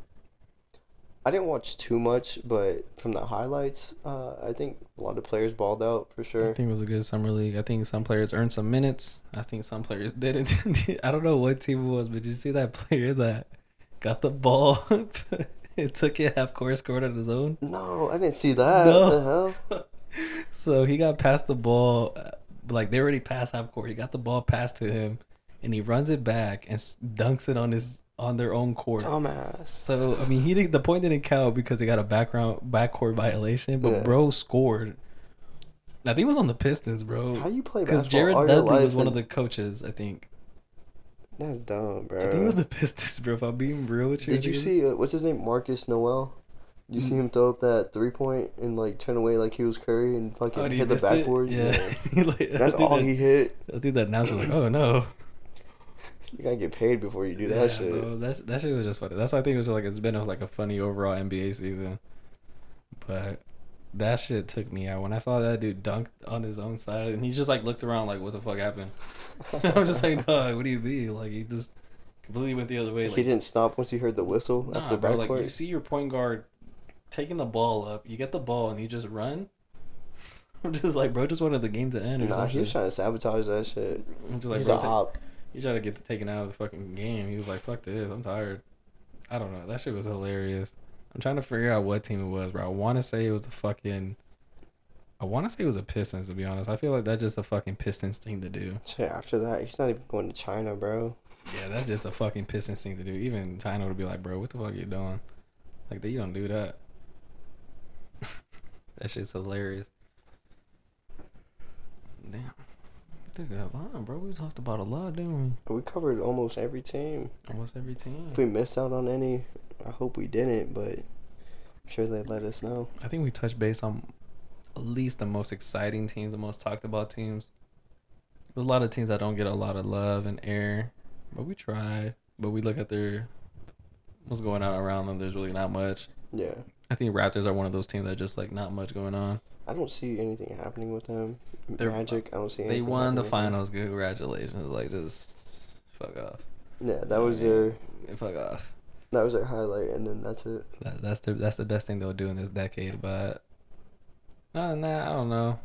I didn't watch too much, but from the highlights, uh, I think a lot of players balled out for sure. I think it was a good summer league. I think some players earned some minutes. I think some players didn't. I don't know what team it was, but did you see that player that got the ball it took it half court, scored on his own? No, I didn't see that. No. What the hell? so he got past the ball, like they already passed half court. He got the ball passed to him, and he runs it back and dunks it on his on their own court. Dumbass. So I mean, he didn't, the point didn't count because they got a background backcourt violation, but Yeah. bro scored. I think it was on the Pistons, bro. How you play Because Jared Dudley was one of the coaches, I think. That's dumb, bro. I think it was the Pistons, bro. If I'm being real with you. Did you see uh, what's his name? Marcus Noel. You see him throw up that three point and like turn away like he was Curry and fucking Oh, hit the missed it? backboard. Yeah. Like, That's all that- he hit. I think that announcer was like, "Oh no." You gotta get paid before you do that shit. Bro, that's that shit was just funny. That's why I think it was like it's been a, like a funny overall NBA season. But that shit took me out when I saw that dude dunk on his own side, and he just like looked around like, "What the fuck happened?" I'm just like, "Dog, what do you mean?" Like he just completely went the other way. Like, he didn't stop once he heard the whistle nah, after bro. Like you see your point guard taking the ball up, you get the ball, and you just run. I'm just like, bro, just wanted the game to end or Nah, he was trying to sabotage that shit. I'm just like, He's bro, a op. He tried to get taken out of the fucking game. He was like, "Fuck this, I'm tired." I don't know. That shit was hilarious. I'm trying to figure out what team it was, bro. I want to say it was the fucking. I want to say it was the Pistons. To be honest, I feel like that's just a fucking Pistons thing to do. Shit, after that, he's not even going to China, bro. Yeah, that's just a fucking Pistons thing to do. Even China would be like, "Bro, what the fuck are you doing?" Like, they don't do that. That shit's hilarious. Damn. Took that long, bro. We talked about a lot, didn't we? We covered almost every team. Almost every team. If we missed out on any, I hope we didn't, but I'm sure they'd let us know. I think we touched base on at least the most exciting teams, the most talked about teams. There's a lot of teams that don't get a lot of love and air, but we try. But we look at their what's going on around them. There's really not much. Yeah. I think Raptors are one of those teams that just like not much going on. I don't see anything happening with them. They're- Magic, I don't see anything. They won the finals. Congratulations! Like just fuck off. Yeah, that was their Fuck off. that was their highlight, and then that's it. That, that's the that's the best thing they'll do in this decade. But other than that, I don't know.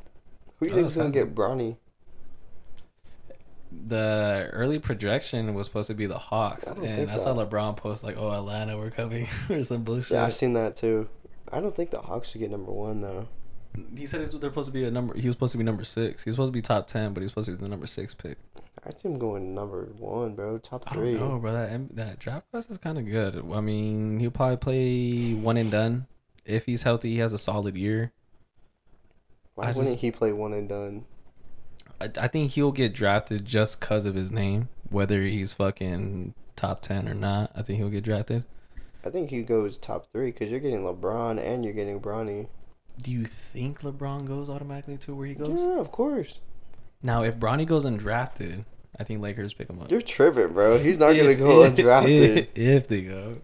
Who do you Oh, think's gonna get Bronny? The early projection was supposed to be the Hawks, I and I saw that. LeBron post like, "Oh, Atlanta, we're coming," or some bullshit. Yeah, I've seen that too. I don't think the Hawks should get number one though. he said they're supposed to be a number. He was supposed to be number six. He was supposed to be top ten, but he's supposed to be the number six pick. I see him going number one, bro. Top I three. don't know, bro. That that draft class is kind of good. I mean, he'll probably play one and done. If he's healthy, he has a solid year. Why I wouldn't just- he play one and done? I, I think he'll get drafted just because of his name, whether he's fucking top ten or not. I think he'll get drafted. I think he goes top three because you're getting LeBron and you're getting Bronny. Do you think LeBron goes automatically to where he goes? Yeah, of course. Now, if Bronny goes undrafted, I think Lakers pick him up. You're tripping, bro. He's not gonna go if- undrafted. If, if they go.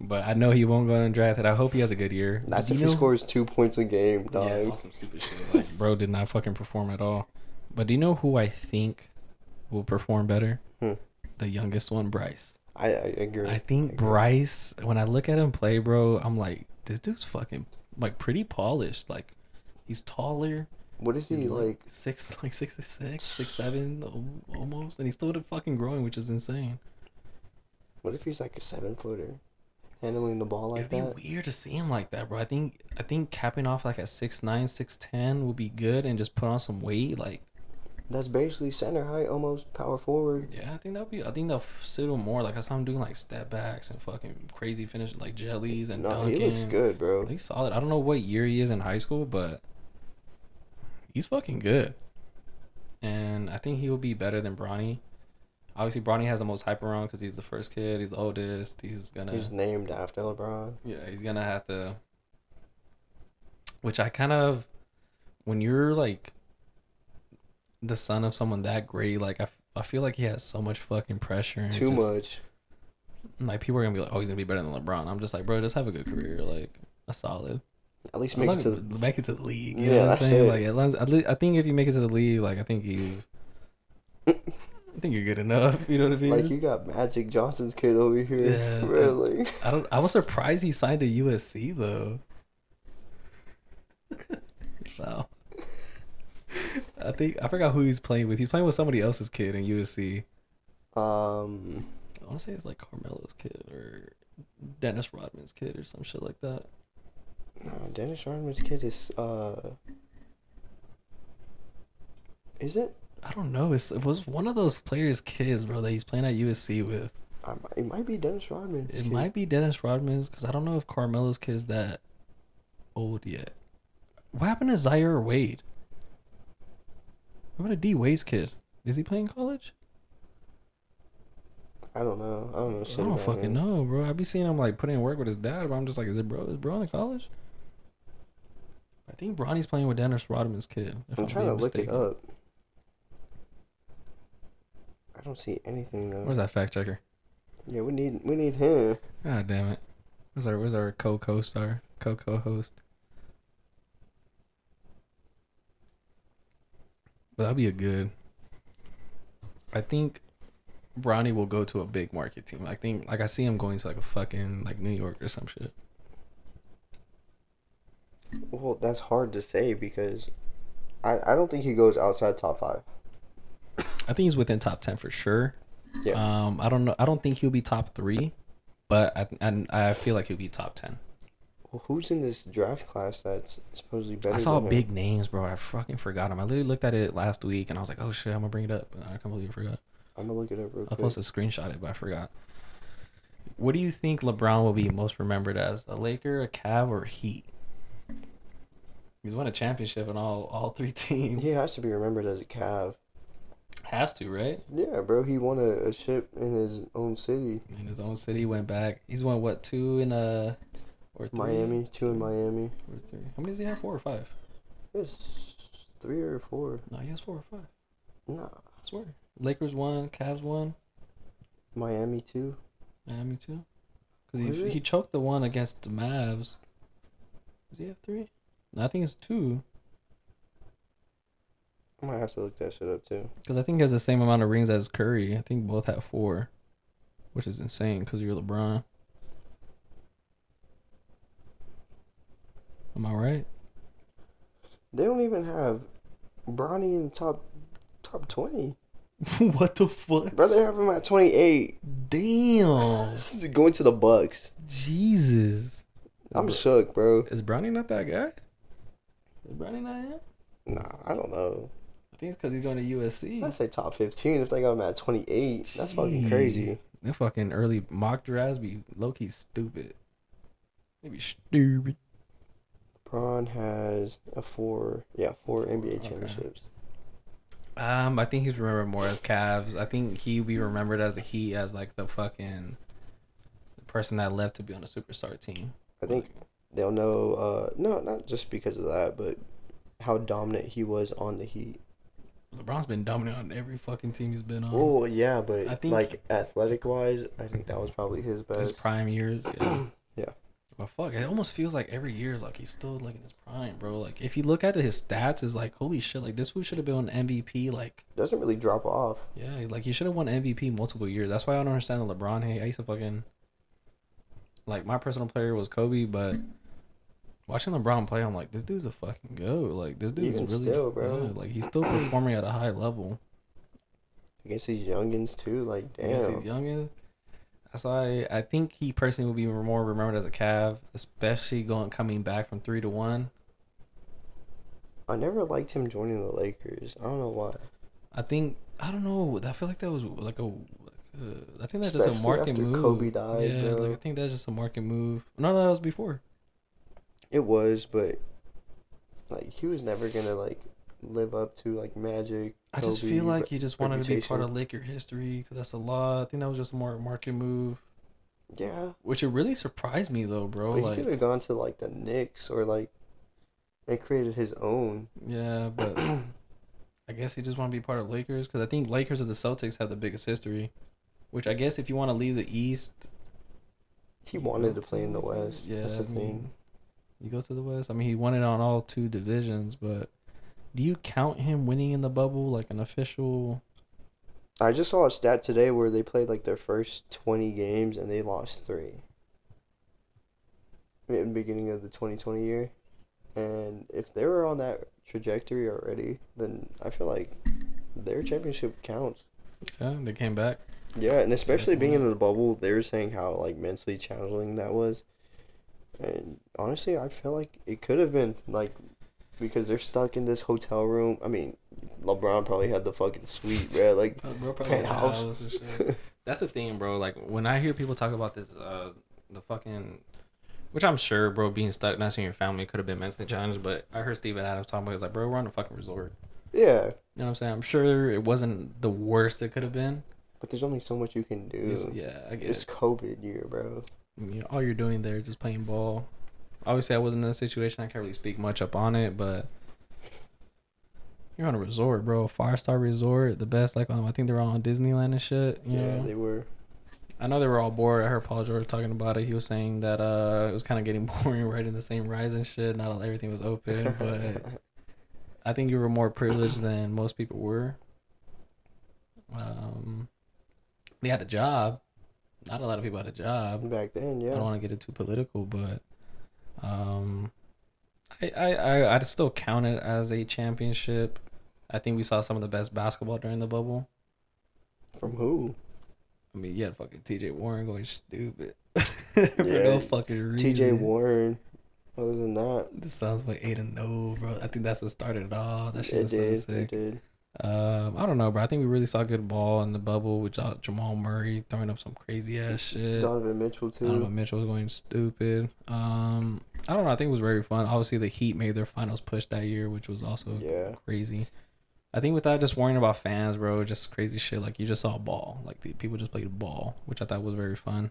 But I know he won't go undrafted. I hope he has a good year. That's if he know- scores two points a game, dog. Yeah, all some stupid shit. Like, bro did not fucking perform at all. But do you know who I think will perform better? Hmm. The youngest one, Bryce. I, I agree. I think agree. Bryce, when I look at him play, bro, I'm like, this dude's fucking like pretty polished. Like, he's taller. What is he He's like? six, like six six, six seven, almost, and he's still fucking growing, which is insane. What if he's like a seven footer, handling the ball like that? It'd that? be weird to see him like that, bro. I think I think capping off like at six nine, six ten would be good, and just put on some weight. Like, That's basically center height, almost power forward. yeah, I think that'll be. I think they'll sit him more. Like I saw him doing like step backs and fucking crazy finish, like jellies and No, dunking. he looks good, bro. He's solid. I don't know what year he is in high school, but he's fucking good. and I think he will be better than Bronny. Obviously, Bronny has the most hype around because he's the first kid. He's the oldest. He's gonna. He's named after LeBron. Yeah, he's gonna have to. Which I kind of, when you're like the son of someone that great, like I, I feel like he has so much fucking pressure. And Too just- much. Like people are gonna be like, oh, he's gonna be better than LeBron. I'm just like, bro, just have a good career, like a solid. At least make it to the make it to the league. You Yeah, know what I'm saying? it. Like, at least, at least, I think if you make it to the league, like I think you, I think you're good enough. You know what I mean? like you got Magic Johnson's kid over here. Yeah. Like I don't. I was surprised he signed to USC though. wow. I think I forgot who he's playing with. He's playing with somebody else's kid in USC. um I want to say it's like Carmelo's kid or Dennis Rodman's kid or some shit like that. no, Dennis Rodman's kid is uh is it? I don't know. It's, it was one of those players' kids, bro, that he's playing at USC with. I, it might be Dennis Rodman's It kid. might be Dennis Rodman's because I don't know if Carmelo's kid's that old yet. What happened to Zaire Wade? What about D Wade's kid? Is he playing college? I don't know. I don't know. I don't fucking him. know, bro. I be seeing him like putting in work with his dad, but I'm just like, is it bro? Is bro in college? I think Bronny's playing with Dennis Rodman's kid. if I'm trying to being look it up. I don't see anything though. Where's that fact checker? Yeah, we need we need him. God damn it. Where's our where's our co co star? Co co host? But that'd be a good I think Bronny will go to a big market team. I think like I see him going to like a fucking like New York or some shit. Well, that's hard to say because I I don't think he goes outside top five. I think he's within top ten for sure. Yeah. Um I don't know I don't think he'll be top three, but I and I feel like he'll be top ten. Who's in this draft class that's supposedly better? I saw than him? big names, bro. I fucking forgot him. I literally looked at it last week and I was like, oh shit, I'm gonna bring it up. And I completely forgot. I'm gonna look it up real I posted a screenshot it, but I forgot. What do you think LeBron will be most remembered as? A Laker, a Cav, or Heat? He's won a championship in all all three teams. He has to be remembered as a Cav. Has to, right? Yeah, bro. He won a, a ship in his own city, In his own city, went back. He's won what two in uh or three? Miami. Two in Miami. Or three. How many does he have? Four or five? It's three or four. No, he has four or five. Nah, I swear. Lakers one, Cavs one. Miami two. Miami two. Because he he choked the one against the Mavs. Does he have three? No, I think it's two. I might have to look that shit up too. Because I think he has the same amount of rings as Curry. I think both have four, which is insane because you're LeBron. Am I right? They don't even have Bronny in top top twenty. what the fuck? Bro, they have him at twenty eight. Damn. Going to the Bucks. Jesus. I'm shook, bro. Is Bronny not that guy? Is Bronny not him? Nah, I don't know. I think it's because he's going to USC. I say top fifteen if they got him at twenty eight. That's fucking crazy. Them fucking early mock drafts be low key stupid. They be stupid. Braun has a four, yeah, four NBA Okay. championships. Um, I think he's remembered more as Cavs. I think he be remembered as the Heat as like the fucking the person that left to be on the superstar team. I think they'll know. Uh, no, not just because of that, but how dominant he was on the Heat. LeBron's been dominant on every fucking team he's been on. Oh yeah, but I think- like athletic wise, I think that was probably his best. his prime years, yeah. Yeah. But fuck, it almost feels like every year is like he's still like in his prime, bro. Like if you look at his stats, is like holy shit, like this fool should have been an MVP. Like Doesn't really drop off. yeah, like he should have won MVP multiple years. That's why I don't understand the LeBron hate. I used to fucking like my personal player was Kobe, but watching LeBron play, I'm like, this dude's a fucking go. Like this dude's Even really, still, bro. like he's still performing at a high level. Against these youngins too, like Against damn. these youngins. That's why I think he personally will be more remembered as a Cav, especially going coming back from three to one. I never liked him joining the Lakers. I don't know why. I think I don't know. I feel like that was like a. Uh, I think that's just a market after move. Kobe died, yeah, bro. like I think that's just a market move. No, that was before. It was, but like he was never gonna like live up to like Magic. I just Kobe, feel like he just wanted to be part of Laker history because that's a lot. I think that was just a more market move, Yeah, which it really surprised me though, bro. but he could have gone to like the Knicks or like, and created his own. yeah, but I guess he just want to be part of Lakers because I think Lakers and the Celtics have the biggest history. Which I guess if you want to leave the East, He wanted to play in the West. Yeah, That's I mean, thing. You go to the West. I mean, he won it on all two divisions, but do you count him winning in the bubble like an official? I just saw a stat today where they played like their first 20 games and they lost three. In the beginning of the 2020 year. And if they were on that trajectory already, then I feel like their championship counts. Yeah, they came back. Yeah, and especially being in the bubble, they were saying how like mentally challenging that was. And honestly, I feel like it could have been like because they're stuck in this hotel room. I mean, LeBron probably had the fucking suite, bro. Like penthouse. That's the thing, bro. Like when I hear people talk about this, uh, the fucking, which I'm sure, bro, being stuck not seeing your family could have been mentally challenged. But I heard Steven Adams talking about, it, he's like, bro, we're on a fucking resort. yeah, You know what I'm saying? I'm sure it wasn't the worst it could have been. but there's only so much you can do. It's- yeah, I get It's. COVID year, bro. You know, all you're doing there is just playing ball. Obviously, I wasn't in a situation. I can't really speak much up on it, but you're on a resort, bro. Five star resort, the best. Like, I think they were all on Disneyland and shit. You yeah, know? they were. I know they were all bored. I heard Paul George talking about it. He was saying that uh, it was kind of getting boring riding the same rides and shit. Not all, everything was open, but I think you were more privileged than most people were. Um, they had a job. Not a lot of people had a job. back then, Yeah, I don't want to get it too political, but um, I, I I I'd still count it as a championship. I think we saw some of the best basketball during the bubble. From who? I mean, you had fucking T.J. Warren going stupid for Yeah, no fucking reason. T.J. Warren. Other than that, This sounds like eight and no, bro. I think that's what started it all. That shit it was did. so It sick. did. Um, I don't know, bro. I think we really saw good ball in the bubble with Ja- Jamal Murray throwing up some crazy ass shit. Donovan Mitchell too. Donovan Mitchell was going stupid. Um, I don't know. I think it was very fun. Obviously, the Heat made their finals push that year, which was also Yeah. crazy. I think without just worrying about fans, bro, just crazy shit. Like you just saw a ball. Like the people just played ball, which I thought was very fun.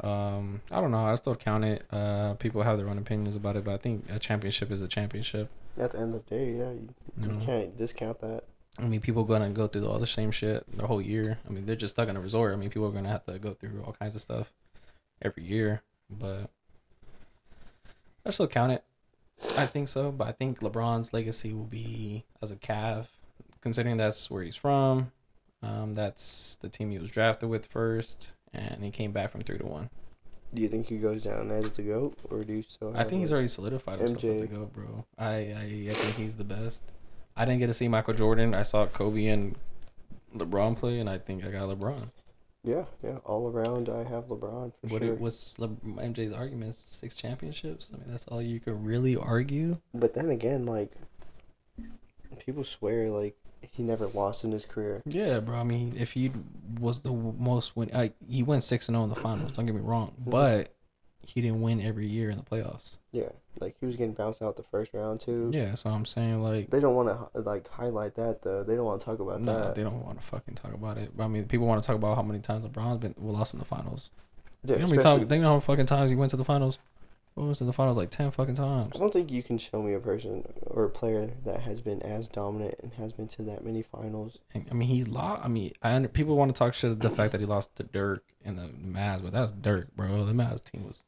Um, I don't know. I still count it. Uh, people have their own opinions about it, but I think a championship is a championship. At the end of the day, yeah, you, You know? can't discount that. I mean, people gonna go through all the same shit the whole year. I mean, they're just stuck in a resort. I mean, people are gonna have to go through all kinds of stuff every year. But I still count it. I think so. But I think LeBron's legacy will be as a Cav, considering that's where he's from. Um, that's the team he was drafted with first, and he came back from three to one. Do you think he goes down as the goat, or do you still? I think he's already solidified himself MJ. to go, bro. I, I I think he's the best. I didn't get to see Michael Jordan. I saw Kobe and LeBron play, and I think I got LeBron. Yeah, yeah. All around, I have LeBron for What sure. it, what's Le- MJ's argument? Six championships. I mean, that's all you can really argue. But then again, like people swear like he never lost in his career. Yeah, bro. I mean, if he was the most win, like he went six and zero in the finals. Don't get me wrong, Mhm. but he didn't win every year in the playoffs. Yeah, like he was getting bounced out the first round too. Yeah, so I'm saying like, They don't want to like highlight that though. They don't want to talk about no, that. they don't want to fucking talk about it. But, I mean, people want to talk about how many times LeBron's been lost in the finals. Yeah, you know how many times? Think how many fucking times he went to the finals? What was in the finals like ten fucking times? I don't think you can show me a person or a player that has been as dominant and has been to that many finals. I mean, he's lost. I mean, I under, people want to talk shit the fact that he lost to Dirk and the Mavs, but that's Dirk, bro. The Mavs team was.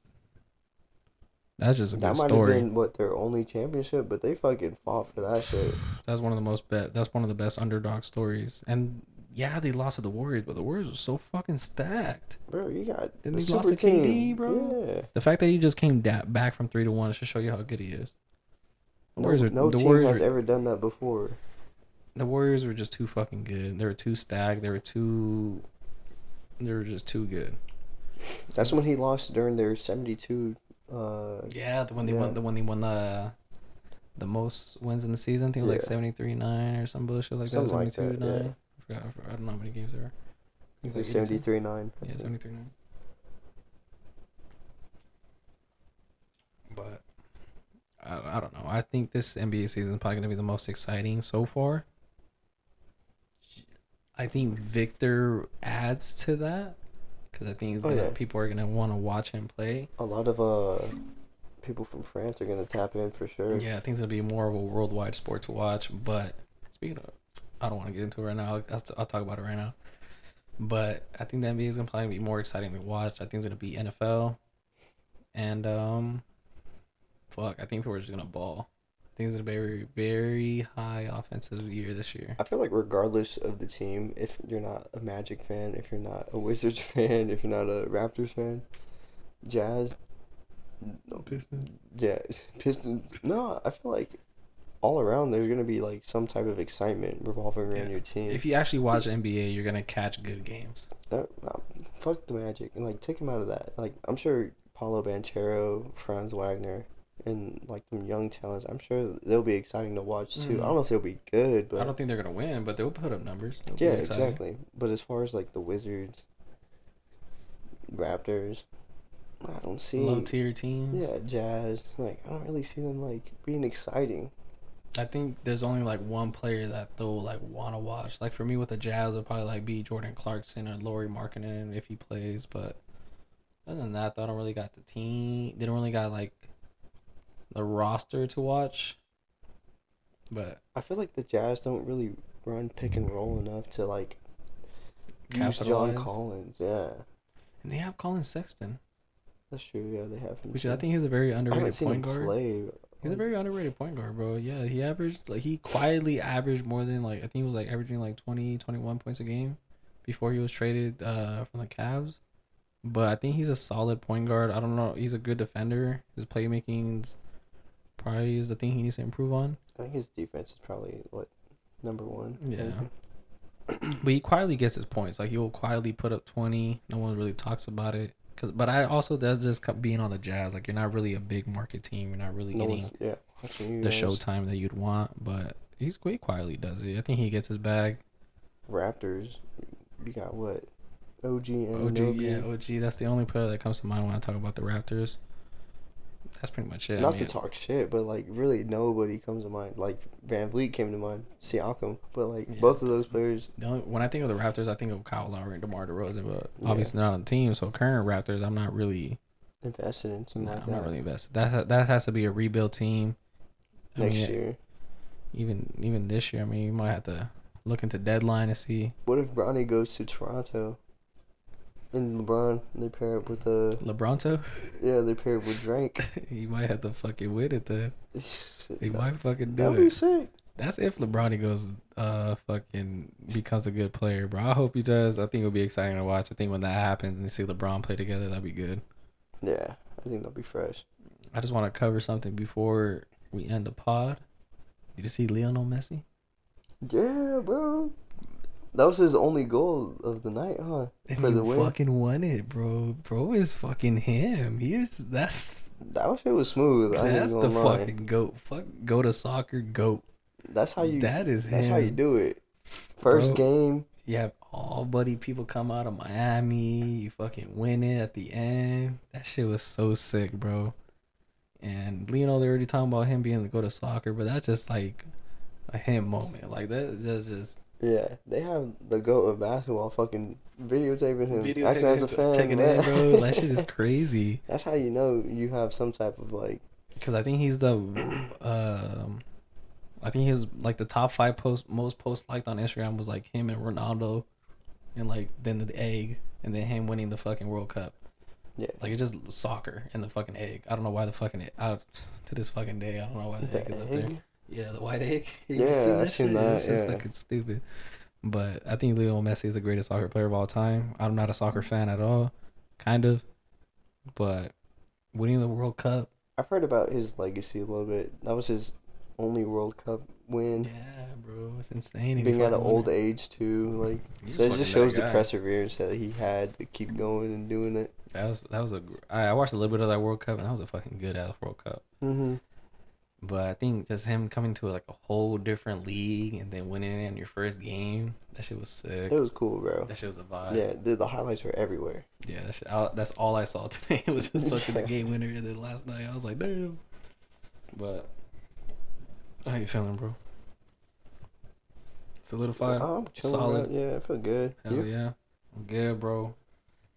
That's just a That good might story. have been what their only championship, but they fucking fought for that shit. That's one of the most bet. That's one of the best underdog stories. And yeah, they lost to the Warriors, but the Warriors were so fucking stacked. Bro, you got Didn't the he lost to KD, bro? Yeah. The fact that he just came da- back from three to one should show you how good he is. The No, Warriors are, no the team Warriors has ever done that before. the Warriors were just too fucking good. They were too stacked. They were too. They were just too good. That's when he lost during their seventy-two. Uh, Yeah, the one they Yeah. won the when they won the the most wins in the season. I think it was like seventy three nine or some bullshit like Something that. like Seventy two that, nine. I forgot, I forgot. I don't know how many games there are. I think it was like seventy-three nine. Yeah, seventy three nine. But I, I don't know. I think this NBA season is probably going to be the most exciting so far. I think Victor adds to that because I think Oh, yeah. people are going to want to watch him play. A lot of uh people from France are gonna tap in for sure. Yeah, I think it's gonna be more of a worldwide sport to watch. But speaking of, I don't want to get into it right now. I'll, I'll talk about it right now. But I think the NBA is gonna probably be more exciting to watch. I think it's gonna be NFL, and um, fuck, I think people are just gonna ball. I think it's gonna be a very, very high offensive year this year. I feel like regardless of the team, if you're not a Magic fan, if you're not a Wizards fan, if you're not a Raptors fan, Jazz, no, Pistons. yeah, Pistons. No, I feel like all around there's gonna be like some type of excitement revolving around Yeah. your team. If you actually watch NBA, you're gonna catch good games. Uh, uh, fuck the Magic and like take him out of that. Like I'm sure Paolo Banchero, Franz Wagner, and like some young talents. I'm sure they'll be exciting to watch too. Mhm. I don't know if they'll be good, but I don't think they're gonna win, but they'll put up numbers. They'll yeah, exactly. But as far as like the Wizards, Raptors, I don't see. Low tier teams. Yeah, Jazz. Like I don't really see them like being exciting. I think there's only like one player that they'll like want to watch. Like for me with the Jazz, it'll probably like be Jordan Clarkson or Lauri Markkanen if he plays. But other than that, though, I don't really got the team. They don't really got like the roster to watch. But I feel like the Jazz don't really run pick and roll enough to like use John Collins. Yeah, and they have Collin Sexton, that's true. Yeah, they have him. which too. I think he's a very I haven't underrated seen point him guard. play. He's a very underrated point guard, bro. Yeah, he averaged like he quietly averaged more than like I think he was like averaging like 20, 21 points a game before he was traded uh from the Cavs. But I think he's a solid point guard. I don't know. He's a good defender. His playmaking's probably is the thing he needs to improve on. I think his defense is probably what number one. Yeah. But he quietly gets his points. Like he will quietly put up twenty. No one really talks about it. Cause, but I also that's just being on the Jazz. Like you're not really a big market team. You're not really No getting yeah. The showtime that you'd want. But he's he quietly does it. I think he gets his bag. Raptors. You got what? OG and OG, yeah, OG. That's the only player that comes to mind when I talk about the Raptors. That's pretty much it. I Not mean, to talk shit, but like really nobody comes to mind. Like VanVleet came to mind, Siakam, but like Yeah. both of those players. only, when I think of the Raptors, I think of Kyle Lowry and DeMar DeRozan, but Yeah. obviously not on the team. So current Raptors, I'm not really, invested in something nah, like I'm that not really invested. That that has to be a rebuild team. I next mean, year. even even this year, I mean, you might have to look into deadline to see What if Bronny goes to Toronto? And LeBron, they pair up with uh LeBronto. yeah, they pair up with Drake. he might have to fucking win it. Then he might fucking do it. be sick. That's if LeBron goes, uh, fucking becomes a good player, bro. I hope he does. I think it'll be exciting to watch. I think when that happens and see LeBron play together, that'd be good. Yeah, I think that'll be fresh. I just want to cover something before we end the pod. Did you see Lionel Messi? Yeah, bro. That was his only goal of the night, huh? And For he the win. fucking won it, bro. Bro is fucking him. He is. That's That shit was smooth. I that's the lie. fucking goat. Fuck, go to soccer goat. That's how you. That is That's how you do it. First Bro. game. You have all buddy people come out of Miami. You fucking win it at the end. That shit was so sick, bro. And Lionel, they're already talking about him being the go to soccer, but that's just like a him moment. Like that, that's just Yeah, they have the goat of basketball fucking videotaping him, video acting as a fan. taking man. it, bro. That shit is crazy. That's how you know you have some type of like. Because I think he's the, um, I think his like the top five post most posts liked on Instagram was like him and Ronaldo, and like then the egg, and then him winning the fucking World Cup. Yeah. Like it's just soccer and the fucking egg. I don't know why the fucking egg, out to this fucking day. I don't know why the, The egg is up there. Yeah, the white egg. You Yeah, seen I've seen shit? that, It's just yeah. fucking stupid. But I think Lionel Messi is the greatest soccer player of all time. I'm not a soccer fan at all, kind of, but winning the World Cup. I've heard about his legacy a little bit. That was his only World Cup win. Yeah, bro, it's insane. He Being at an old it. age too, like He's so it just shows the perseverance that he had to keep going and doing it. That was that was a. I watched a little bit of that World Cup and that was a fucking good ass World Cup. Mm-hmm. But I think just him coming to like a whole different league and then winning in your first game, that shit was sick. It was cool, bro. That shit was a vibe. Yeah, the, the highlights were everywhere. Yeah, that shit, I, that's all I saw today. It was just fucking the game winner. And then last night, I was like, damn. But how you feeling, bro? Solidified. I'm chilling. solid. Solid. Yeah, I feel good. Hell You? yeah. I'm good, bro.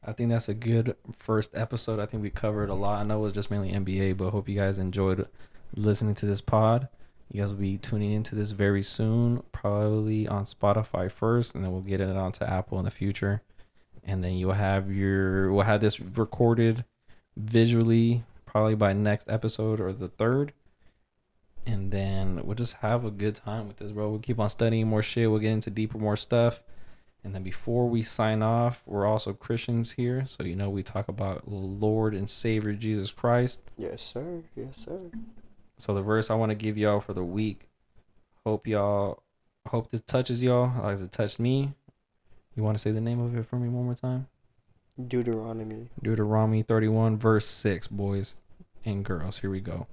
I think that's a good first episode. I think we covered a lot. I know it was just mainly NBA, but hope you guys enjoyed listening to this pod. You guys will be tuning into this very soon, probably on Spotify first, and then we'll get it onto Apple in the future. And then you'll have your we'll have this recorded visually probably by next episode or the third. And then we'll just have a good time with this, bro. We'll keep on studying more shit. We'll get into deeper more stuff. And then before we sign off, we're also Christians here. So, you know, we talk about Lord and Savior Jesus Christ. Yes, sir. Yes, sir. So, the verse I want to give y'all for the week, hope y'all, hope this touches y'all as it touched me. You want to say the name of it for me one more time? Deuteronomy. Deuteronomy 31, verse 6, boys and girls. Here we go.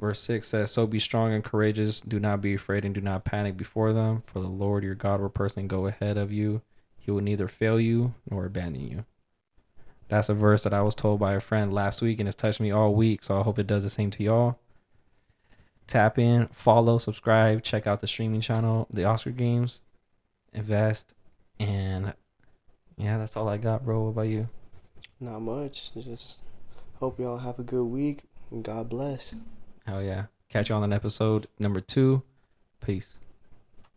Verse 6 says, So be strong and courageous. Do not be afraid and do not panic before them, for the Lord your God will personally go ahead of you. He will neither fail you nor abandon you. That's a verse that I was told by a friend last week and it's touched me all week. So I hope it does the same to y'all. Tap in, follow, subscribe, check out the streaming channel, the Oscar games, invest, and yeah, that's all I got, bro. What about you? Not much. Just hope y'all have a good week. And God bless. Hell yeah. Catch you on an episode number two. Peace.